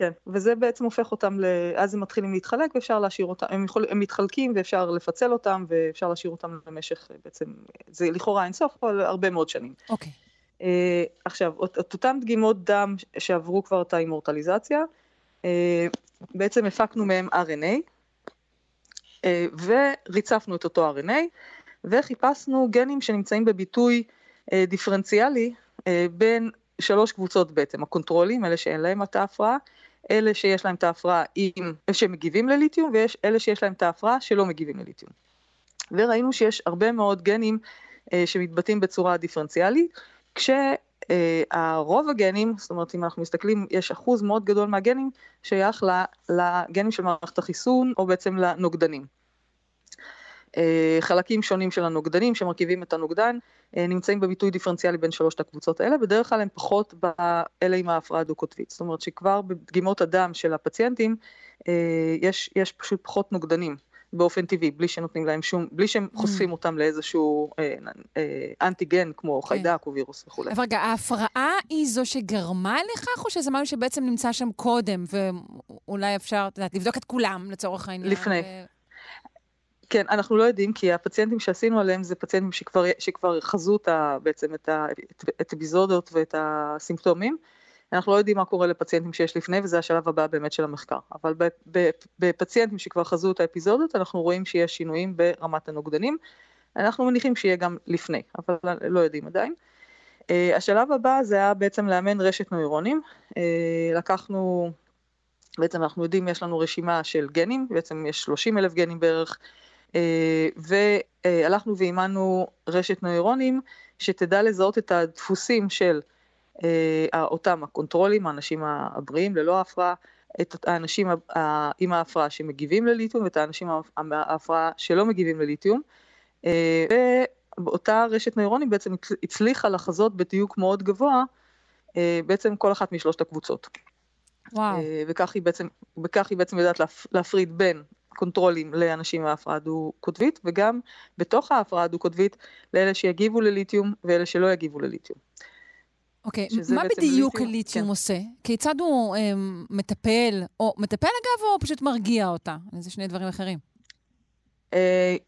S10: כן, וזה בעצם הופך אותם, ל... אז הם מתחילים להתחלק ואפשר להשאיר אותם, הם, יכול... הם מתחלקים ואפשר לפצל אותם ואפשר להשאיר אותם במשך בעצם, זה לכאורה אינסוף, אבל הרבה מאוד שנים.
S3: אוקיי.
S10: Uh, עכשיו, את אותם דגימות דם שעברו כבר את האימורטליזציה, uh, בעצם הפקנו מהם RNA, uh, אה, וריצפנו את אותו RNA, וחיפשנו גנים שנמצאים בביטוי uh, דיפרנציאלי uh, בין שלוש קבוצות בעצם, הקונטרולים, אלה שאין להם את ההפרעה, אלה שיש להם את ההפרעה עם, שמגיבים לליתיום, ויש אלה שיש להם את ההפרעה שלא מגיבים לליתיום. וראינו שיש הרבה מאוד גנים אה, שמתבטאים בצורה דיפרנציאלית, כשהרוב אה, הגנים, זאת אומרת אם אנחנו מסתכלים, יש אחוז מאוד גדול מהגנים שייך לגנים של מערכת החיסון, או בעצם לנוגדנים. אה, חלקים שונים של הנוגדנים שמרכיבים את הנוגדן נמצאים בביטוי דיפרנציאלי בין שלושת הקבוצות האלה, בדרך כלל הם פחות באלה עם ההפרעה הדו-קוטבית. זאת אומרת שכבר בדגימות הדם של הפציינטים אה, יש, יש פשוט פחות נוגדנים באופן טבעי, בלי שנותנים להם שום, בלי שהם mm. חושפים אותם לאיזשהו אה, אה, אנטיגן כמו כן. חיידק או וירוס וכולי.
S3: אבל רגע, ההפרעה היא זו שגרמה לכך, או שזה משהו שבעצם נמצא שם קודם, ואולי אפשר, את יודעת, לבדוק את כולם לצורך העניין?
S10: לפני. ו... כן, אנחנו לא יודעים, כי הפציינטים שעשינו עליהם זה פציינטים שכבר, שכבר חזו אותה, בעצם את האפיזודות ואת הסימפטומים. אנחנו לא יודעים מה קורה לפציינטים שיש לפני, וזה השלב הבא באמת של המחקר. אבל בפציינטים שכבר חזו את האפיזודות, אנחנו רואים שיש שינויים ברמת הנוגדנים. אנחנו מניחים שיהיה גם לפני, אבל לא יודעים עדיין. Uh, השלב הבא זה היה בעצם לאמן רשת נוירונים. Uh, לקחנו, בעצם אנחנו יודעים, יש לנו רשימה של גנים, בעצם יש 30 אלף גנים בערך, אה, והלכנו ואימנו רשת נוירונים שתדע לזהות את הדפוסים של אה, אותם הקונטרולים, האנשים הבריאים ללא הפרעה, את האנשים עם ההפרעה שמגיבים לליתיום ואת האנשים עם ההפרעה שלא מגיבים לליתיום. אה, ואותה רשת נוירונים בעצם הצליחה לחזות בדיוק מאוד גבוה בעצם כל אחת משלושת הקבוצות.
S3: וואו.
S10: וכך היא בעצם, וכך היא בעצם יודעת להפריד בין קונטרולים לאנשים עם ההפרעה הדו-קוטבית, וגם בתוך ההפרעה הדו-קוטבית לאלה שיגיבו לליתיום ואלה שלא יגיבו לליתיום.
S3: אוקיי, okay. מה בדיוק ליתיום, ליתיום כן. עושה? כיצד הוא אה, מטפל, או מטפל אגב, או פשוט מרגיע אותה? זה שני דברים אחרים.
S10: Uh,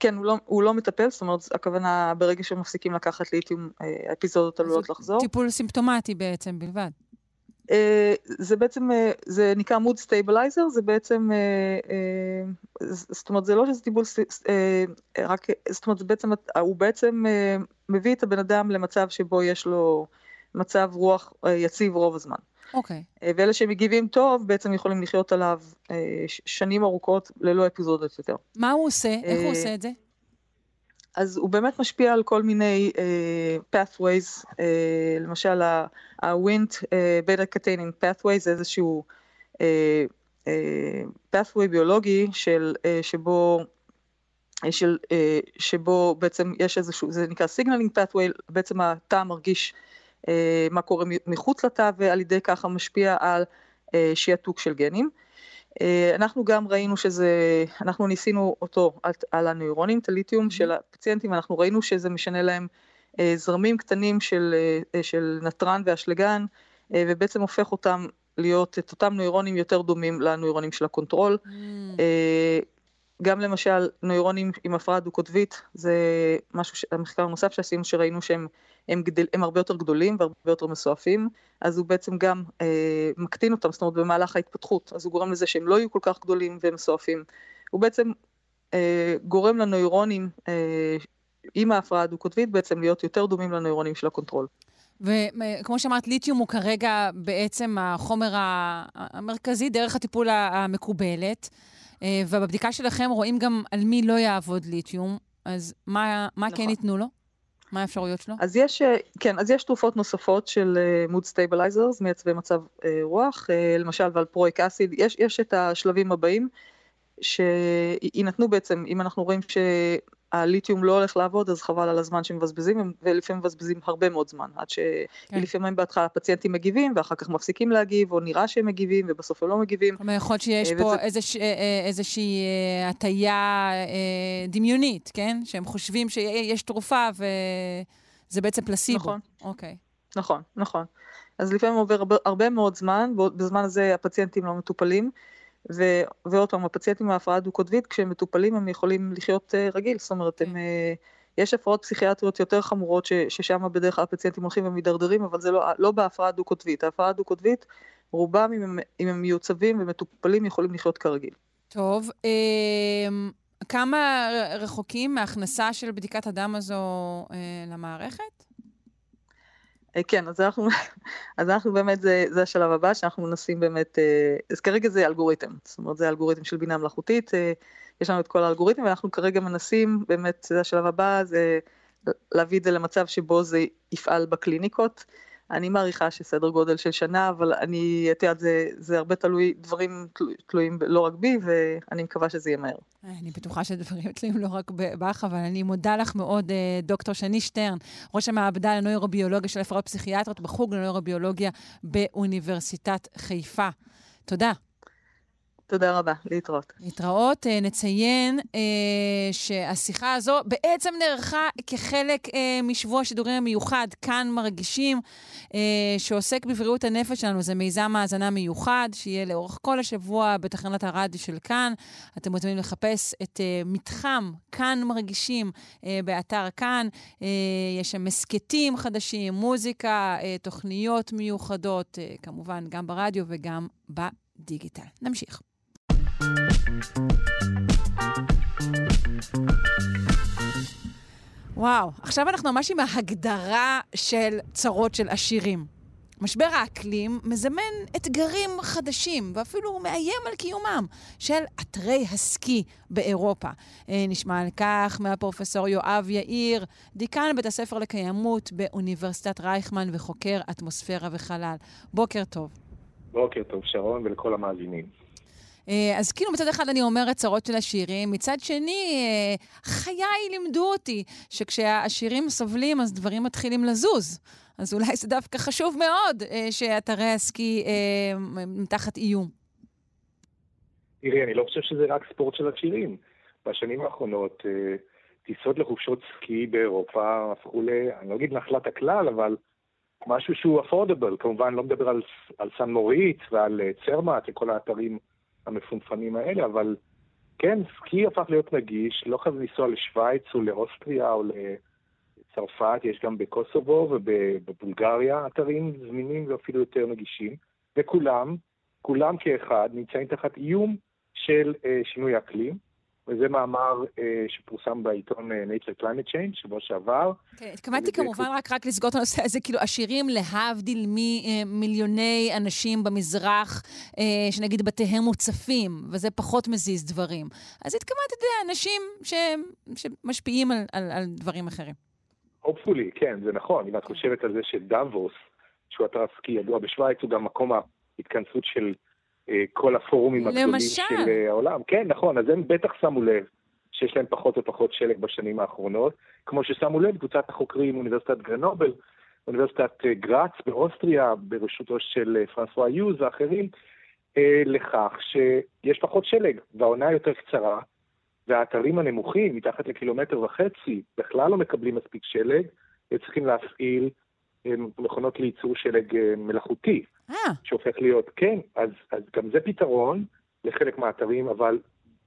S10: כן, הוא לא, הוא לא מטפל, זאת אומרת, הכוונה ברגע שמפסיקים לקחת ליתיום, אה, האפיזודות עלולות לחזור.
S3: טיפול סימפטומטי בעצם בלבד.
S10: אה, זה בעצם, אה, זה נקרא mood stabilizer, זה בעצם, אה, זאת אומרת, זה לא שזה טיפול, רק, זאת אומרת, זה בעצם, הוא בעצם מביא את הבן אדם למצב שבו יש לו מצב רוח יציב רוב הזמן.
S3: אוקיי.
S10: Okay. ואלה שמגיבים טוב, בעצם יכולים לחיות עליו שנים ארוכות ללא אפיזודות יותר.
S3: מה הוא עושה? איך הוא עושה את זה?
S10: אז הוא באמת משפיע על כל מיני uh, pathways, uh, למשל ה-Wnt uh, beta-catenin pathway זה איזשהו uh, uh, pathway ביולוגי של, uh, שבו, של, uh, שבו בעצם יש איזשהו, זה נקרא signaling pathway, בעצם התא מרגיש uh, מה קורה מחוץ לתא ועל ידי ככה משפיע על uh, שיעתוק של גנים. אה, אנחנו גם ראינו שזה, אנחנו ניסינו אותו על, על הנוירונים, את הליתיום של הפציינטים, אנחנו ראינו שזה משנה להם אה, זרמים קטנים של, אה, של נתרן ואשלגן, ובעצם הופך אותם להיות את אותם נוירונים יותר דומים לנוירונים של ה control. Mm. גם למשל נוירונים עם הפרעה דו-קוטבית, זה משהו, המחקר הנוסף שעשינו שראינו שהם הם, גדל, הם הרבה יותר גדולים והרבה יותר מסועפים, אז הוא בעצם גם אה, מקטין אותם, זאת אומרת במהלך ההתפתחות, אז הוא גורם לזה שהם לא יהיו כל כך גדולים ומסועפים. הוא בעצם אה, גורם לנוירונים אה, עם ההפרעה הדו-קוטבית בעצם להיות יותר דומים לנוירונים של ה control.
S3: וכמו שאמרת, ליתיום הוא כרגע בעצם החומר המרכזי דרך הטיפול המקובלת. אה, ובבדיקה שלכם רואים גם על מי לא יעבוד ליתיום, אז מה, מה כן נכון. כן ייתנו לו? מה האפשרויות שלו?
S10: אז יש, אה, כן, אז יש תרופות נוספות של mood uh, stabilizers, מייצבי מצב רוח, למשל valproic acid, יש, יש את השלבים הבאים שיינתנו בעצם, אם אנחנו רואים ש... הליתיום לא הולך לעבוד, אז חבל על הזמן שמבזבזים, ולפעמים מבזבזים הרבה מאוד זמן, עד שלפעמים כן. בהתחלה הפציינטים מגיבים, ואחר כך מפסיקים להגיב, או נראה שהם מגיבים, ובסוף הם לא מגיבים.
S3: כלומר, יכול להיות שיש אה, פה. איזוש, איזושהי הטיה דמיונית, כן? שהם חושבים שיש תרופה וזה בעצם פלסיבו.
S10: נכון.
S3: אוקיי.
S10: נכון, נכון. אז לפעמים עובר הרבה, הרבה מאוד זמן, בזמן הזה הפציינטים לא מטופלים. ו- ועוד פעם, הפציינטים עם ההפרעה דו-קוטבית, כשהם מטופלים הם יכולים לחיות uh, רגיל, זאת אומרת, הם, uh, יש הפרעות פסיכיאטריות יותר חמורות, ש- ששם בדרך כלל הפציינטים הולכים ומידרדרים, אבל זה לא, לא בהפרעה דו-קוטבית. ההפרעה הדו-קוטבית, רובם, אם הם, אם הם מיוצבים ומטופלים, יכולים לחיות כרגיל.
S3: טוב, אה, כמה רחוקים מהכנסה של בדיקת הדם הזו אה, למערכת?
S10: אה, כן, אז אנחנו, אז אנחנו באמת, זה, זה השלב הבא, שאנחנו מנסים באמת, אה, אז כרגע זה אלגוריתם, זאת אומרת זה אלגוריתם של בינה מלאכותית, אה, יש לנו את כל האלגוריתם, ואנחנו כרגע מנסים, באמת, זה השלב הבא, זה להביא את זה למצב שבו זה יפעל בקליניקות. אני מעריכה שסדר גודל של שנה, אבל אני, את יודעת, זה, זה הרבה תלוי, דברים תלו, תלויים לא רק בי, ואני מקווה שזה יהיה מהר.
S3: אני בטוחה שדברים תלויים לא רק בך, אבל אני מודה לך מאוד, אה, דוקטור שני שטרן, ראש המעבדה לנוירוביולוגיה של הפרעות פסיכיאטריות בחוג לנוירוביולוגיה באוניברסיטת חיפה. תודה.
S10: תודה רבה, להתראות.
S3: להתראות. אה, נציין אה, שהשיחה הזו בעצם נערכה כחלק אה, משבוע השידורים המיוחד, כאן מרגישים, אה, שעוסק בבריאות הנפש שלנו. זה מיזם האזנה מיוחד, שיהיה לאורך כל השבוע בתחנת הרדיו של כאן. אתם מוזמנים לחפש את אה, מתחם כאן מרגישים אה, באתר כאן. אה, יש שם הסכתים חדשים, מוזיקה, אה, תוכניות מיוחדות, אה, כמובן גם ברדיו וגם בדיגיטל. נמשיך. וואו, עכשיו אנחנו ממש עם ההגדרה של צרות של עשירים. משבר האקלים מזמן אתגרים חדשים, ואפילו מאיים על קיומם, של אתרי הסקי באירופה. אה, נשמע על כך מהפרופסור יואב יאיר, דיקן בית הספר לקיימות באוניברסיטת רייכמן וחוקר אטמוספירה וחלל. בוקר טוב.
S11: בוקר טוב, שרון, ולכל המאזינים.
S3: אה, אז כאילו מצד אחד אני אומרת צרות של עשירים, מצד שני, אה, חיי לימדו אותי שכשהעשירים סובלים אז דברים מתחילים לזוז. אז אולי זה דווקא חשוב מאוד אה, שאתרי הסקי תחת איום.
S11: תראי, אני לא חושב שזה רק ספורט של עשירים. בשנים האחרונות טיסות לחופשות סקי באירופה הפכו ל... אני לא אגיד נחלת הכלל, אבל משהו שהוא אפורדבל. כמובן, לא מדבר על, על סן מוריט ועל צרמט וכל האתרים המפונפנים האלה, אבל כן, סקי הפך להיות נגיש, לא חייב לנסוע לשוויץ או לאוסטריה או לצרפת, יש גם בקוסובו ובבולגריה אתרים זמינים ואפילו יותר נגישים, וכולם, כולם כאחד נמצאים תחת איום של אה, שינוי אקלים. וזה מאמר אה, שפורסם בעיתון אה, Nature Climate Change, שבוע שעבר.
S3: כן, התכוונתי כמובן רק, רק לסגור את הנושא הזה, כאילו עשירים להבדיל ממיליוני אנשים במזרח, אה, שנגיד בתיהם מוצפים, וזה פחות מזיז דברים. אז התכוונתי, אתה יודע, אנשים ש, שמשפיעים על, על, על דברים אחרים.
S11: הופפולי, כן, זה נכון. אם את חושבת על זה שדאבוס, שהוא אתר סקי ידוע בשוויץ, הוא גם מקום ההתכנסות של אה, כל הפורומים הגדולים למשל. של אה, העולם. כן, נכון, אז הם בטח שמו לב שיש להם פחות ופחות שלג בשנים האחרונות, כמו ששמו לב קבוצת החוקרים מאוניברסיטת גרנובל, אוניברסיטת אה, גראץ באוסטריה, בראשותו של פרנסואה יוז ואחרים, אה, לכך שיש פחות שלג, והעונה יותר קצרה, והאתרים הנמוכים, מתחת לקילומטר וחצי, בכלל לא מקבלים מספיק שלג, וצריכים להפעיל אה, מכונות לייצור שלג אה, מלאכותי,
S3: אה,
S11: שהופך להיות, כן, אז, אז גם זה פתרון לחלק מהאתרים, אבל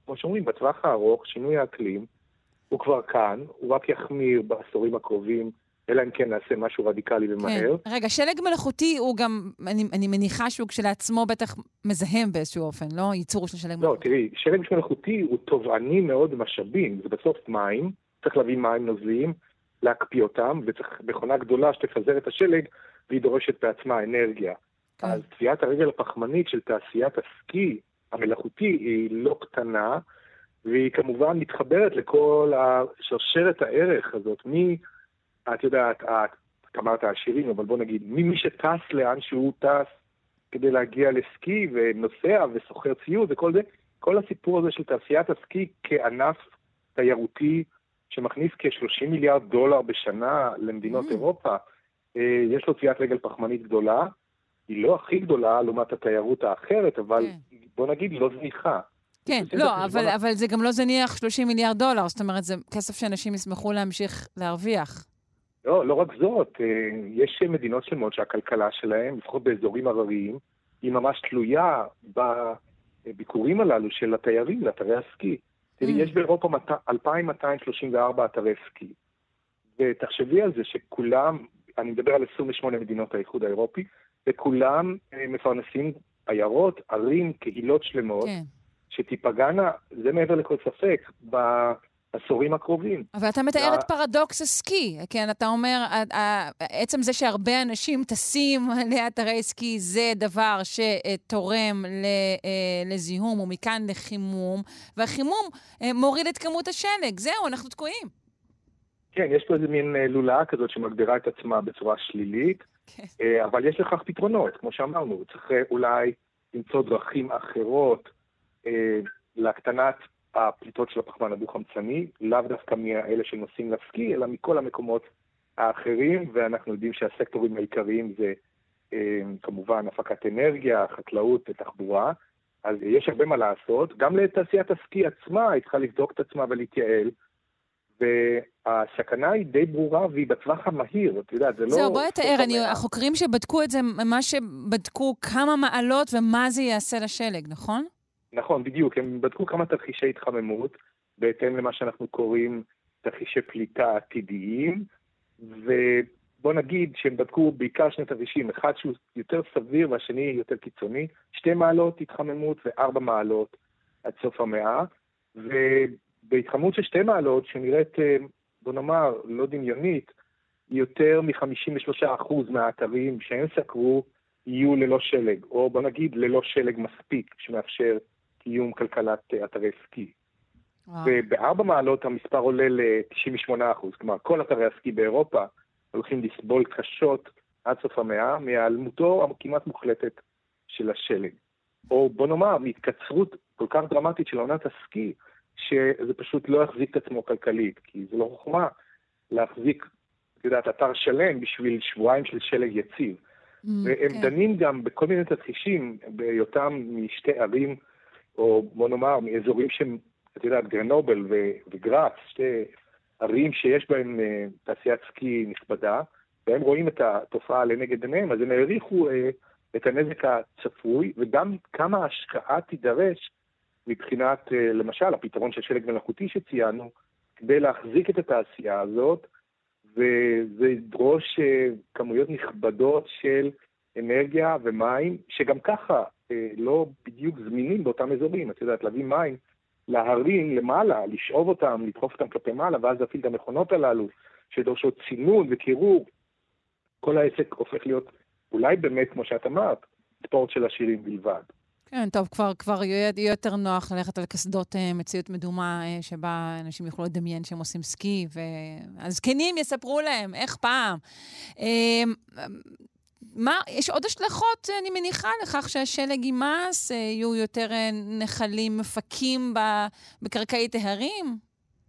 S11: כמו שאומרים, בטווח הארוך, שינוי האקלים הוא כבר כאן, הוא רק יחמיר בעשורים הקרובים, אלא אם כן נעשה משהו רדיקלי ומהר.
S3: כן. רגע, שלג מלאכותי הוא גם, אני, אני מניחה שהוא כשלעצמו בטח מזהם באיזשהו אופן, לא? ייצור של שלג
S11: לא,
S3: מלאכותי.
S11: תראי, שלג מלאכותי הוא תובעני מאוד במשאבים, זה בסוף מים, צריך להביא מים נוזליים, להקפיא אותם, וצריך מכונה גדולה שתפזר את השלג, והיא דורשת בעצמה אנרגיה.
S3: כן.
S11: אז טביעת הרגל הפחמנית של תעשיית הסקי המלאכותי היא לא קטנה, והיא כמובן מתחברת לכל השרשרת הערך הזאת, מי, את יודעת, את את אמרת עשירים, אבל בוא נגיד, ממי שטס לאן שהוא טס כדי להגיע לסקי ונוסע וסוחר ציוד וכל זה, כל הסיפור הזה של תעשיית הסקי כענף תיירותי שמכניס כ-30 מיליארד דולר בשנה למדינות
S3: Mm.
S11: אירופה, אה, יש לו טביעת רגל פחמנית גדולה, היא לא הכי גדולה לעומת התיירות האחרת, אבל
S3: כן.
S11: בוא נגיד לא זניחה.
S3: כן, לא, אבל, אבל זה גם לא זניח 30 מיליארד דולר, זאת אומרת, זה כסף שאנשים ישמחו להמשיך להרוויח.
S11: לא, לא רק זאת, אה, יש מדינות שלמות שהכלכלה שלהן, לפחות באזורים הרריים, היא ממש תלויה בביקורים הללו של התיירים לאתרי הסקי. תראי,
S3: Mm.
S11: יש באירופה מת- 2,234 אתרי סקי, ותחשבי על זה שכולם, אני מדבר על 28 מדינות האיחוד האירופי, וכולם אה, מפרנסים עיירות, ערים, קהילות שלמות,
S3: כן.
S11: שתיפגענה, זה מעבר לכל ספק, בעשורים הקרובים.
S3: אבל אתה מתאר את פרדוקס הסקי, כן? אתה אומר, עצם זה שהרבה אנשים טסים לאתרי סקי זה דבר שתורם אה, לזיהום ומכאן לחימום, והחימום אה, מוריד את כמות השלג. זהו, אנחנו תקועים.
S11: כן, יש פה איזה מין אה, לולאה כזאת שמגדירה את עצמה בצורה שלילית,
S3: כן.
S11: אה, אבל יש לכך פתרונות, כמו שאמרנו, צריך אה, אולי למצוא דרכים אחרות אה, להקטנת הפליטות של הפחמן הדו-חמצני, לאו דווקא מאלה שנוסעים לסקי, אלא מכל המקומות האחרים, ואנחנו יודעים שהסקטורים העיקריים זה אה, כמובן הפקת אנרגיה, חקלאות ותחבורה. אז יש הרבה מה לעשות. גם לתעשיית הסקי עצמה, היא צריכה לבדוק את עצמה ולהתייעל. והסכנה היא די ברורה והיא בטווח המהיר, את יודעת, זה לא...
S3: זהו, בואי תאר, אני-. החוקרים שבדקו את זה, ממש בדקו כמה מעלות ומה זה יעשה לשלג, נכון?
S11: נכון, בדיוק, הם בדקו כמה תרחישי התחממות, בהתאם למה שאנחנו קוראים תרחישי פליטה עתידיים, ובוא נגיד שהם בדקו בעיקר שני תרחישים, אחד שהוא יותר סביר והשני יותר קיצוני, שתי מעלות התחממות וארבע מעלות עד סוף המאה, ובהתחממות של שתי מעלות, שנראית, אה, בוא נאמר, לא דמיונית, יותר מ-53% מהאתרים שהם סקרו יהיו ללא שלג, או בוא נגיד ללא שלג מספיק, שמאפשר קיום כלכלת אה, אתרי סקי.
S3: וואו.
S11: ובארבע מעלות המספר עולה ל-98%, כלומר כל אתרי הסקי באירופה הולכים לסבול קשות עד סוף המאה מהיעלמותו הכמעט מוחלטת של השלג. או בוא נאמר, מהתקצרות כל כך דרמטית של עונת הסקי, שזה פשוט לא יחזיק את עצמו כלכלית, כי זה לא חוכמה להחזיק, את יודעת, אתר שלם בשביל שבועיים של שלג יציב.
S3: Mm,
S11: והם
S3: כן.
S11: דנים גם בכל מיני תרחישים, בהיותם משתי ערים, או בוא נאמר, מאזורים שהם, את יודעת, גרנובל ו- וגראץ, שתי ערים שיש בהם אה, תעשיית סקי נכבדה, והם רואים את התופעה לנגד עיניהם, אז הם העריכו אה, את הנזק הצפוי, וגם כמה השקעה תידרש מבחינת, אה, למשל, הפתרון של שלג מלאכותי שציינו, כדי להחזיק את התעשייה הזאת, וזה ידרוש אה, כמויות נכבדות של אנרגיה ומים, שגם ככה אה, לא בדיוק זמינים באותם אזורים. את יודעת, להביא מים להרים למעלה, לשאוב אותם, לדחוף אותם כלפי מעלה, ואז להפעיל את המכונות הללו, שדורשות צינון וקירור. כל העסק הופך להיות, אולי באמת, כמו שאת אמרת, ספורט של עשירים בלבד.
S3: כן, טוב, כבר, כבר יהיה, יותר נוח ללכת על קסדות אה, מציאות מדומה, אה, שבה אנשים יוכלו לדמיין שהם עושים סקי, והזקנים יספרו להם, איך פעם. אה, מה, יש עוד השלכות, אני מניחה, לכך שהשלג יימס, אה, יהיו יותר אה, נחלים מפקים בקרקעית ההרים?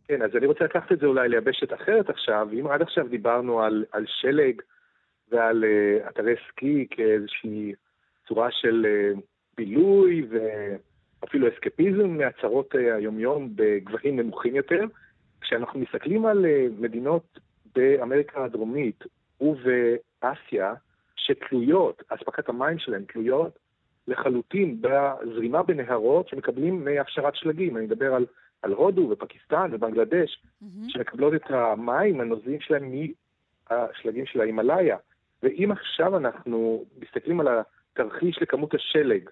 S11: כן, אז אני רוצה לקחת את זה אולי ליבשת אחרת עכשיו. אם עד עכשיו דיברנו על, על שלג ועל uh, אתרי סקי כאיזושהי צורה של, uh, בילוי ואפילו אסקפיזם מהצהרות אה, היומיום בגבהים נמוכים יותר. כשאנחנו מסתכלים על אה, מדינות באמריקה הדרומית ובאסיה, שתלויות, אספקת המים שלהן תלויות לחלוטין בזרימה בנהרות שמקבלים מהפשרת שלגים. אני מדבר על, על הודו ופקיסטן ובנגלדש, mm-hmm. שמקבלות את המים הנוזליים שלהם מהשלגים של ההימאליה. ואם עכשיו אנחנו מסתכלים על התרחיש לכמות השלג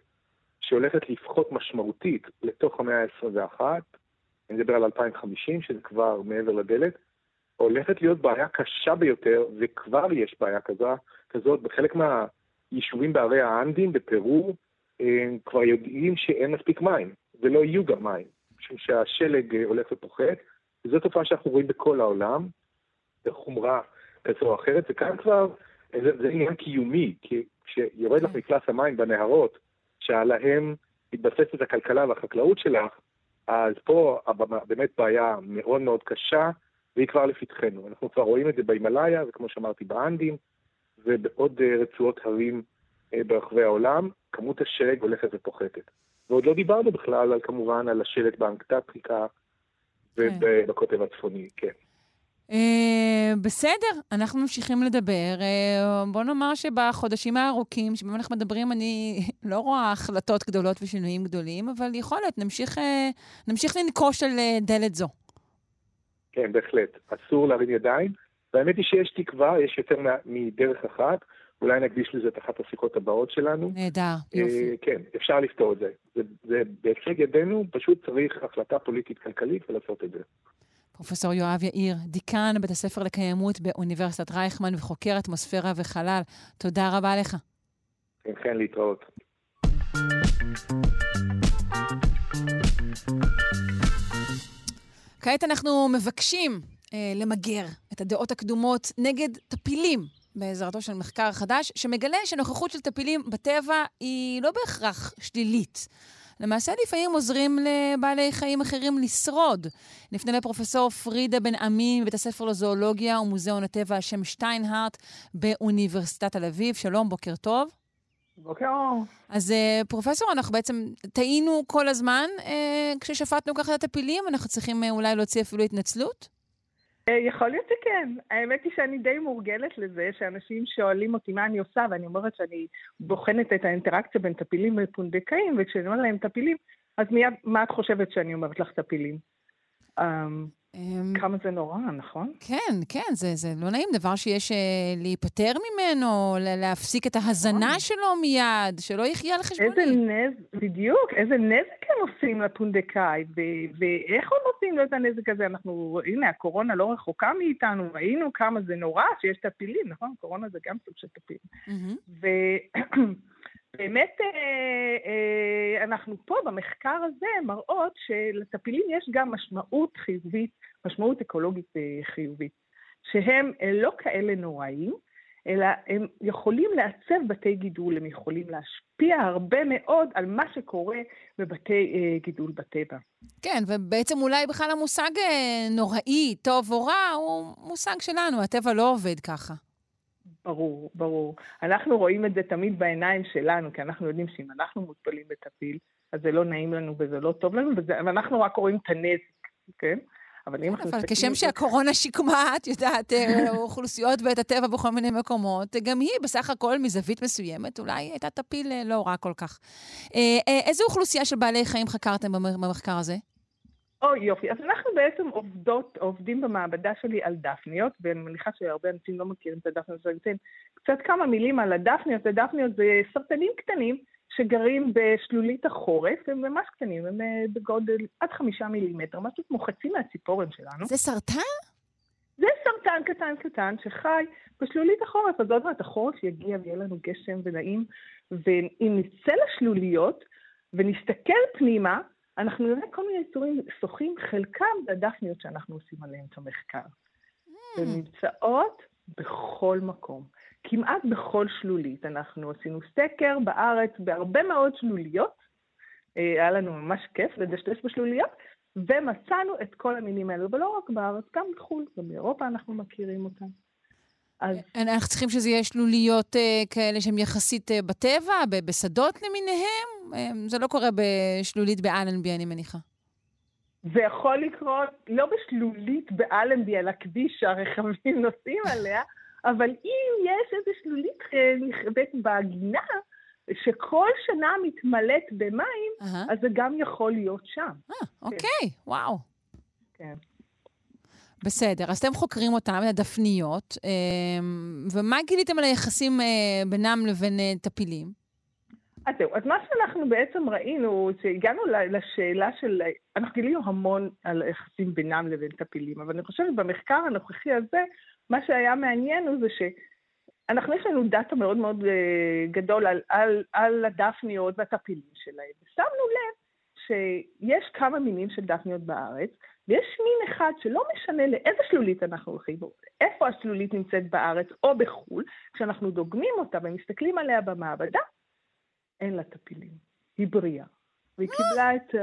S11: שהולכת לפחות משמעותית לתוך המאה ה-21, אני מדבר על 2050, שזה כבר מעבר לדלת, הולכת להיות בעיה קשה ביותר, וכבר יש בעיה כזו, כזאת בחלק מהיישובים בערי האנדים, בפרו, כבר יודעים שאין מספיק מים, ולא יהיו גם מים, משום שהשלג הולך ופוחת, וזו תופעה שאנחנו רואים בכל העולם, בחומרה כזו או אחרת, וכאן כבר זה, זה עניין קיומי, כי כשיורד לך מפלס המים בנהרות, שעליהם מתבססת הכלכלה והחקלאות שלך, אז פה באמת בעיה מאוד מאוד קשה, והיא כבר לפתחנו. אנחנו כבר רואים את זה בהימאליה, וכמו שאמרתי, באנדים, ובעוד אה, רצועות הרים אה, ברחבי העולם, כמות השלג הולכת ופוחתת. ועוד לא דיברנו בכלל, על, כמובן, על השלג באנקטריקה ובקוטב הצפוני, כן.
S3: Uh, בסדר, אנחנו ממשיכים לדבר. Uh, בוא נאמר שבחודשים הארוכים, שבהם אנחנו מדברים, אני לא רואה החלטות גדולות ושינויים גדולים, אבל יכול להיות, נמשיך, uh, נמשיך לנקוש על uh, דלת זו.
S11: כן, בהחלט. אסור להרים ידיים. והאמת היא שיש תקווה, יש יותר מדרך אחת. אולי נקדיש לזה את אחת השיחות הבאות שלנו.
S3: נהדר, יופי.
S11: כן, אפשר לפתור את זה. זה, זה בהישג ידינו, פשוט צריך החלטה פוליטית-כלכלית ולעשות את זה.
S3: פרופסור יואב יאיר, דיקן בית הספר לקיימות באוניברסיטת רייכמן וחוקר אטמוספירה וחלל, תודה רבה לך.
S11: כן, כן, להתראות.
S3: כעת אנחנו מבקשים אה, למגר את הדעות הקדומות נגד טפילים בעזרתו של מחקר חדש, שמגלה שנוכחות של טפילים בטבע היא לא בהכרח שלילית. למעשה לפעמים עוזרים לבעלי חיים אחרים לשרוד. נפנה לפרופסור פרידה בן עמי מבית הספר לזואולוגיה ומוזיאון הטבע השם שטיינהארט באוניברסיטת תל אביב. שלום, בוקר טוב.
S12: בוקר אור.
S3: אז uh, פרופסור, אנחנו בעצם טעינו כל הזמן uh, כששפטנו ככה את הפילים, אנחנו צריכים uh, אולי להוציא אפילו התנצלות?
S12: אה, יכול להיות שכן. האמת היא שאני די מורגלת לזה שאנשים שואלים אותי מה אני עושה, ואני אומרת שאני בוחנת את האינטראקציה בין טפילים ופונדקאים, וכשאני אומרת להם טפילים, אז מיד, מה את חושבת שאני אומרת לך טפילים? אמ, כמה זה נורא, נכון?
S3: כן, כן, זה, זה לא נעים, דבר שיש uh, להיפטר ממנו, להפסיק את ההזנה נכון. שלו מיד, שלא יחיה על חשבוני.
S12: איזה נזק, בדיוק, איזה נזק הם עושים לפונדקאי, ואיך הם עושים לו את הנזק הזה? אנחנו, הנה, הקורונה לא רחוקה מאיתנו, ראינו כמה זה נורא שיש טפילים, נכון? קורונה זה גם סוג של טפילים. Mm-hmm. באמת אה, אה, אנחנו פה במחקר הזה מראות שלטפילים יש גם משמעות חיובית, משמעות אקולוגית אה, חיובית, שהם לא כאלה נוראים, אלא הם יכולים לעצב בתי גידול, הם יכולים להשפיע הרבה מאוד על מה שקורה בבתי גידול בטבע.
S3: כן, ובעצם אולי בכלל המושג נוראי, טוב או רע, הוא מושג שלנו, הטבע לא עובד ככה.
S12: ברור, ברור. אנחנו רואים את זה תמיד בעיניים שלנו, כי אנחנו יודעים שאם אנחנו מוטבלים בטפיל, אז זה לא נעים לנו וזה לא טוב לנו, וזה, ואנחנו רק רואים את הנזק, כן?
S3: אבל אם אנחנו... אבל כשם שהקורונה שיקמה, את יודעת, אה, אוכלוסיות ואת הטבע בכל מיני מקומות, גם היא בסך הכל מזווית מסוימת, אולי הייתה טפיל אה, לא רע כל כך. אה, איזה אוכלוסייה של בעלי חיים חקרתם במחקר הזה?
S12: או יופי, אז אנחנו בעצם עובדות, עובדים במעבדה שלי על דפניות, ואני מניחה שהרבה אנשים לא מכירים את הדפניות, אז אני אתן קצת כמה מילים על הדפניות. הדפניות זה סרטנים קטנים שגרים בשלולית החורף, הם ממש קטנים, הם אה, בגודל עד חמישה מילימטר, משהו כמו חצי מהציפורן שלנו.
S3: זה סרטן?
S12: זה סרטן קטן קטן שחי בשלולית החורף, אז עוד מעט החורף יגיע ויהיה לנו גשם ונעים, ואם נצא לשלוליות ונסתכל פנימה, אנחנו נראה כל מיני יצורים שוחים, חלקם זה הדפניות שאנחנו עושים עליהם את המחקר. Mm. הן נמצאות בכל מקום, כמעט בכל שלולית. אנחנו עשינו סקר בארץ בהרבה מאוד שלוליות, אה, היה לנו ממש כיף לדשדש בשלוליות, ומצאנו את כל המינים האלו, ולא רק בארץ, גם בחו"ל, גם באירופה אנחנו מכירים אותם.
S3: אז... אנחנו צריכים שזה יהיה שלוליות uh, כאלה שהן יחסית uh, בטבע, בשדות למיניהם? אה, זה לא קורה בשלולית באלנבי, אני מניחה.
S12: זה יכול לקרות לא בשלולית באלנבי על הכביש שהרכבים נוסעים עליה, אבל אם יש איזו שלולית אה, נכבדת בגינה, שכל שנה מתמלאת במים,
S3: אהה.
S12: אז זה גם יכול להיות שם.
S3: אה, אוקיי, וואו.
S12: כן.
S3: בסדר, אז אתם חוקרים אותם, את הדפניות, אה, ומה גיליתם על היחסים אה, בינם לבין אה, טפילים?
S12: אז זהו, אז מה שאנחנו בעצם ראינו, שהגענו לשאלה של, אנחנו גילינו המון על היחסים בינם לבין טפילים, אבל אני חושבת במחקר הנוכחי הזה, מה שהיה מעניין הוא זה שאנחנו, יש לנו דאטה מאוד מאוד אה, גדול על, על, על הדפניות והטפילים שלהם. ושמנו לב שיש כמה מינים של דפניות בארץ, ויש מין אחד שלא משנה לאיזה שלולית אנחנו הולכים איפה השלולית נמצאת בארץ או בחו"ל, כשאנחנו דוגמים אותה ומסתכלים עליה במעבדה, אין לה טפילים, היא בריאה. והיא קיבלה את,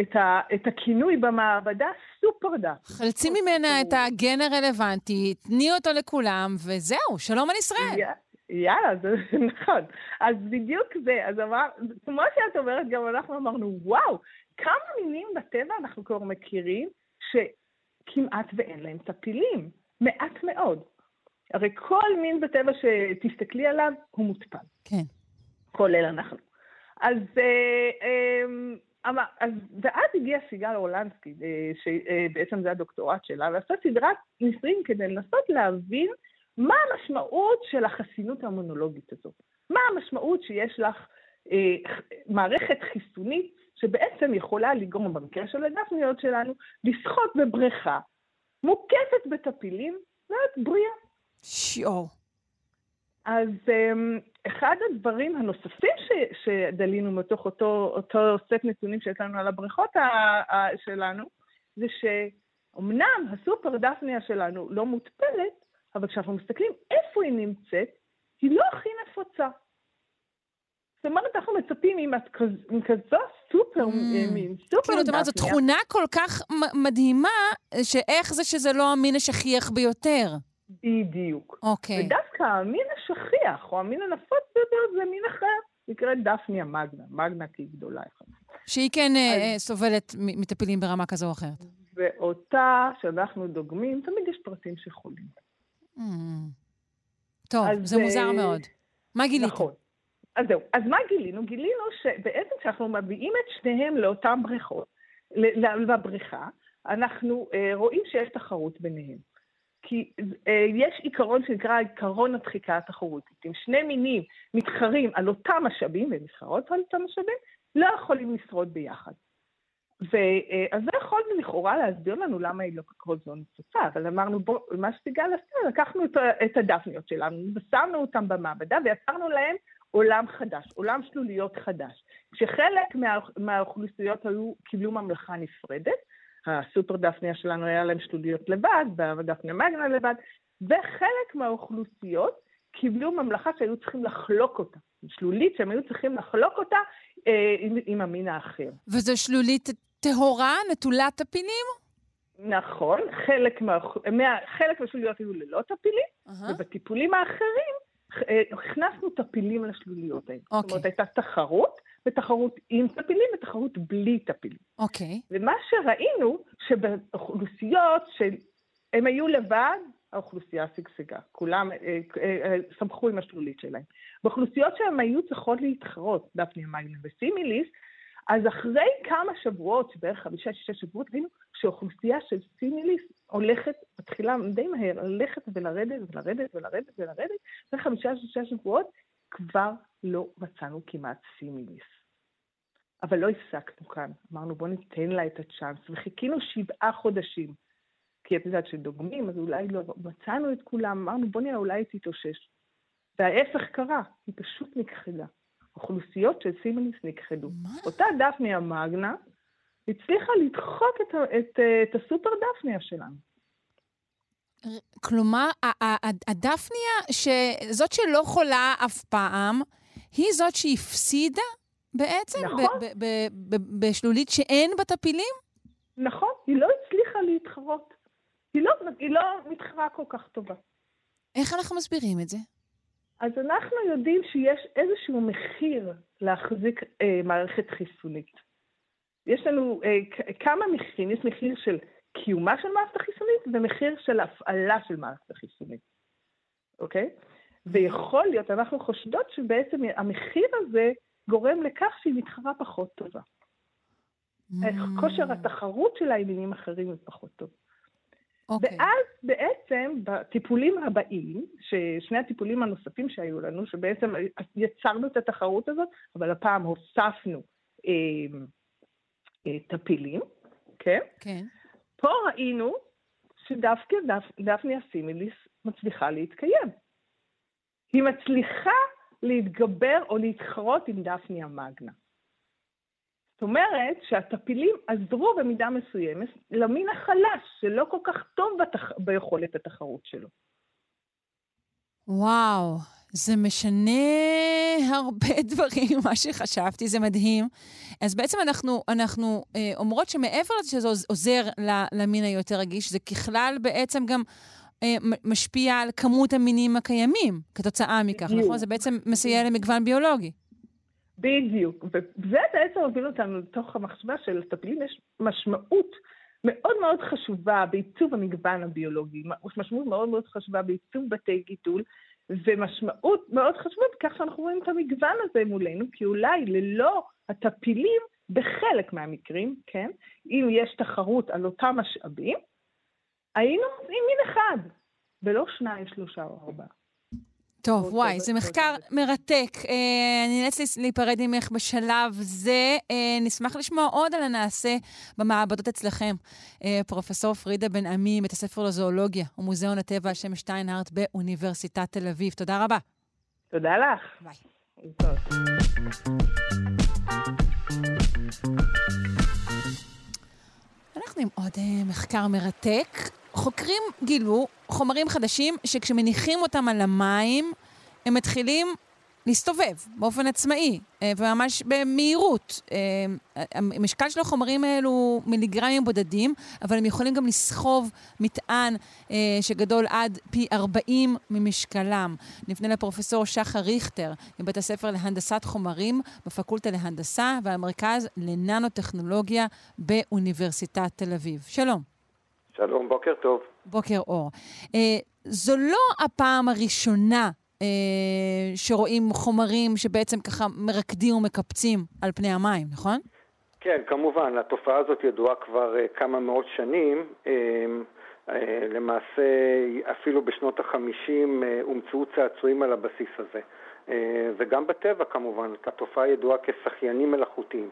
S12: את, ה- את הכינוי במעבדה סופר דף.
S3: חלצי ממנה את הגן הרלוונטי, תני אותו לכולם, וזהו, שלום על ישראל.
S12: יאללה, זה נכון. אז בדיוק זה, אז אמר, כמו שאת אומרת, גם אנחנו אמרנו, וואו, כמה מינים בטבע אנחנו כבר מכירים שכמעט ואין להם טפילים, מעט מאוד. הרי כל מין בטבע שתסתכלי עליו, הוא מוטפל.
S3: כן.
S12: כולל אנחנו. אז, אה, אה, אמר, אז ואז הגיע סיגל אורלנסקי, אה, שבעצם זה הדוקטורט שלה, ועשתה סדרת ניסויים כדי לנסות להבין מה המשמעות של החסינות המונולוגית הזאת. מה המשמעות שיש לך אה, מערכת חיסונית שבעצם יכולה לגרום, במקרה של הדפניות שלנו, לשחות בבריכה, מוקפת בטפילים, ואת בריאה.
S3: שיעור.
S12: אז um, אחד הדברים הנוספים ש, שדלינו מתוך אותו, אותו סט נתונים שיש לנו על הבריכות ה, ה, שלנו, זה שאומנם הסופר דפניה שלנו לא מוטפלת, אבל כשאנחנו מסתכלים איפה היא נמצאת, היא לא הכי נפוצה. זאת אומרת, אנחנו מצפים עם, עם כזו סופר,
S3: Mm.
S12: מין סופר
S3: כאילו, את אומרת, זו. תכונה כל כך מדהימה, שאיך זה שזה לא המין השכיח ביותר.
S12: בדיוק.
S3: אוקיי.
S12: ודווקא המין השכיח, או המין הנפוץ ביותר, זה מין אחר, נקראת דפניה מגנה, מגנה כי היא גדולה יחסית.
S3: שהיא כן אה,
S12: אז-
S3: אה, סובלת מטפילים ברמה כזו או אחרת.
S12: ואותה שאנחנו דוגמים, תמיד יש פרטים שחולים.
S3: Mm. טוב,
S12: אז,
S3: זה מוזר
S12: אה,
S3: מאוד. מה גיליתם?
S12: נכון. אז זהו. אז מה גילינו? גילינו שבעצם כשאנחנו מביאים את שניהם לאותן בריכות, לבריכה, אנחנו אה, רואים שיש תחרות ביניהם. כי אה, יש עיקרון שנקרא עיקרון הדחיקה התחרותית. אם שני מינים מתחרים על אותם משאבים, והם מתחרות על אותם משאבים, לא יכולים לשרוד ביחד. ואז זה יכול לכאורה להסביר לנו למה היא לא כל זו נפוצה, אבל אמרנו, בוא, מה שסיגל עשתה, לקחנו את, את הדפניות שלנו, ושמנו אותן במעבדה ויצרנו להן עולם חדש, עולם שלוליות חדש. כשחלק מה, מהאוכלוסיות היו, קיבלו ממלכה נפרדת, הסופר דפניה שלנו היה להם שלוליות לבד, והדפניה מגנה לבד, וחלק מהאוכלוסיות קיבלו ממלכה שהיו צריכים לחלוק אותה, שלולית שהם היו צריכים לחלוק אותה אה, עם, עם המין האחר.
S3: וזו שלולית טהורה, נטולת טפילים?
S12: נכון, חלק, מה, מה, חלק מהשלוליות היו ללא טפילים,
S3: אהה.
S12: ובטיפולים האחרים אה, הכנסנו טפילים לשלוליות האלה. זאת
S3: אוקיי.
S12: אומרת, הייתה תחרות, ותחרות עם טפילים ותחרות בלי טפילים.
S3: אוקיי.
S12: ומה שראינו, שבאוכלוסיות שהם היו לבד, האוכלוסייה שגשגה. כולם אה, אה, אה, שמחו עם השלולית שלהם. באוכלוסיות שהם היו צריכות להתחרות, דפניה מגנה וסימיליס, אז אחרי כמה שבועות, בערך חמישה-שישה שבועות, ראינו שאוכלוסייה של סימיליס הולכת, מתחילה די מהר, ללכת ולרדת ולרדת ולרדת ולרדת, אחרי חמישה-שישה שבועות כבר לא מצאנו כמעט סימיליס. אבל לא הפסקנו כאן. אמרנו, בואו ניתן לה את הצ'אנס, וחיכינו שבעה חודשים. כי את יודעת שדוגמים, אז אולי לא מצאנו את כולם, אמרנו, בואו נראה, אולי היא תתאושש. וההפך קרה, היא פשוט נכחדה. אוכלוסיות של סימניס נכחדו.
S3: מה?
S12: אותה דפניה מגנה הצליחה לדחוק את, את, את הסופר דפניה שלנו.
S3: כלומר, הדפניה, שזאת שלא חולה אף פעם, היא זאת שהפסידה בעצם?
S12: נכון.
S3: בשלולית שאין בה טפילים?
S12: נכון, היא לא הצליחה להתחרות. היא לא, היא לא מתחרה כל כך טובה.
S3: איך אנחנו מסבירים את זה?
S12: אז אנחנו יודעים שיש איזשהו מחיר להחזיק אה, מערכת חיסונית. יש לנו אה, כמה מחירים, יש מחיר של קיומה של מערכת החיסונית ומחיר של הפעלה של מערכת החיסונית, אוקיי? ויכול להיות, אנחנו חושדות שבעצם המחיר הזה גורם לכך שהיא מתחרה פחות טובה.
S3: Mm.
S12: כושר התחרות שלה עם מינים אחרים הוא פחות טוב.
S3: אוקיי.
S12: ואז בעצם בטיפולים הבאים, ששני הטיפולים הנוספים שהיו לנו, שבעצם יצרנו את התחרות הזאת, אבל הפעם הוספנו אה, אה, טפילים, כן?
S3: כן.
S12: פה ראינו שדווקא דפ, דפני הסימיליס מצליחה להתקיים. היא מצליחה להתגבר או להתחרות עם דפני המגנה. זאת אומרת שהטפילים עזרו במידה מסוימת למין החלש, שלא כל כך טוב בתח... ביכולת התחרות שלו.
S3: וואו, זה משנה הרבה דברים ממה שחשבתי, זה מדהים. אז בעצם אנחנו, אנחנו אה, אומרות שמעבר לזה שזה עוז- עוזר למין היותר רגיש, זה ככלל בעצם גם משפיע על כמות המינים הקיימים כתוצאה מכך,
S12: בדיוק.
S3: נכון? זה בעצם מסייע למגוון ביולוגי.
S12: בדיוק, וזה בעצם הוביל אותנו לתוך המחשבה שלטפילים יש משמעות מאוד מאוד חשובה בעיצוב המגוון הביולוגי, משמעות מאוד מאוד חשובה בעיצוב בתי גידול, ומשמעות מאוד חשובה בכך שאנחנו רואים את המגוון הזה מולנו, כי אולי ללא הטפילים, בחלק מהמקרים, כן, אם יש תחרות על אותם משאבים, היינו מוצאים מין אחד, ולא שניים, שלושה או ארבעה.
S3: טוב, וואי,
S12: ב-
S3: זה מחקר מרתק. אה, אני נאלצת להיפרד ממך בשלב זה. אה, נשמח לשמוע עוד על הנעשה במעבדות אצלכם. אה, פרופסור פרידה בן עמי, בית הספר לזואולוגיה ומוזיאון הטבע על שם שטיינהרט באוניברסיטת תל אביב. תודה רבה.
S12: תודה לך.
S3: ביי. אנחנו עם עוד אה, מחקר מרתק. חוקרים גילו חומרים חדשים שכשמניחים אותם על המים, הם מתחילים להסתובב באופן עצמאי, אה, וממש במהירות. אה, המשקל של החומרים האלו הוא מיליגרמים בודדים, אבל הם יכולים גם לסחוב מטען אה, שגדול עד פי 40 ממשקלם. נפנה לפרופסור שחר ריכטר מבית הספר להנדסת חומרים בפקולטה להנדסה והמרכז לננו-טכנולוגיה באוניברסיטת תל אביב. שלום.
S13: שלום, בוקר טוב.
S3: בוקר אור. אה, זו לא הפעם הראשונה אה, שרואים חומרים שבעצם ככה מרקדים ומקפצים על פני המים, נכון?
S13: כן, כמובן, התופעה הזאת ידועה כבר uh, כמה מאות שנים. Uh, uh, למעשה, אפילו בשנות החמישים uh, הומצאו צעצועים על הבסיס הזה. Uh, וגם בטבע כמובן, התופעה ידועה כשחיינים מלאכותיים.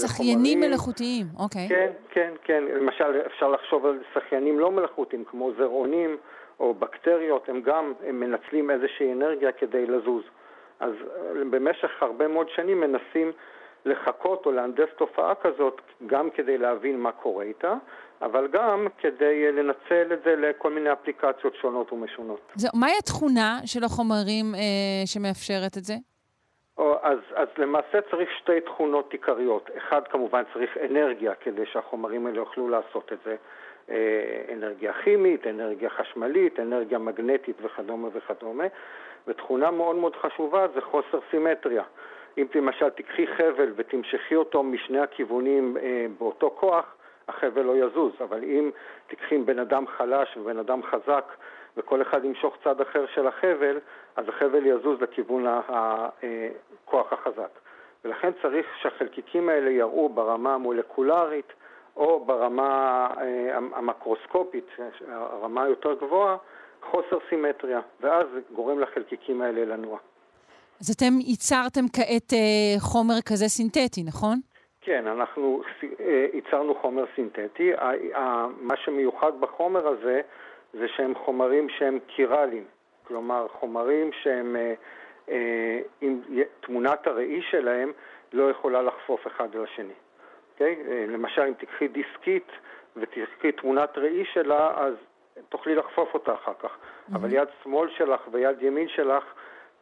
S3: שחיינים מלאכותיים, אוקיי.
S13: כן, כן, כן. למשל, אפשר לחשוב על שחיינים לא מלאכותיים, כמו זרעונים או בקטריות, הם גם הם מנצלים איזושהי אנרגיה כדי לזוז. אז אה, במשך הרבה מאוד שנים מנסים לחקות או להנדס תופעה כזאת, גם כדי להבין מה קורה איתה, אבל גם כדי אה, לנצל את זה לכל מיני אפליקציות שונות ומשונות.
S3: זה, מהי התכונה של החומרים אה, שמאפשרת את זה?
S13: אז, אז למעשה צריך שתי תכונות עיקריות. אחד, כמובן, צריך אנרגיה כדי שהחומרים האלה יוכלו לעשות את זה. אה, אנרגיה כימית, אנרגיה חשמלית, אנרגיה מגנטית וכדומה וכדומה. ותכונה מאוד מאוד חשובה זה חוסר סימטריה. אם למשל תיקחי חבל ותמשכי אותו משני הכיוונים אה, באותו כוח, החבל לא יזוז. אבל אם תיקחי בן אדם חלש ובן אדם חזק וכל אחד ימשוך צד אחר של החבל, אז החבל יזוז לכיוון הכוח החזק. ולכן צריך שהחלקיקים האלה יראו ברמה המולקולרית או ברמה אה, המקרוסקופית, הרמה היותר גבוהה, חוסר סימטריה, ואז זה גורם לחלקיקים האלה לנוע.
S3: אז אתם ייצרתם כעת אה, חומר כזה סינתטי, נכון?
S13: כן, אנחנו אה, ייצרנו חומר סינתטי. מה שמיוחד בחומר הזה זה שהם חומרים שהם קירליים, כלומר חומרים שהם, אה, אה, עם תמונת הראי שלהם לא יכולה לחפוף אחד על השני. אוקיי? אה, למשל, אם תקחי דיסקית ותקחי תמונת ראי שלה, אז תוכלי לחפוף אותה אחר כך. אבל יד שמאל שלך ויד ימין שלך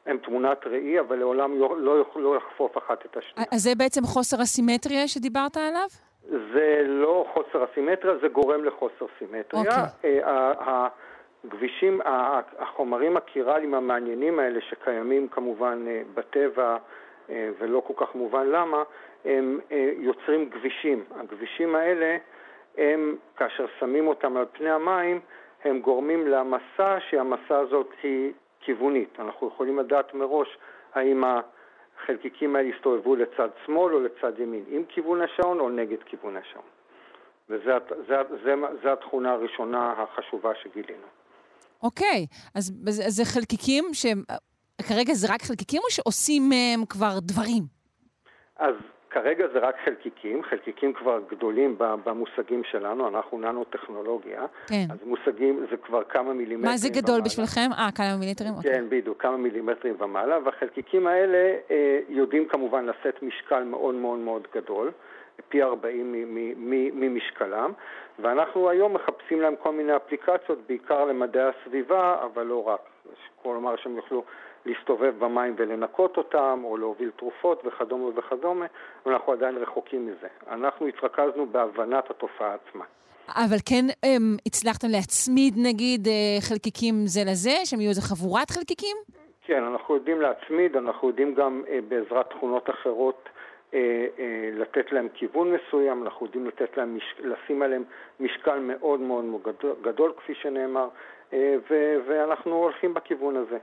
S13: הם תמונת ראי, אבל לעולם לא יוכלו לחפוף אחת את השנייה.
S3: אז זה בעצם חוסר הסימטריה שדיברת עליו?
S13: זה לא חוסר הסימטריה, זה גורם לחוסר סימטריה.
S3: אוקיי.
S13: אה, ה- ה- גבישים, ה- החומרים הקירליים המעניינים האלה שקיימים כמובן אה, בטבע אה, ולא כל כך מובן למה, הם יוצרים גבישים. הגבישים האלה, הם, כאשר שמים אותם על פני המים, הם גורמים למסע שהמסע הזאת היא כיוונית. אנחנו יכולים לדעת מראש האם החלקיקים האלה יסתובבו לצד שמאל או לצד ימין, עם כיוון השעון או נגד כיוון השעון. וזו התכונה הראשונה החשובה שגילינו.
S3: אוקיי, אז זה, זה חלקיקים שהם... כרגע זה רק חלקיקים או שעושים מהם כבר דברים?
S13: אז כרגע זה רק חלקיקים, חלקיקים כבר גדולים במושגים שלנו, אנחנו ננו-טכנולוגיה.
S3: כן.
S13: אז מושגים זה כבר כמה מילימטרים
S3: מה זה גדול
S13: ומעלה.
S3: בשבילכם? אה, כמה מילימטרים? אוקיי.
S13: כן, בדיוק, כמה מילימטרים ומעלה, והחלקיקים האלה אה, יודעים כמובן לשאת משקל מאוד מאוד מאוד גדול, פי 40 מ- מ- מ- ממשקלם, ואנחנו היום מחפשים להם כל מיני אפליקציות, בעיקר למדעי הסביבה, אבל לא רק. כלומר שהם יוכלו להסתובב במים ולנקות אותם, או להוביל תרופות וכדומה וכדומה, ואנחנו עדיין רחוקים מזה. אנחנו התרכזנו בהבנת התופעה עצמה.
S3: אבל כן הם, הצלחתם להצמיד, נגיד, אה, חלקיקים זה לזה? שהם יהיו איזה חבורת חלקיקים?
S13: כן, אנחנו יודעים להצמיד, אנחנו יודעים גם אה, בעזרת תכונות אחרות אה, אה, לתת להם כיוון מסוים, אנחנו יודעים לתת להם. לשים עליהם משקל מאוד מאוד מאוד גדול, גדול כפי שנאמר, אה, ו... ואנחנו הולכים בכיוון הזה.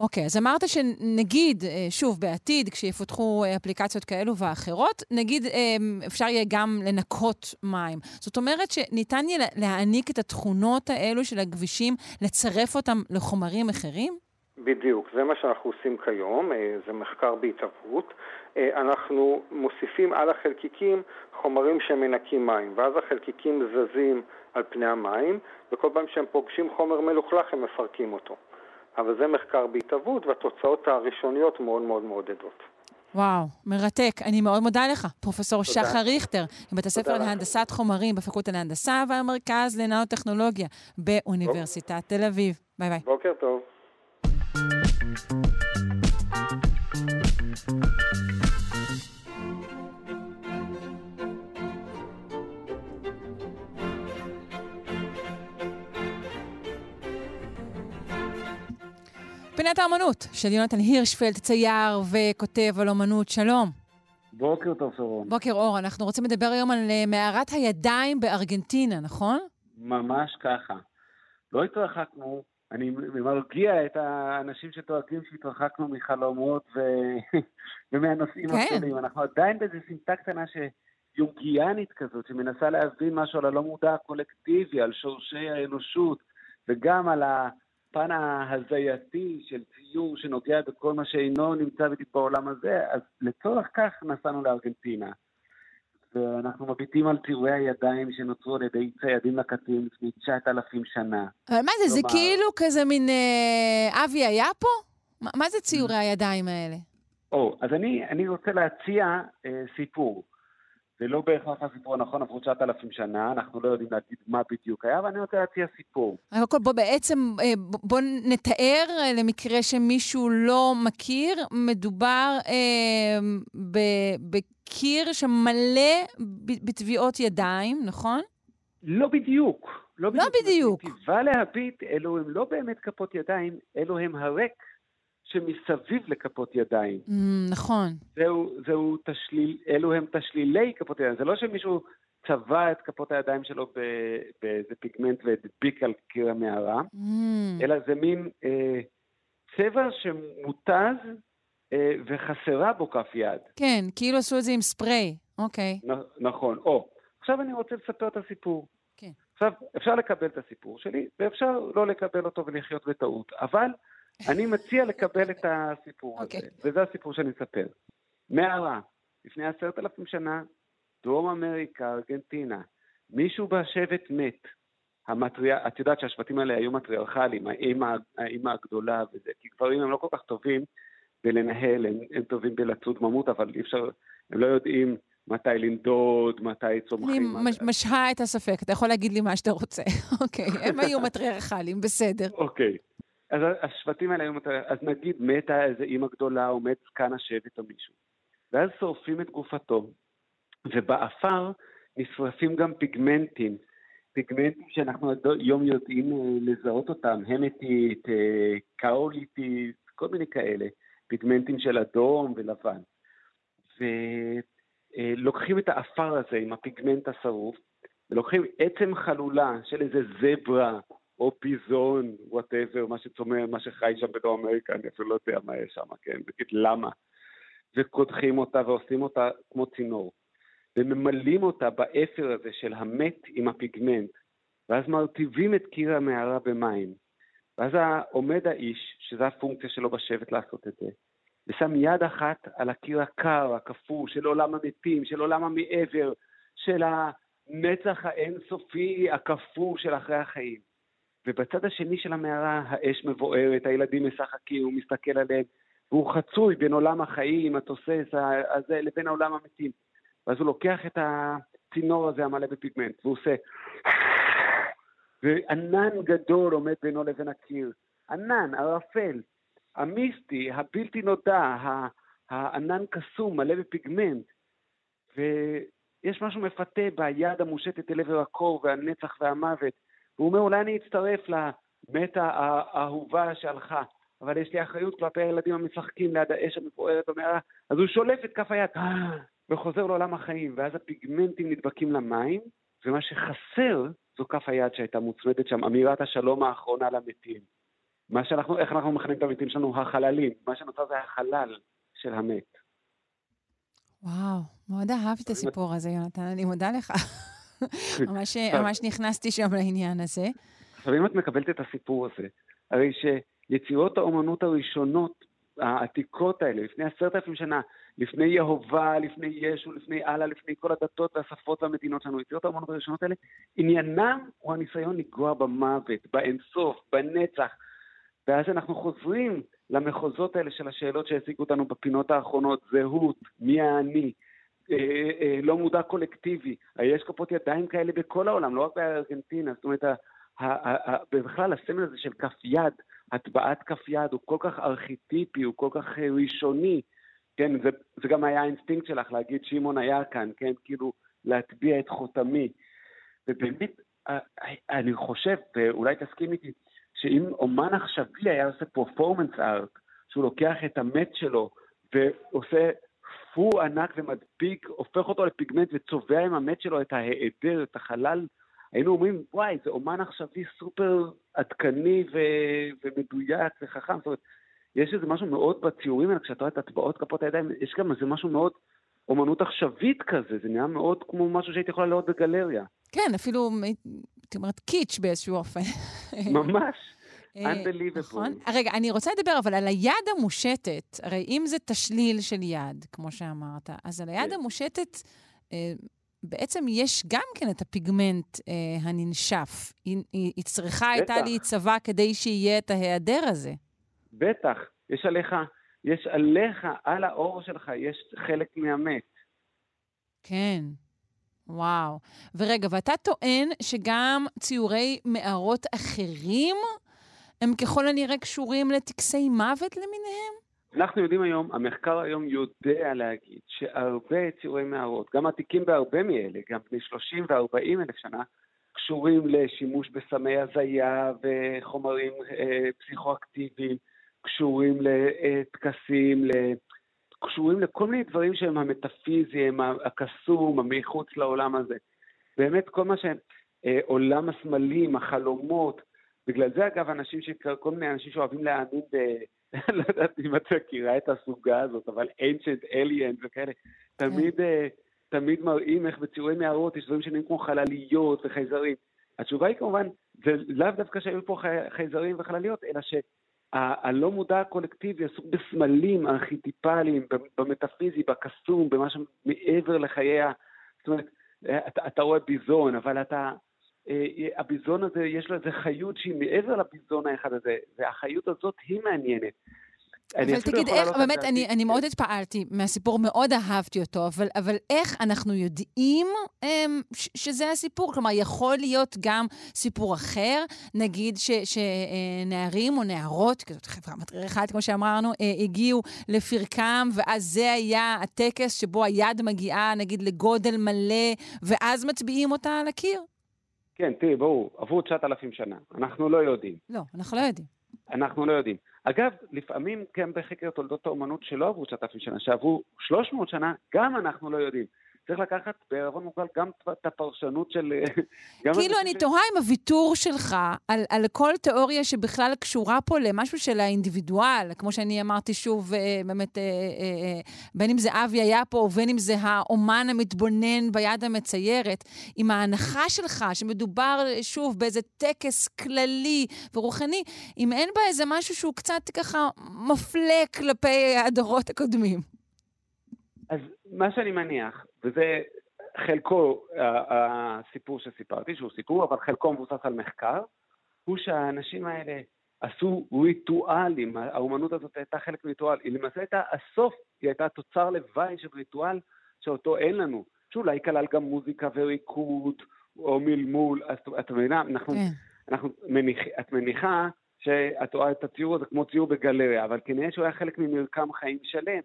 S3: אוקיי, אז אמרת שנגיד, אה, שוב, בעתיד, כשיפותחו אה, אפליקציות כאלו ואחרות, נגיד אה, אפשר יהיה גם לנקות מים. זאת אומרת שניתן יהיה להעניק את התכונות האלו של הכבישים, לצרף אותם לחומרים אחרים?
S13: בדיוק, זה מה שאנחנו עושים כיום, זה מחקר. אה, אנחנו מוסיפים על החלקיקים חומרים שמנקים מים, ואז החלקיקים זזים על פני המים, וכל פעם שהם פוגשים חומר מלוכלך הם מפרקים אותו. אבל זה מחקר בהתהוות, והתוצאות הראשוניות מאוד מאוד מעודדות.
S3: וואו, מרתק. אני מאוד מודה לך, פרופסור
S13: תודה.
S3: שחר ריכטר, מבית הספר. להנדסת חומרים בפקולטה להנדסה והמרכז לנאוטכנולוגיה באוניברסיטת תל אביב. ביי ביי.
S13: בוקר טוב.
S3: פינת האמנות של יונתן הירשפלד, צייר וכותב על אומנות. שלום.
S6: בוקר טוב, שרון.
S3: בוקר אור, אנחנו רוצים לדבר היום על אה, מערת הידיים בארגנטינה, נכון?
S6: ממש ככה. לא התרחקנו, אני מרגיע את האנשים שטועקים שהתרחקנו מחלומות ו... ומהנושאים
S3: כן.
S6: הגדולים. אנחנו עדיין באיזו סמטה קטנה שיונגיאנית כזאת, שמנסה להבין משהו על הלא מודע הקולקטיבי, על שורשי האנושות, וגם על הפן ההזייתי של ציור שנוגע בכל מה שאינו נמצא בדיוק בעולם הזה. אז לצורך כך נסענו לארגנטינה. ואנחנו מביטים על ציורי הידיים שנוצרו על ידי ציידים לקטים לפני 9,000 שנה.
S3: אבל מה זה, זה
S6: כלומר-
S3: כאילו כזה מין אה, אבי היה פה? מה, מה זה ציורי הידיים האלה?
S6: או, אז אני, אני רוצה להציע אה, סיפור. זה לא בהכרח הסיפור הנכון, עברו 9,000 שנה, אנחנו לא יודעים להגיד מה בדיוק היה, אבל אני רוצה להציע סיפור.
S3: אבל קודם כל, בוא בעצם, אה, בוא נתאר אה, למקרה שמישהו לא מכיר, מדובר אה, ב- בקיר שמלא בטביעות ידיים, נכון?
S6: לא בדיוק. לא
S3: לא בדיוק.
S6: טיבה להביט, אלו הם לא באמת כפות ידיים, אלו הם הריק שמסביב לכפות ידיים.
S3: Mm, נכון.
S6: זהו, זהו תשליל, אלו הם תשלילי כפות הידיים. זה לא שמישהו צבע את כפות הידיים שלו באיזה פיגמנט והדביק על קיר המערה,
S3: Mm,
S6: אלא זה מין אה, צבע שמותז אה, וחסרה בו כף יד.
S3: כן, כאילו עשו את זה עם ספרי. אוקיי.
S6: נ- נכון. או, עכשיו אני רוצה לספר את הסיפור.
S3: כן.
S6: עכשיו, אפשר לקבל את הסיפור שלי, ואפשר לא לקבל אותו ולחיות בטעות, אבל אני מציע לקבל את הסיפור
S3: אוקיי.
S6: הזה, וזה הסיפור שאני אספר. מערה, לפני עשרת אלפים שנה, דרום אמריקה, ארגנטינה, מישהו בשבט מת. המטריה, את יודעת שהשבטים האלה היו מטריארכליים, האימא, האימא הגדולה וזה, כי גברים הם לא כל כך טובים בלנהל, הם, הם טובים בלצוד ממות, אבל אי אפשר, הם לא יודעים מתי לנדוד, מתי
S3: אני
S6: צומחים.
S3: מש- משהה את הספק, אתה יכול להגיד לי מה שאתה רוצה. אוקיי, הם היו מטריארכליים, בסדר.
S6: אוקיי. אז השבטים האלה היו אז נגיד מתה איזה אימא גדולה, או מת זקן השבט או מישהו. ואז שורפים את גופתו, ובעפר נשרפים גם פיגמנטים. פיגמנטים שאנחנו עד היום יודעים אה, לזהות אותם, המטית, אה, קאוליטית, כל מיני כאלה, פיגמנטים של אדום ולבן. ולוקחים את האפר הזה עם הפיגמנט השרוף, ולוקחים עצם חלולה של איזה זברה או ביזון, whatever, מה שצומח, מה שחי שם בדרום אמריקה, אני אפילו לא יודע מה יש שם, כן? נגיד למה? וקודחים אותה ועושים אותה כמו צינור. וממלאים אותה באפר הזה של המת עם הפיגמנט, ואז מרטיבים את קיר המערה במים. ואז עומד האיש, שזו הפונקציה שלו בשבט לעשות את זה, ושם יד אחת על הקיר הקר, הקפוא, של עולם המתים, של עולם המעבר, של הנצח האינסופי הקפוא של אחרי החיים. ובצד השני של המערה האש מבוערת, הילדים משחקים, הוא מסתכל עליהם, והוא חצוי בין עולם החיים, התוסס הזה, לבין העולם המתים. ואז הוא לוקח את הצינור הזה המלא בפיגמנט, והוא עושה... וענן גדול עומד בינו לבין הקיר. ענן, ערפל, המיסטי, הבלתי נודע, הענן קסום, מלא בפיגמנט. ויש משהו מפתה ביד המושטת אל עבר הקור והנצח והמוות. והוא אומר, אולי אני אצטרף למתה האהובה שהלכה, אבל יש לי אחריות כלפי הילדים המשחקים ליד האש המפוארת במערה, אז הוא שולף את כף היד וחוזר לעולם החיים, ואז הפיגמנטים נדבקים למים, ומה שחסר זו כף היד שהייתה מוצמדת שם, אמירת השלום האחרונה למתים. מה שאנחנו, איך אנחנו מכנים את המתים שלנו? החללים. מה שנוצר זה החלל של המת.
S3: וואו, מאוד אהבתי את הסיפור הזה, יונתן, אני מודה לך. ממש, ממש נכנסתי שם לעניין הזה.
S6: עכשיו, אם את מקבלת את הסיפור הזה, הרי שיצירות האומנות הראשונות, העתיקות האלה, לפני עשרת אלפים שנה, לפני יהובה, לפני ישו, לפני אללה, לפני כל הדתות והשפות והמדינות שלנו, יצירות האומנות הראשונות האלה, עניינם הוא הניסיון לגעת במוות, באינסוף, בנצח. ואז אנחנו חוזרים למחוזות האלה של השאלות שהעסיקו אותנו בפינות האחרונות, זהות, מי האני, לא מודע קולקטיבי. יש כפות ידיים כאלה בכל העולם, לא רק בארגנטינה. זאת אומרת, בכלל הסמל הזה של כף יד, הטבעת כף יד, הוא כל כך ארכיטיפי, הוא כל כך אה, ראשוני. כן, זה, זה גם היה האינסטינקט שלך להגיד שמעון היה כאן, כן, כאילו להטביע את חותמי. ובאמת, אני חושב, ואולי תסכים איתי, שאם אומן עכשווי היה עושה פרפורמנס ארט, שהוא לוקח את המת שלו ועושה פו ענק ומדביק, הופך אותו לפיגמנט וצובע עם המת שלו את ההיעדר, את החלל, היינו אומרים, וואי, זה אומן עכשווי סופר עדכני ו- ומדויק וחכם. זאת אומרת, יש איזה משהו מאוד בציורים האלה, כשאתה רואה את הטבעות כפות הידיים, יש גם איזה משהו מאוד אומנות עכשווית כזה, זה נראה מאוד כמו משהו שהייתי יכולה לראות בגלריה.
S3: כן, אפילו, הייתי אומרת, קיץ' באיזשהו אופן.
S6: ממש.
S3: אה,
S6: Unbelievable.
S3: נכון. רגע, אני רוצה לדבר אבל על היד המושטת. הרי אם זה תשליל של יד, כמו שאמרת, אז על היד
S6: כן.
S3: המושטת אה, בעצם יש גם כן את הפיגמנט אה, הננשף. היא, היא, היא צריכה הייתה. להיצבע כדי שיהיה את ההיעדר הזה.
S6: בטח, יש עליך, יש עליך, על האור שלך, יש חלק מהמת.
S3: כן. וואו. ורגע, ואתה טוען שגם ציורי מערות אחרים הם ככל הנראה קשורים לטקסי מוות למיניהם?
S6: אנחנו יודעים היום, המחקר היום יודע להגיד שהרבה ציורי מערות, גם עתיקים בהרבה מאלה, גם בני 30 ו-40 אלף שנה, קשורים לשימוש בסמי הזיה וחומרים אה, פסיכואקטיביים, קשורים לטקסים, ל... קשורים לכל מיני דברים שהם המטאפיזיים, הקסום, המחוץ לעולם הזה. באמת כל מה שעולם הסמלים, החלומות, בגלל זה אגב אנשים, ש... כל מיני אנשים שאוהבים להאמין ב... לא יודעת אם את מכירה את הסוגה הזאת, אבל ancient aliens וכאלה, תמיד, אה, תמיד מראים איך בציורי מערות יש דברים שנראים כמו חלליות וחייזרים. התשובה היא כמובן, זה לאו דווקא שהיו פה חי- חייזרים וחלליות, אלא שהלא מודע הקולקטיבי עסוק בסמלים ארכיטיפליים, במטאפיזי, בקסום, במה שמעבר לחיי ה... זאת אומרת, אתה, אתה רואה ביזון, אבל אתה... אה, הביזון הזה, יש לו איזה חיות שהיא מעבר לביזון האחד הזה, והחיות הזאת היא מעניינת.
S3: אבל תגיד, איך,
S6: להעלות על
S3: באמת, אני, אני מאוד התפעלתי מהסיפור, מאוד אהבתי אותו, אבל, אבל איך אנחנו יודעים אמ, ש, שזה הסיפור? כלומר, יכול להיות גם סיפור אחר, נגיד ש, שנערים או נערות, כי זאת חברה מטריחת, כמו שאמרנו, אה, הגיעו לפרקם, ואז זה היה הטקס שבו היד מגיעה, נגיד, לגודל מלא, ואז מצביעים אותה על הקיר?
S6: כן, תראי, ברור, עברו 9,000 שנה, אנחנו לא יודעים.
S3: לא, אנחנו לא יודעים.
S6: אנחנו לא יודעים. אגב, לפעמים גם בחקר תולדות האומנות שלא עברו 9,000 שנה, שעברו 300 שנה, גם אנחנו לא יודעים. צריך לקחת בערבון מוגבל גם את הפרשנות של... גם
S3: כאילו, אני תוהה אם הוויתור שלך על, על כל תיאוריה שבכלל קשורה פה למשהו של האינדיבידואל, כמו שאני אמרתי שוב, אה, באמת, אה, אה, אה, בין אם זה אבי היה פה, ובין אם זה האומן המתבונן ביד המציירת, עם ההנחה שלך שמדובר, אה, שוב, באיזה טקס כללי ורוחני, אם אין בה איזה משהו שהוא קצת ככה מפלה כלפי הדורות הקודמים.
S6: אז מה שאני מניח, וזה חלקו הסיפור שסיפרתי, שהוא סיפור, אבל חלקו מבוסס על מחקר, הוא שהאנשים האלה עשו ריטואלים, האומנות הזאת הייתה חלק מריטואל, היא למעשה הייתה הסוף, היא הייתה תוצר לוואי של ריטואל שאותו אין לנו, שאולי כלל גם מוזיקה וריקוד, או מלמול, אז את מבינה, אנחנו,
S3: כן.
S6: אנחנו מניח, את מניחה שאת רואה את הציור הזה כמו ציור בגלריה, אבל כנראה שהוא היה חלק ממרקם חיים שלם.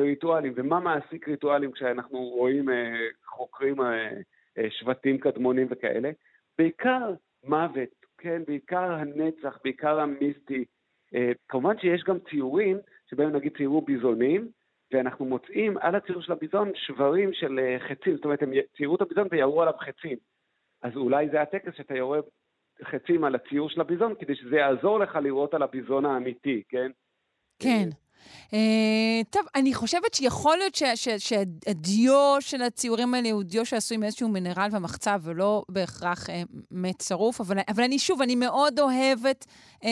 S6: וריטואלים, ומה מעסיק ריטואלים כשאנחנו רואים, אה, חוקרים אה, אה, שבטים קדמונים וכאלה? בעיקר מוות, כן? בעיקר הנצח, בעיקר המיסטי. כמובן שיש גם ציורים שבהם נגיד ציירו ביזונים, ואנחנו מוצאים על הציור של הביזון שברים של חצים, זאת אומרת, הם ציירו את הביזון וירו עליו חצים. אז אולי זה הטקס שאתה יורה חצים על הציור של הביזון, כדי שזה יעזור לך לראות על הביזון האמיתי, כן?
S3: כן. Uh, טוב, אני חושבת שיכול להיות שהדיו של הציורים האלה הוא דיו שעשוי מאיזשהו מינרל ומחצב, ולא בהכרח uh, מת שרוף, אבל, אבל אני שוב, אני מאוד אוהבת uh,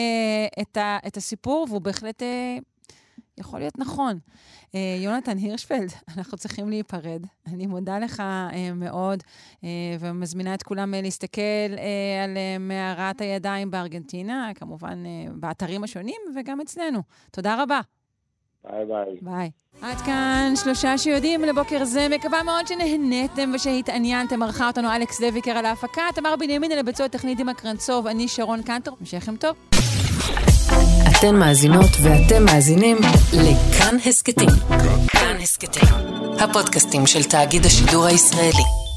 S3: את, ה, את הסיפור, והוא בהחלט uh, יכול להיות נכון. Uh, יונתן הירשפלד, אנחנו צריכים להיפרד. אני מודה לך uh, מאוד, uh, ומזמינה את כולם uh, להסתכל uh, על uh, מערת הידיים בארגנטינה, כמובן uh, באתרים השונים, וגם אצלנו. תודה רבה.
S6: ביי ביי.
S3: ביי. עד כאן שלושה שיודעים לבוקר זה. מקווה מאוד שנהניתם ושהתעניינתם. ערכה אותנו אלכס לויקר על ההפקה, תמר בנימין על הביצוע הטכני דימה קרנצוב, אני שרון קנטור. המשך לכם טוב.
S1: אתן מאזינות ואתם מאזינים לכאן הסכתים. כאן הסכתים, הפודקאסטים של תאגיד השידור הישראלי.